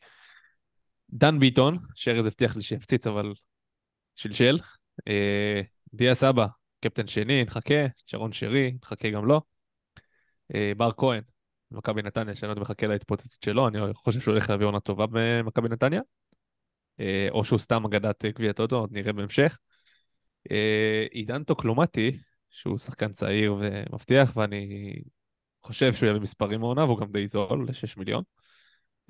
דן ביטון, שארז הבטיח לי שיפציץ, אבל שלשל. אה, דיה סבא, קפטן שני, נחכה. שרון שרי, נחכה גם לו. אה, בר כהן, מכבי נתניה, שאני עוד מחכה להתפוצצות שלו, אני חושב שהוא הולך להביא עונה טובה במכבי נתניה. אה, או שהוא סתם אגדת גביע טוטו, עוד נראה בהמשך. אה, עידן טוקלומטי, שהוא שחקן צעיר ומבטיח, ואני חושב שהוא יביא מספרים מעונה, והוא גם די זול, ל-6 מיליון.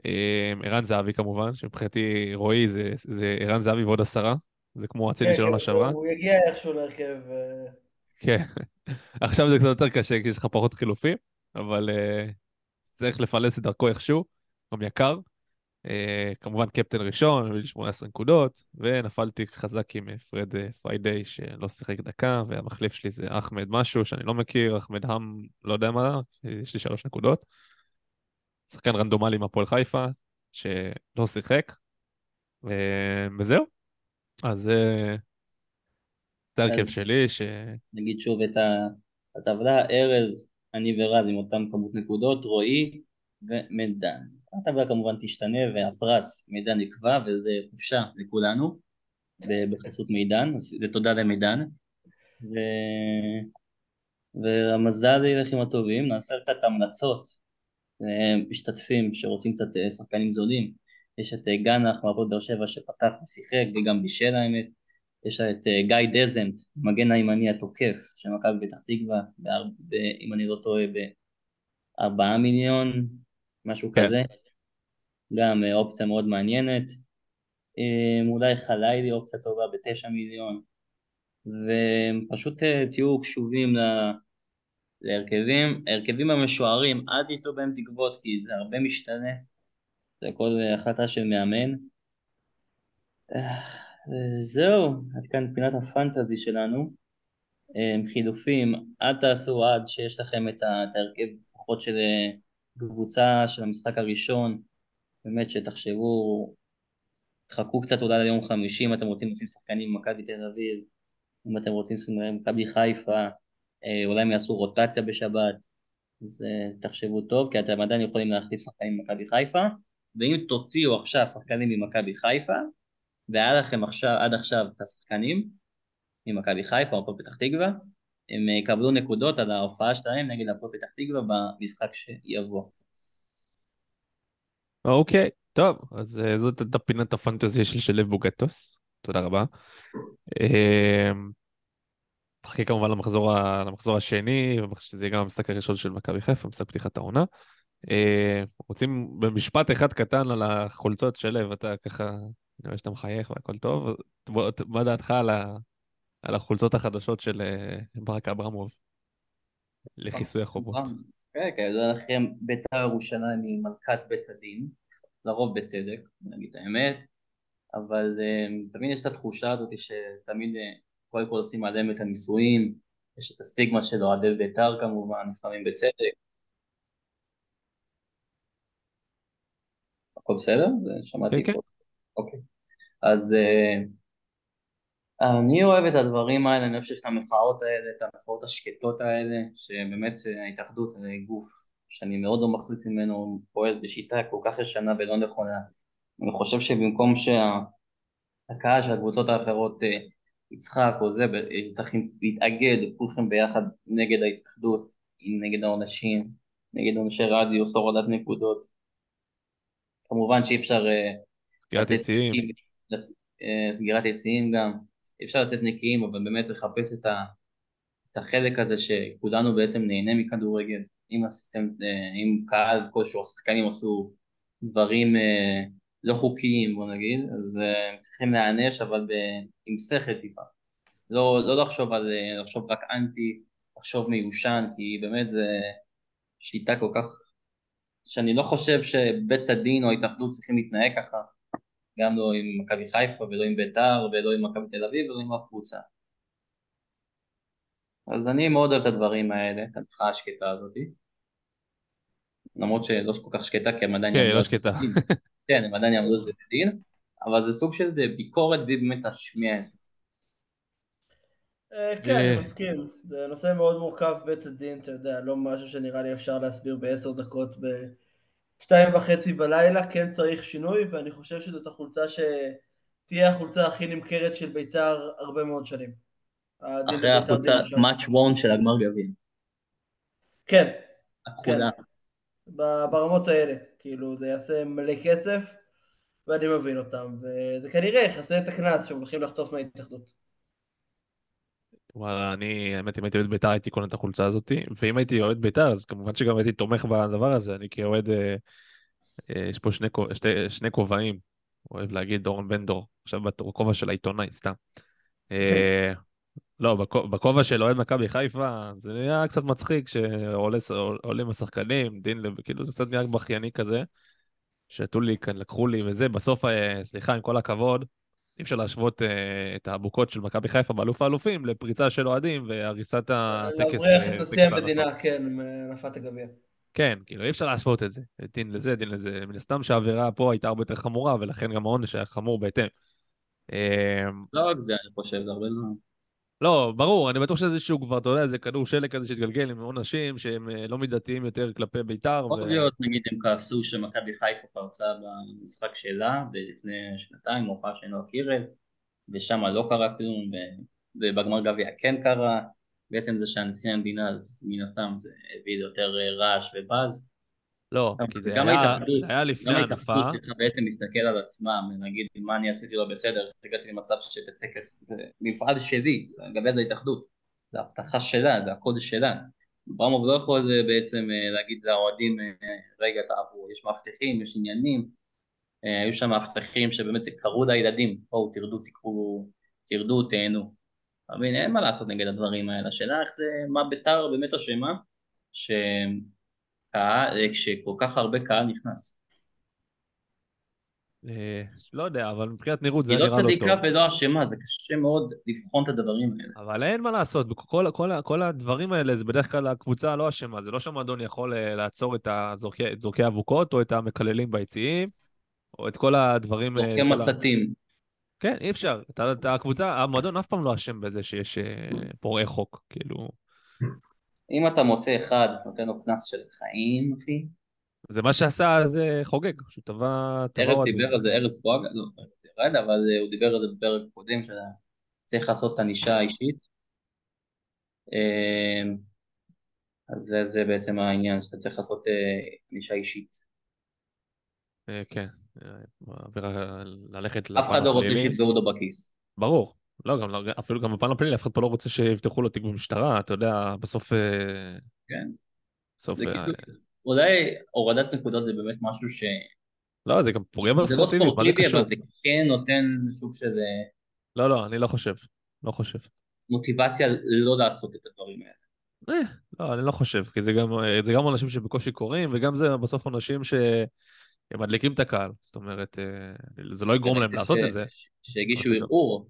אה, ערן זהבי כמובן, שמבחינתי רועי זה ערן זהבי ועוד עשרה, זה כמו אצילי של עונה שעברה. כן, הוא יגיע איכשהו להרכב. אה, כן, עכשיו זה קצת יותר קשה, כי יש לך פחות חילופים, אבל uh, צריך לפלס את דרכו איכשהו, גם יקר. אה, כמובן קפטן ראשון, הביא לי 18 נקודות, ונפלתי חזק עם אה, פרד אה, פריידיי שלא שיחק דקה, והמחליף שלי זה אחמד משהו שאני לא מכיר, אחמד האם, לא יודע מה, יש לי שלוש נקודות. שחקן רנדומלי מהפועל חיפה, שלא שיחק, וזהו. אז אה, זה ההרכב אז- שלי, ש... נגיד שוב את הטבלה, ארז, אני ורז עם אותם כמות נקודות, רועי ומידן. הטבלה כמובן תשתנה והפרס מידן נקבע וזה חופשה לכולנו בחסות מידן, אז זה תודה למידן. ו... והמזל ילך עם הטובים, נעשה קצת המלצות למשתתפים שרוצים קצת אה, שחקנים זולים. יש את אה, גנח מהפועל באר שבע שפתח ושיחק וגם בישל האמת. יש את אה, גיא דזנט, מגן הימני התוקף של מכבי פתח תקווה, ב- אם אני לא טועה, בארבעה מיליון, משהו כן. כזה. גם אה, אופציה מאוד מעניינת. אולי חלילי אופציה טובה בתשע מיליון. ופשוט תהיו קשובים ל- להרכבים. ההרכבים המשוערים, אל תיתנו בהם תקוות כי זה הרבה משתנה. זה אה, החלטה של מאמן. זהו, עד כאן פינת הפנטזי שלנו. אה, חילופים, אל תעשו עד שיש לכם את ההרכב לפחות של אה, קבוצה של המשחק הראשון. באמת שתחשבו, תחכו קצת אולי ליום חמישי אם אתם רוצים לשים שחקנים ממכבי תל אביב, אם אתם רוצים לשים ממכבי חיפה, אה, אולי הם יעשו רוטציה בשבת, אז תחשבו טוב, כי אתם עדיין יכולים להחליף שחקנים ממכבי חיפה, ואם תוציאו עכשיו שחקנים ממכבי חיפה, והיה לכם עכשיו, עד עכשיו את השחקנים ממכבי חיפה או הפועל פתח תקווה, הם יקבלו נקודות על ההופעה שלהם נגד הפועל פתח תקווה במשחק שיבוא. אוקיי, טוב, אז אה, זאת הייתה פינת הפנטזיה של שלו בוגטוס, תודה רבה. אה, נחכה כמובן למחזור, ה- למחזור השני, שזה יהיה גם המשחק הראשון של מכבי חיפה, משחק פתיחת העונה. אה, רוצים במשפט אחד קטן על החולצות שלו, אתה ככה, אני רואה שאתה מחייך והכל טוב, מה דעתך על, ה, על החולצות החדשות של אה, ברק אברמוב לכיסוי החובות? כן, כידוע לכם, בית"ר ירושלים היא מלכת בית הדין, לרוב בצדק, נגיד האמת, אבל אה, תמיד יש את התחושה הזאת שתמיד קודם כל עושים עליהם את הניסויים, יש את הסטיגמה של אוהדי בית"ר כמובן, לפעמים בצדק. הכל בסדר? זה שמעתי כן, פה. אוקיי. אז אה, אני אוהב את הדברים האלה, אני חושב שיש את המחאות האלה, את המחאות השקטות האלה, שבאמת ההתאחדות זה גוף שאני מאוד לא מחזיק ממנו, הוא פועל בשיטה כל כך ישנה ולא נכונה. אני חושב שבמקום שהקהל של הקבוצות האחרות אה, יצחק או זה, צריכים להתאגד כולכם ביחד נגד ההתאחדות, נגד העונשים, נגד עונשי רדיוס, הורדת נקודות. כמובן שאי אפשר אה, סגירת יציאים. לצ- אה, סגירת יציאים גם, אי אפשר לצאת נקיים, אבל באמת לחפש את, ה, את החלק הזה שכולנו בעצם נהנה מכדורגל. אם עשיתם, אה, אם קהל כלשהו, השחקנים עשו דברים לא חוקיים, בוא נגיד, אז הם צריכים להיענש, אבל ב, עם שכל טיפה. לא, לא לחשוב על, לחשוב רק אנטי, לחשוב מיושן, כי באמת זה שיטה כל כך, שאני לא חושב שבית הדין או ההתאחדות צריכים להתנהג ככה. גם לא עם מכבי חיפה ולא עם ביתר ולא עם מכבי תל אביב ולא עם אף קבוצה. אז אני מאוד אוהב את הדברים האלה, את המחאה השקטה הזאת. למרות שלא כל כך שקטה כי הם עדיין כן, לא שקטה. כן, הם עדיין יעמדו על זה בדין, אבל זה סוג של ביקורת בלי באמת להשמיע את זה. אה, כן, אני. מסכים. זה נושא מאוד מורכב בית הדין, אתה יודע, לא משהו שנראה לי אפשר להסביר בעשר דקות בשתיים וחצי בלילה, כן צריך שינוי, ואני חושב שזאת החולצה שתהיה החולצה הכי נמכרת של בית"ר הרבה מאוד שנים. אחרי בבית"ר החולצת דין ראשון. מאץ' וון של הגמר גביע. כן, הכחולה. ב- ברמות האלה, כאילו זה יעשה מלא כסף, ואני מבין אותם, וזה כנראה יכסה את הקנס שהם הולכים לחטוף מההתאחדות. וואלה, אני, האמת, אם הייתי אוהד בית"ר הייתי קונה את החולצה הזאת, ואם הייתי אוהד בית"ר אז כמובן שגם הייתי תומך בדבר הזה, אני כאוהד, אה, אה, יש פה שני, שתי, שני כובעים, אוהב להגיד דורון בן דור, עכשיו בכובע של העיתונאי, סתם. אה, לא, בכ- בכובע של אוהד מכבי חיפה, זה נהיה קצת מצחיק שעולים השחקנים, דין כאילו זה קצת נהיה בכייני כזה. שתו לי כאן, לקחו לי וזה, בסוף, סליחה, עם כל הכבוד, אי אפשר להשוות אה, את האבוקות של מכבי חיפה באלוף האלופים לפריצה של אוהדים והריסת הטקס. להבריח אה, את נשיא ההנפות. המדינה, כן, מהנפת הגביע. כן, כאילו אי אפשר להשוות את זה. דין לזה, דין לזה. מן הסתם שהעבירה פה הייתה הרבה יותר חמורה, ולכן גם העונש היה חמור בהתאם. אה, לא רק זה, אני חושב, זה הרבה דברים. לא, ברור, אני בטוח שזה איזשהו כבר, אתה יודע, איזה כדור שלג כזה שהתגלגל עם עונשים שהם אה, לא מידתיים יותר כלפי בית"ר. יכול להיות, נגיד, הם כעסו שמכבי חיפה פרצה במשחק שלה לפני שנתיים, הופעה של נועה קירל, ושם לא קרה כלום, ובגמר גביע כן קרה. בעצם זה שהנשיא המדינה, אז מן הסתם זה הביא ליותר אה, רעש ובאז. לא, גם- כי זה גם היה, זה היה לפני גם ההנפה. ההתאחדות צריכה בעצם להסתכל על עצמם, ולהגיד מה אני עשיתי לא בסדר, הגעתי למצב שבטקס, מפעל שלי, לגבי זה ההתאחדות, זה הבטחה שלה, זה הקודש שלה. ברמוב לא יכול אה, בעצם אה, להגיד לאוהדים, אה, רגע תעברו, יש מאבטחים, יש עניינים, היו שם מאבטחים שבאמת קראו לילדים, בואו תרדו, תקחו, תרדו, תהנו. אתה מבין, אין מה לעשות נגד הדברים האלה, השאלה איך זה, מה בית"ר באמת אשמה, שקהל, אה, כשכל כך הרבה קהל נכנס. אה, לא יודע, אבל מבחינת נראות זה היא היה לא נראה לא צדיקה טוב. ולא אשמה, זה קשה מאוד לבחון את הדברים האלה. אבל אין מה לעשות, כל, כל, כל הדברים האלה זה בדרך כלל הקבוצה לא אשמה, זה לא שהמועדון יכול אה, לעצור את זורקי האבוקות או את המקללים ביציעים, או את כל הדברים... זורקי מצתים. כן, אי אפשר. את, ה- את הקבוצה, המועדון אף פעם לא אשם בזה שיש פורעי חוק, כאילו... אם אתה מוצא אחד, נותן לו קנס של חיים, אחי. זה מה שעשה אז אה, חוגג, שהוא. תבע ארז. דיבר על זה, ארז בואגה, לא, ירד, אבל אה, הוא דיבר על זה בפרק קודם, שצריך לעשות ענישה אישית. אה, אז זה, זה בעצם העניין, שאתה צריך לעשות ענישה אישית. אה, כן, אה, עבירה ללכת אף אחד לא רוצה. שיפגעו לו בכיס. ברור. לא, גם לא, אפילו גם בפן הפלילי, אף אחד פה לא רוצה שיפתחו לו תיק במשטרה, אתה יודע, בסוף... אה, כן. בסוף... זה אה, כאילו, אולי הורדת נקודות זה באמת משהו ש... לא, זה גם פוגע זה לא בספורטיביות, מה זה ספורטיבי, קשור? אבל זה כן נותן סוג של אה, לא, לא, אני לא חושב. לא חושב. מוטיבציה לא לעשות את הדברים האלה. אה, לא, אני לא חושב, כי זה גם, זה גם אנשים שבקושי קוראים, וגם זה בסוף אנשים שמדליקים את הקהל. זאת אומרת, זה לא יגרום להם ש- לעשות את זה. שהגישו זה לא- ערעור,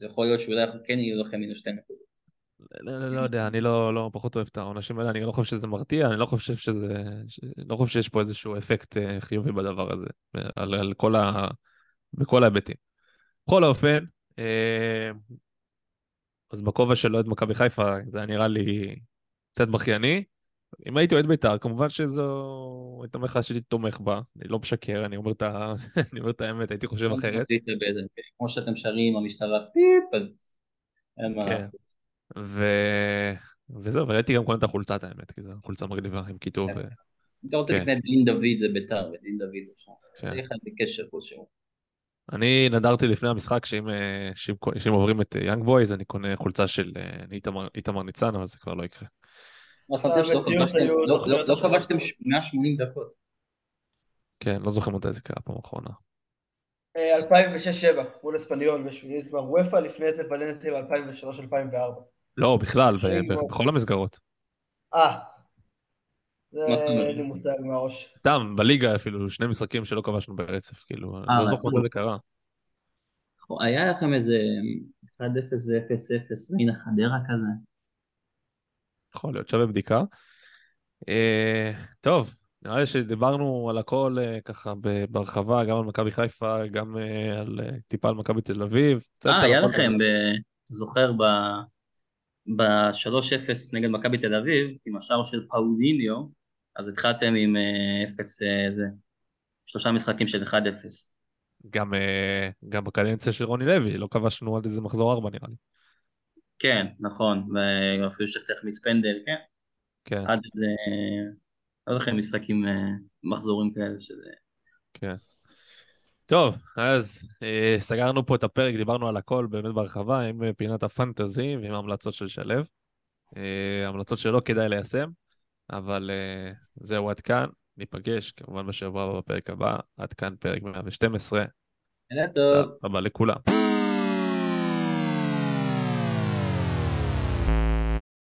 אז יכול להיות שאולי אנחנו כן יהיו לכם מינוס שתי נקודות. לא, לא, לא יודע, אני לא, לא פחות אוהב את העונשים האלה, אני לא חושב שזה מרתיע, אני לא חושב שזה... לא חושב שיש פה איזשהו אפקט אה, חיובי בדבר הזה, על, כל ה... בכל ההיבטים. בכל האופן, אה, אז בכובע של אוהד מכבי חיפה, זה נראה לי קצת בכייני. אם הייתי אוהד בית"ר, כמובן שזו הייתה מחאה שהייתי תומך בה, אני לא משקר, אני אומר את, ה... אני אומר את האמת, הייתי חושב אחרת. כן, כמו שאתם שרים המשטרה פיפ, אז אין מה כן. לעשות. ו... וזהו, וראיתי גם קודם את החולצה, את האמת, כי זו חולצה מגניבה עם כיתוב. אם אתה רוצה כן. לקנות דין דוד זה ביתר, ודין דוד. כן. צריך איזה קשר כלשהו. אני נדרתי לפני המשחק שאם אה, שאם שאם עוברים את יאנג בויז, אני קונה חולצה של אה, איתמר ניצן, אבל זה כבר לא יקרה. מה שמתם שלא במציאות כבשתם- לא- לא- לא. כבשתם 180 דקות. כן, לא זוכר מתי זה קרה פעם אחרונה. אה, 2006-2007, מול אספניול גמר אופ"א, לפני זה ולנסיה ב-2003-2004. לא, בכלל. בכל המסגרות. אה, זה? אין לי מושג מהראש. סתם, בליגה אפילו, שני משחקים שלא כבשנו ברצף, כאילו, אני אה, לא זוכר רצוף. מתי זה קרה. היה לכם איזה 1-0 ו-0-0 רינה חדרה כזה. יכול להיות, שווה בדיקה. אה, טוב, נראה לי שדיברנו על הכל אה, ככה ב- בהרחבה, גם על מכבי חיפה, גם אה, על אה, טיפה על מכבי תל אביב. אה, היה. לכם, ב- זוכר, ב-3-0 נגד מכבי תל אביב, עם השער של פאוליניו, אז התחלתם עם אה, 0, אה, זה, שלושה משחקים של 1-0. גם, אה, גם בקדנציה של רוני לוי, לא כבשנו עד איזה מחזור ארבע נראה לי. כן. נכון, ואפילו שכתב החמיץ פנדל, כן, כן, עד איזה, לא לכם משחקים, אה, מחזורים כאלה שזה... כן. טוב, אז אה, סגרנו פה את הפרק, דיברנו על הכל באמת בהרחבה, עם אה, פינת הפנטזי ועם ההמלצות של שלו. אה, המלצות שלא כדאי ליישם, אבל אה, זהו עד כאן, ניפגש כמובן בשבוע הבא בפרק הבא, עד כאן פרק 112, ערב טוב. תודה רבה לכולם.